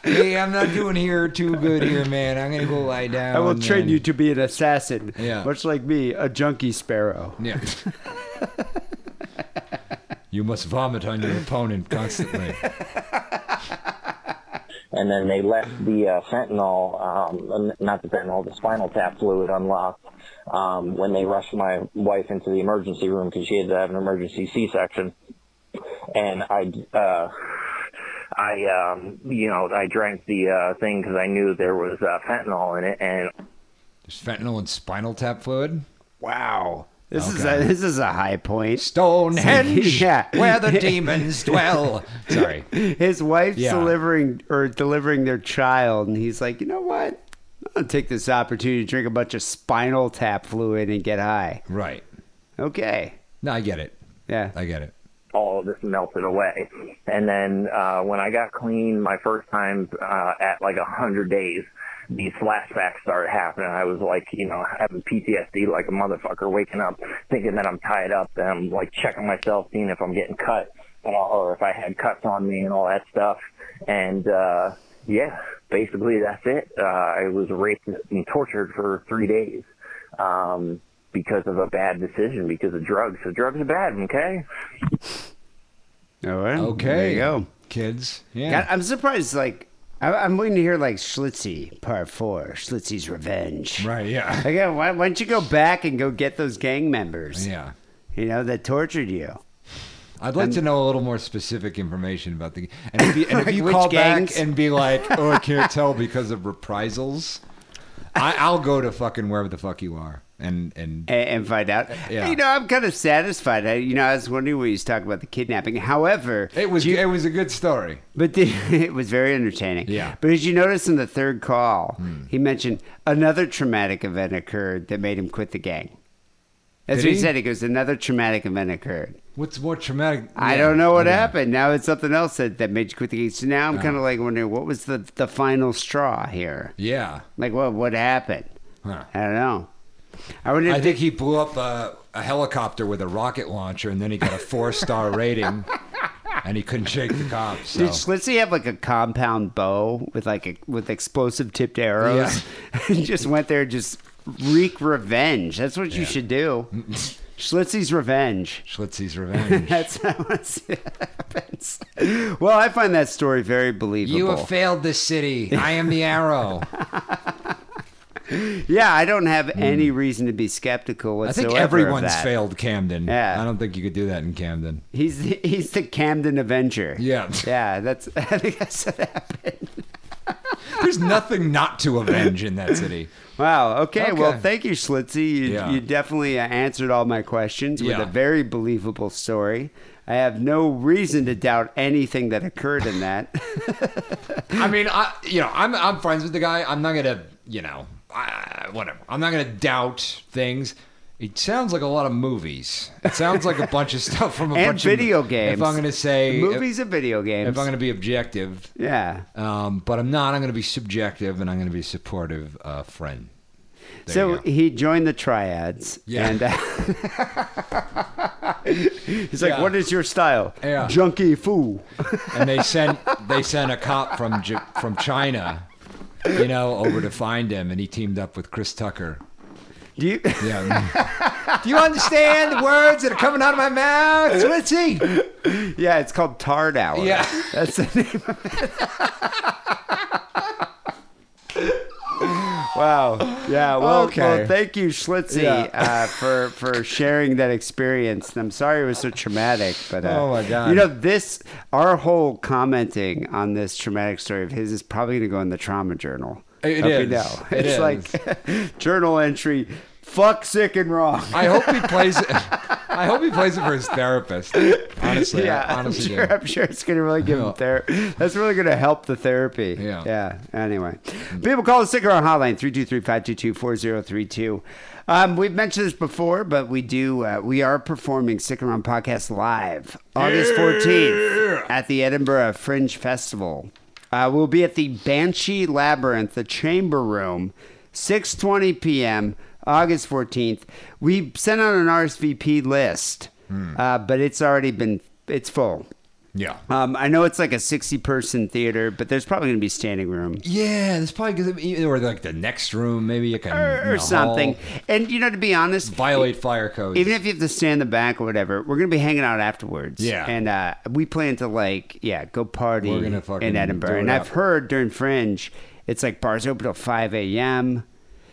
hey, I'm not doing here too good here, man. I'm gonna go lie down. I will train then- you to be an assassin. Yeah. Much like me, a junkie sparrow. Yeah. <laughs> you must vomit on your opponent constantly. <laughs> and then they left the uh, fentanyl, um, not the fentanyl, the spinal tap fluid unlocked um, when they rushed my wife into the emergency room because she had to have an emergency C-section. And I, uh, I, um, you know, I drank the uh, thing because I knew there was uh, fentanyl in it, and There's fentanyl and spinal tap fluid. Wow. This is a this is a high point. Stonehenge, <laughs> Yeah. where the <laughs> demons dwell. Sorry. His wife's Yeah. delivering or delivering their child, and he's like, you know what? I'm gonna take this opportunity to drink a bunch of spinal tap fluid and get high. Right. Okay. No, I get it. Yeah. I get it. all of this melted away. And then uh, when I got clean my first time uh, at like a hundred days, these flashbacks started happening. I was like, you know, having PTSD like a motherfucker, waking up thinking that I'm tied up, and I'm like checking myself, seeing if I'm getting cut, and all, or if I had cuts on me and all that stuff. And uh, yeah, basically that's it. Uh, I was raped and tortured for three days. Um, because of a bad decision, because of drugs. So drugs are bad, okay? All right. Okay. There you go. Kids. Yeah. God, I'm surprised. Like, I, I'm waiting to hear like Schlitzy Part Four, Schlitzy's Revenge. Right. Yeah. <laughs> Uh, why, why don't you go back and go get those gang members? Yeah. You know that tortured you. I'd like to know a little more specific information about the. And if you, and if Like <laughs> you call gangs? back and be like, "Oh, I can't <laughs> tell because of reprisals," I, I'll go to fucking wherever the fuck you are and and and, find out. Yeah. You know, I'm kind of satisfied. I, you know, I was wondering when he was talking about the kidnapping. However, it was you- it was a good story. but the, <laughs> it was very entertaining. Yeah. Hmm. But as you notice in the third call, he mentioned another traumatic event occurred that made him quit the gang. That's Did what he he? said. He goes, another traumatic event occurred. What's more traumatic? I Yeah, don't know what okay. happened. Now it's something else that, that made you quit the game. So now I'm Oh. kind of like wondering what was the the final straw here? Yeah. Like what what happened? Huh. I don't know. I wonder. I if think he blew up a, a helicopter with a rocket launcher, and then he got a four star <laughs> rating, and he couldn't shake the cops. So. Did Schlitzy have like a compound bow with like a, with explosive tipped arrows? Yeah. <laughs> and just went there, and just wreak revenge. That's what you should do. <laughs> Schlitzy's revenge. Schlitzy's revenge. That's how it happens. Well, I find that story very believable. you have failed this city. I am the arrow. Yeah, I don't have any reason to be skeptical Hmm. I whatsoever. think everyone's failed Camden. Yeah. I don't think you could do that in Camden. He's the, he's the Camden Avenger. Yeah. yeah. That's <laughs> I think that's what happened. <laughs> There's nothing not to avenge in that city. Wow. Okay. Well, thank you, Schlitzy. You, Yeah. you definitely uh, answered all my questions with Yeah. a very believable story. I have no reason to doubt anything that occurred in that. <laughs> I mean, I you know, I'm I'm friends with the guy. I'm not gonna, you know, I, whatever. I'm not gonna doubt things. It sounds like a lot of movies. It sounds like a bunch of <laughs> stuff from a and bunch video of games. If I'm gonna say movies and video games. if I'm gonna be objective, yeah. um, but I'm not. I'm gonna be subjective, and I'm gonna be a supportive uh, friend. so he joined the triads. Yeah. And uh, <laughs> he's like, Yeah. "What is your style?" Yeah. Junkie foo. and they sent <laughs> they sent a cop from from China, <laughs> you know, over to find him, and he teamed up with Chris Tucker. Do you? Yeah. <laughs> Do you understand the words that are coming out of my mouth, Schlitzy? Yeah, it's called Tard Hour. Yeah. That's the name of it. <laughs> wow. Yeah. Well, Okay. well, thank you, Schlitzy, Yeah. uh, for for sharing that experience. And I'm sorry it was so traumatic, but uh, Oh, my God. you know this our whole commenting on this traumatic story of his is probably going to go in the trauma journal. It is. <laughs> It it's is. like <laughs> journal entry. Fuck sick and wrong. I hope he plays it. I hope he plays it for his therapist. Honestly, yeah, I I'm sure. I'm sure it's going to really give him therapy. That's really going to help the therapy. Yeah. Yeah. Anyway, people call the Sick and Wrong Hotline 323-522-4032. Um, we've mentioned this before, but we do. Uh, we are performing Sick and Wrong Podcast live August 14th at the Edinburgh Fringe Festival. Uh, we'll be at the Banshee Labyrinth, the Chamber Room, 6:20 p.m. August 14th. We sent out an RSVP list, uh, but it's already been it's full. Yeah. Um, I know it's like a 60 person theater, but there's probably going to be standing room Yeah, there's probably gonna be, or like the next room, maybe you can or, or something. hall, And, you know, to be honest, violate fire codes. even if you have to stand in the back or whatever, we're going to be hanging out afterwards. Yeah. And uh, we plan to, like, yeah, go party We're gonna in Edinburgh. And up. I've heard during Fringe, it's like bars open till 5 a.m.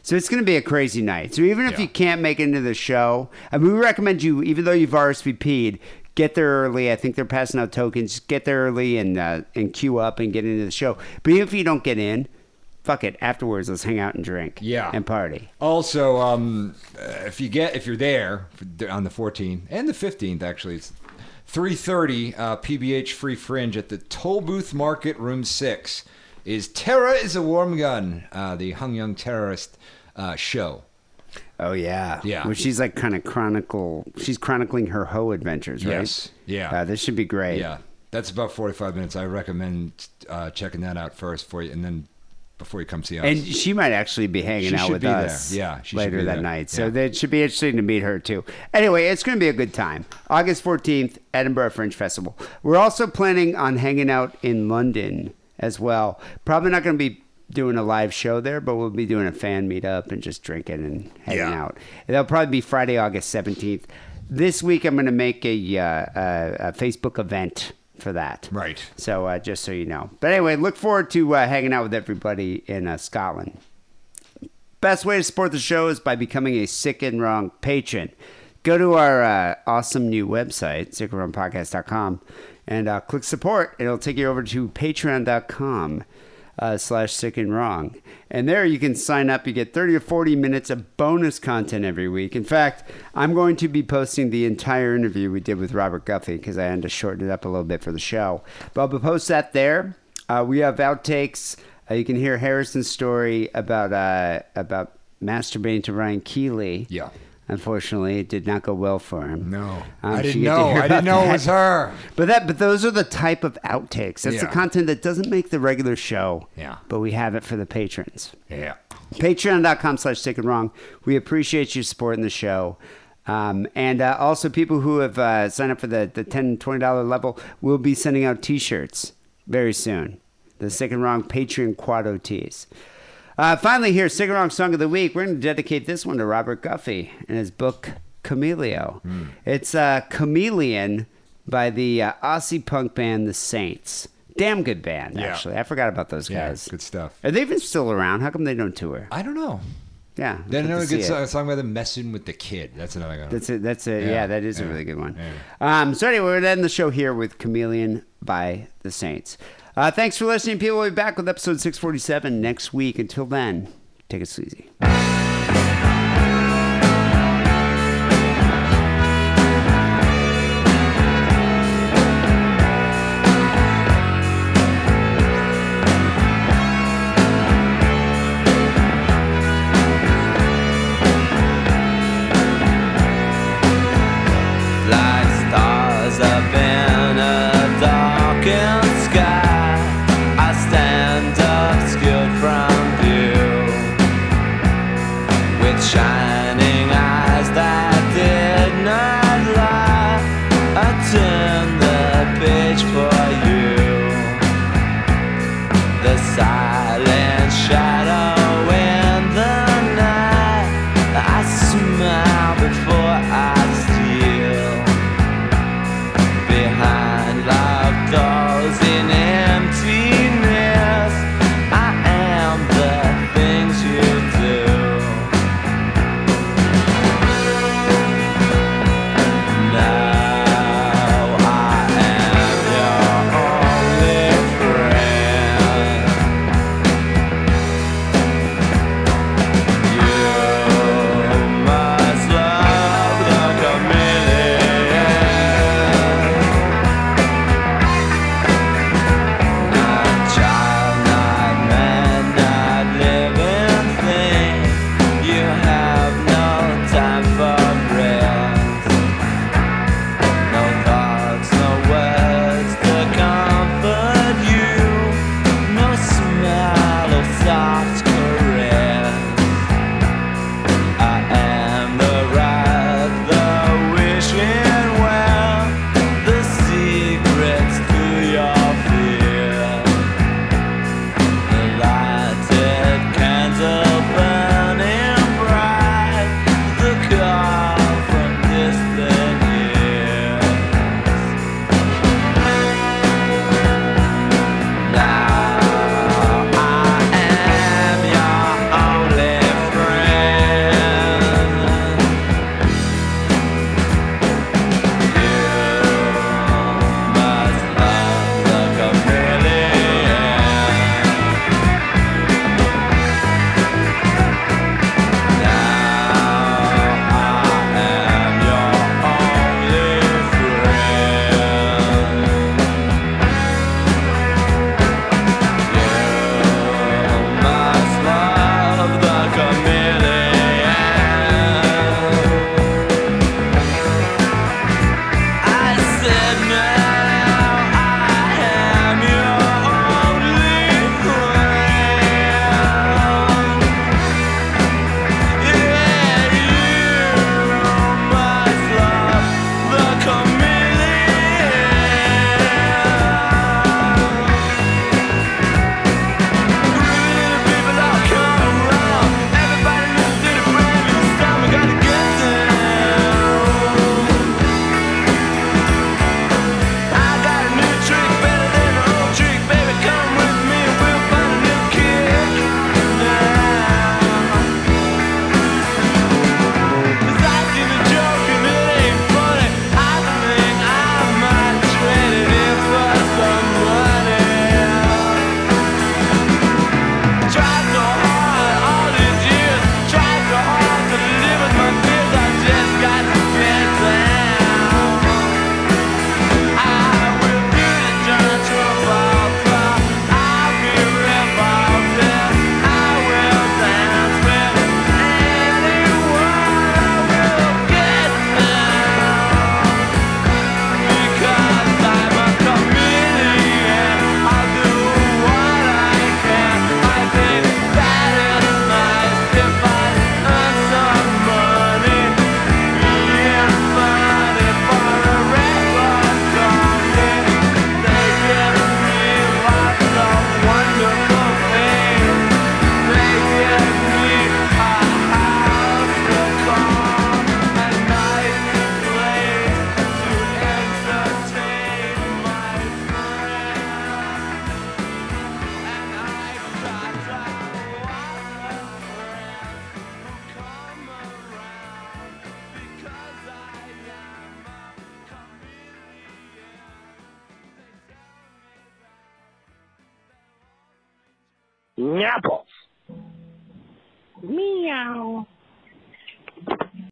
So it's going to be a crazy night. So even if Yeah. you can't make it into the show, I mean, we recommend you, even though you've RSVP'd, get there early. I think they're passing out tokens. Get there early and uh, and queue up and get into the show. But even if you don't get in, fuck it. Afterwards, let's hang out and drink. Yeah. And party. Also, um, uh, if you get if you're there on the 14th and the 15th, actually, it's 3:30 uh, PBH Free Fringe at the Toll Booth Market, Room Six. Is Terra is a warm gun? Uh, the Hung Young terrorist uh, show. Oh yeah, Yeah. Well, she's like kind of chronicle. She's chronicling her hoe adventures, right? Yes. Yeah. Uh, this should be great. Yeah, that's about 45 minutes. I recommend uh, checking that out first for you, and then before you come see us. And she might actually be hanging She out with be there. us Yeah, she later be that there. night. So Yeah. that should be interesting to meet her too. Anyway, it's going to be a good time. August 14th, Edinburgh Fringe Festival. We're also planning on hanging out in London as well. Probably not going to be doing a live show there, but we'll be doing a fan meetup and just drinking and hanging Yeah. out. That'll probably be Friday, August 17th. This week, I'm going to make a, uh, a, a Facebook event for that. Right. So uh, just so you know. But anyway, look forward to uh, hanging out with everybody in uh, Scotland. Best way to support the show is by becoming a Sick and Wrong patron. Go to our uh, awesome new website, sickandwrongpodcast.com, and uh, click support. It'll take you over to patreon.com uh, slash sick and wrong. And there you can sign up. You get 30 or 40 minutes of bonus content every week. In fact, I'm going to be posting the entire interview we did with Robert Guffey because I had to shorten it up a little bit for the show. But I'll post that there. Uh, we have outtakes. Uh, you can hear Harrison's story about uh, about masturbating to Ryan Keely. Yeah. Unfortunately, it did not go well for him. No. Um, I didn't you get to know. I didn't know it was her. But that, but those are the type of outtakes. That's the content that doesn't make the regular show. Yeah. But we have it for the patrons. Yeah. Patreon.com slash sick and wrong. We appreciate you supporting the show. Um, and uh, also, people who have uh, signed up for the, the $10, $20 level will be sending out t shirts very soon. The Sick and Wrong Patreon Quado tees. Uh, finally, here, and Song of the Week. We're going to dedicate this one to Robert Guffey and his book, Chameleo. Hmm. It's uh, Chameleon by the uh, Aussie punk band The Saints. Damn good band, Yeah. actually. I forgot about those Yeah, guys. good stuff. Are they even still around? How come they don't tour? I don't know. Yeah. Then another good song, song about them messing with the kid. That's another one. That's it. That's it. Yeah, Yeah, that is a really good one. yeah. Um, so anyway, we're gonna end the show here with Chameleon by the Saints. Uh, thanks for listening, people. We'll be back with episode 647 next week. Until then, take it easy.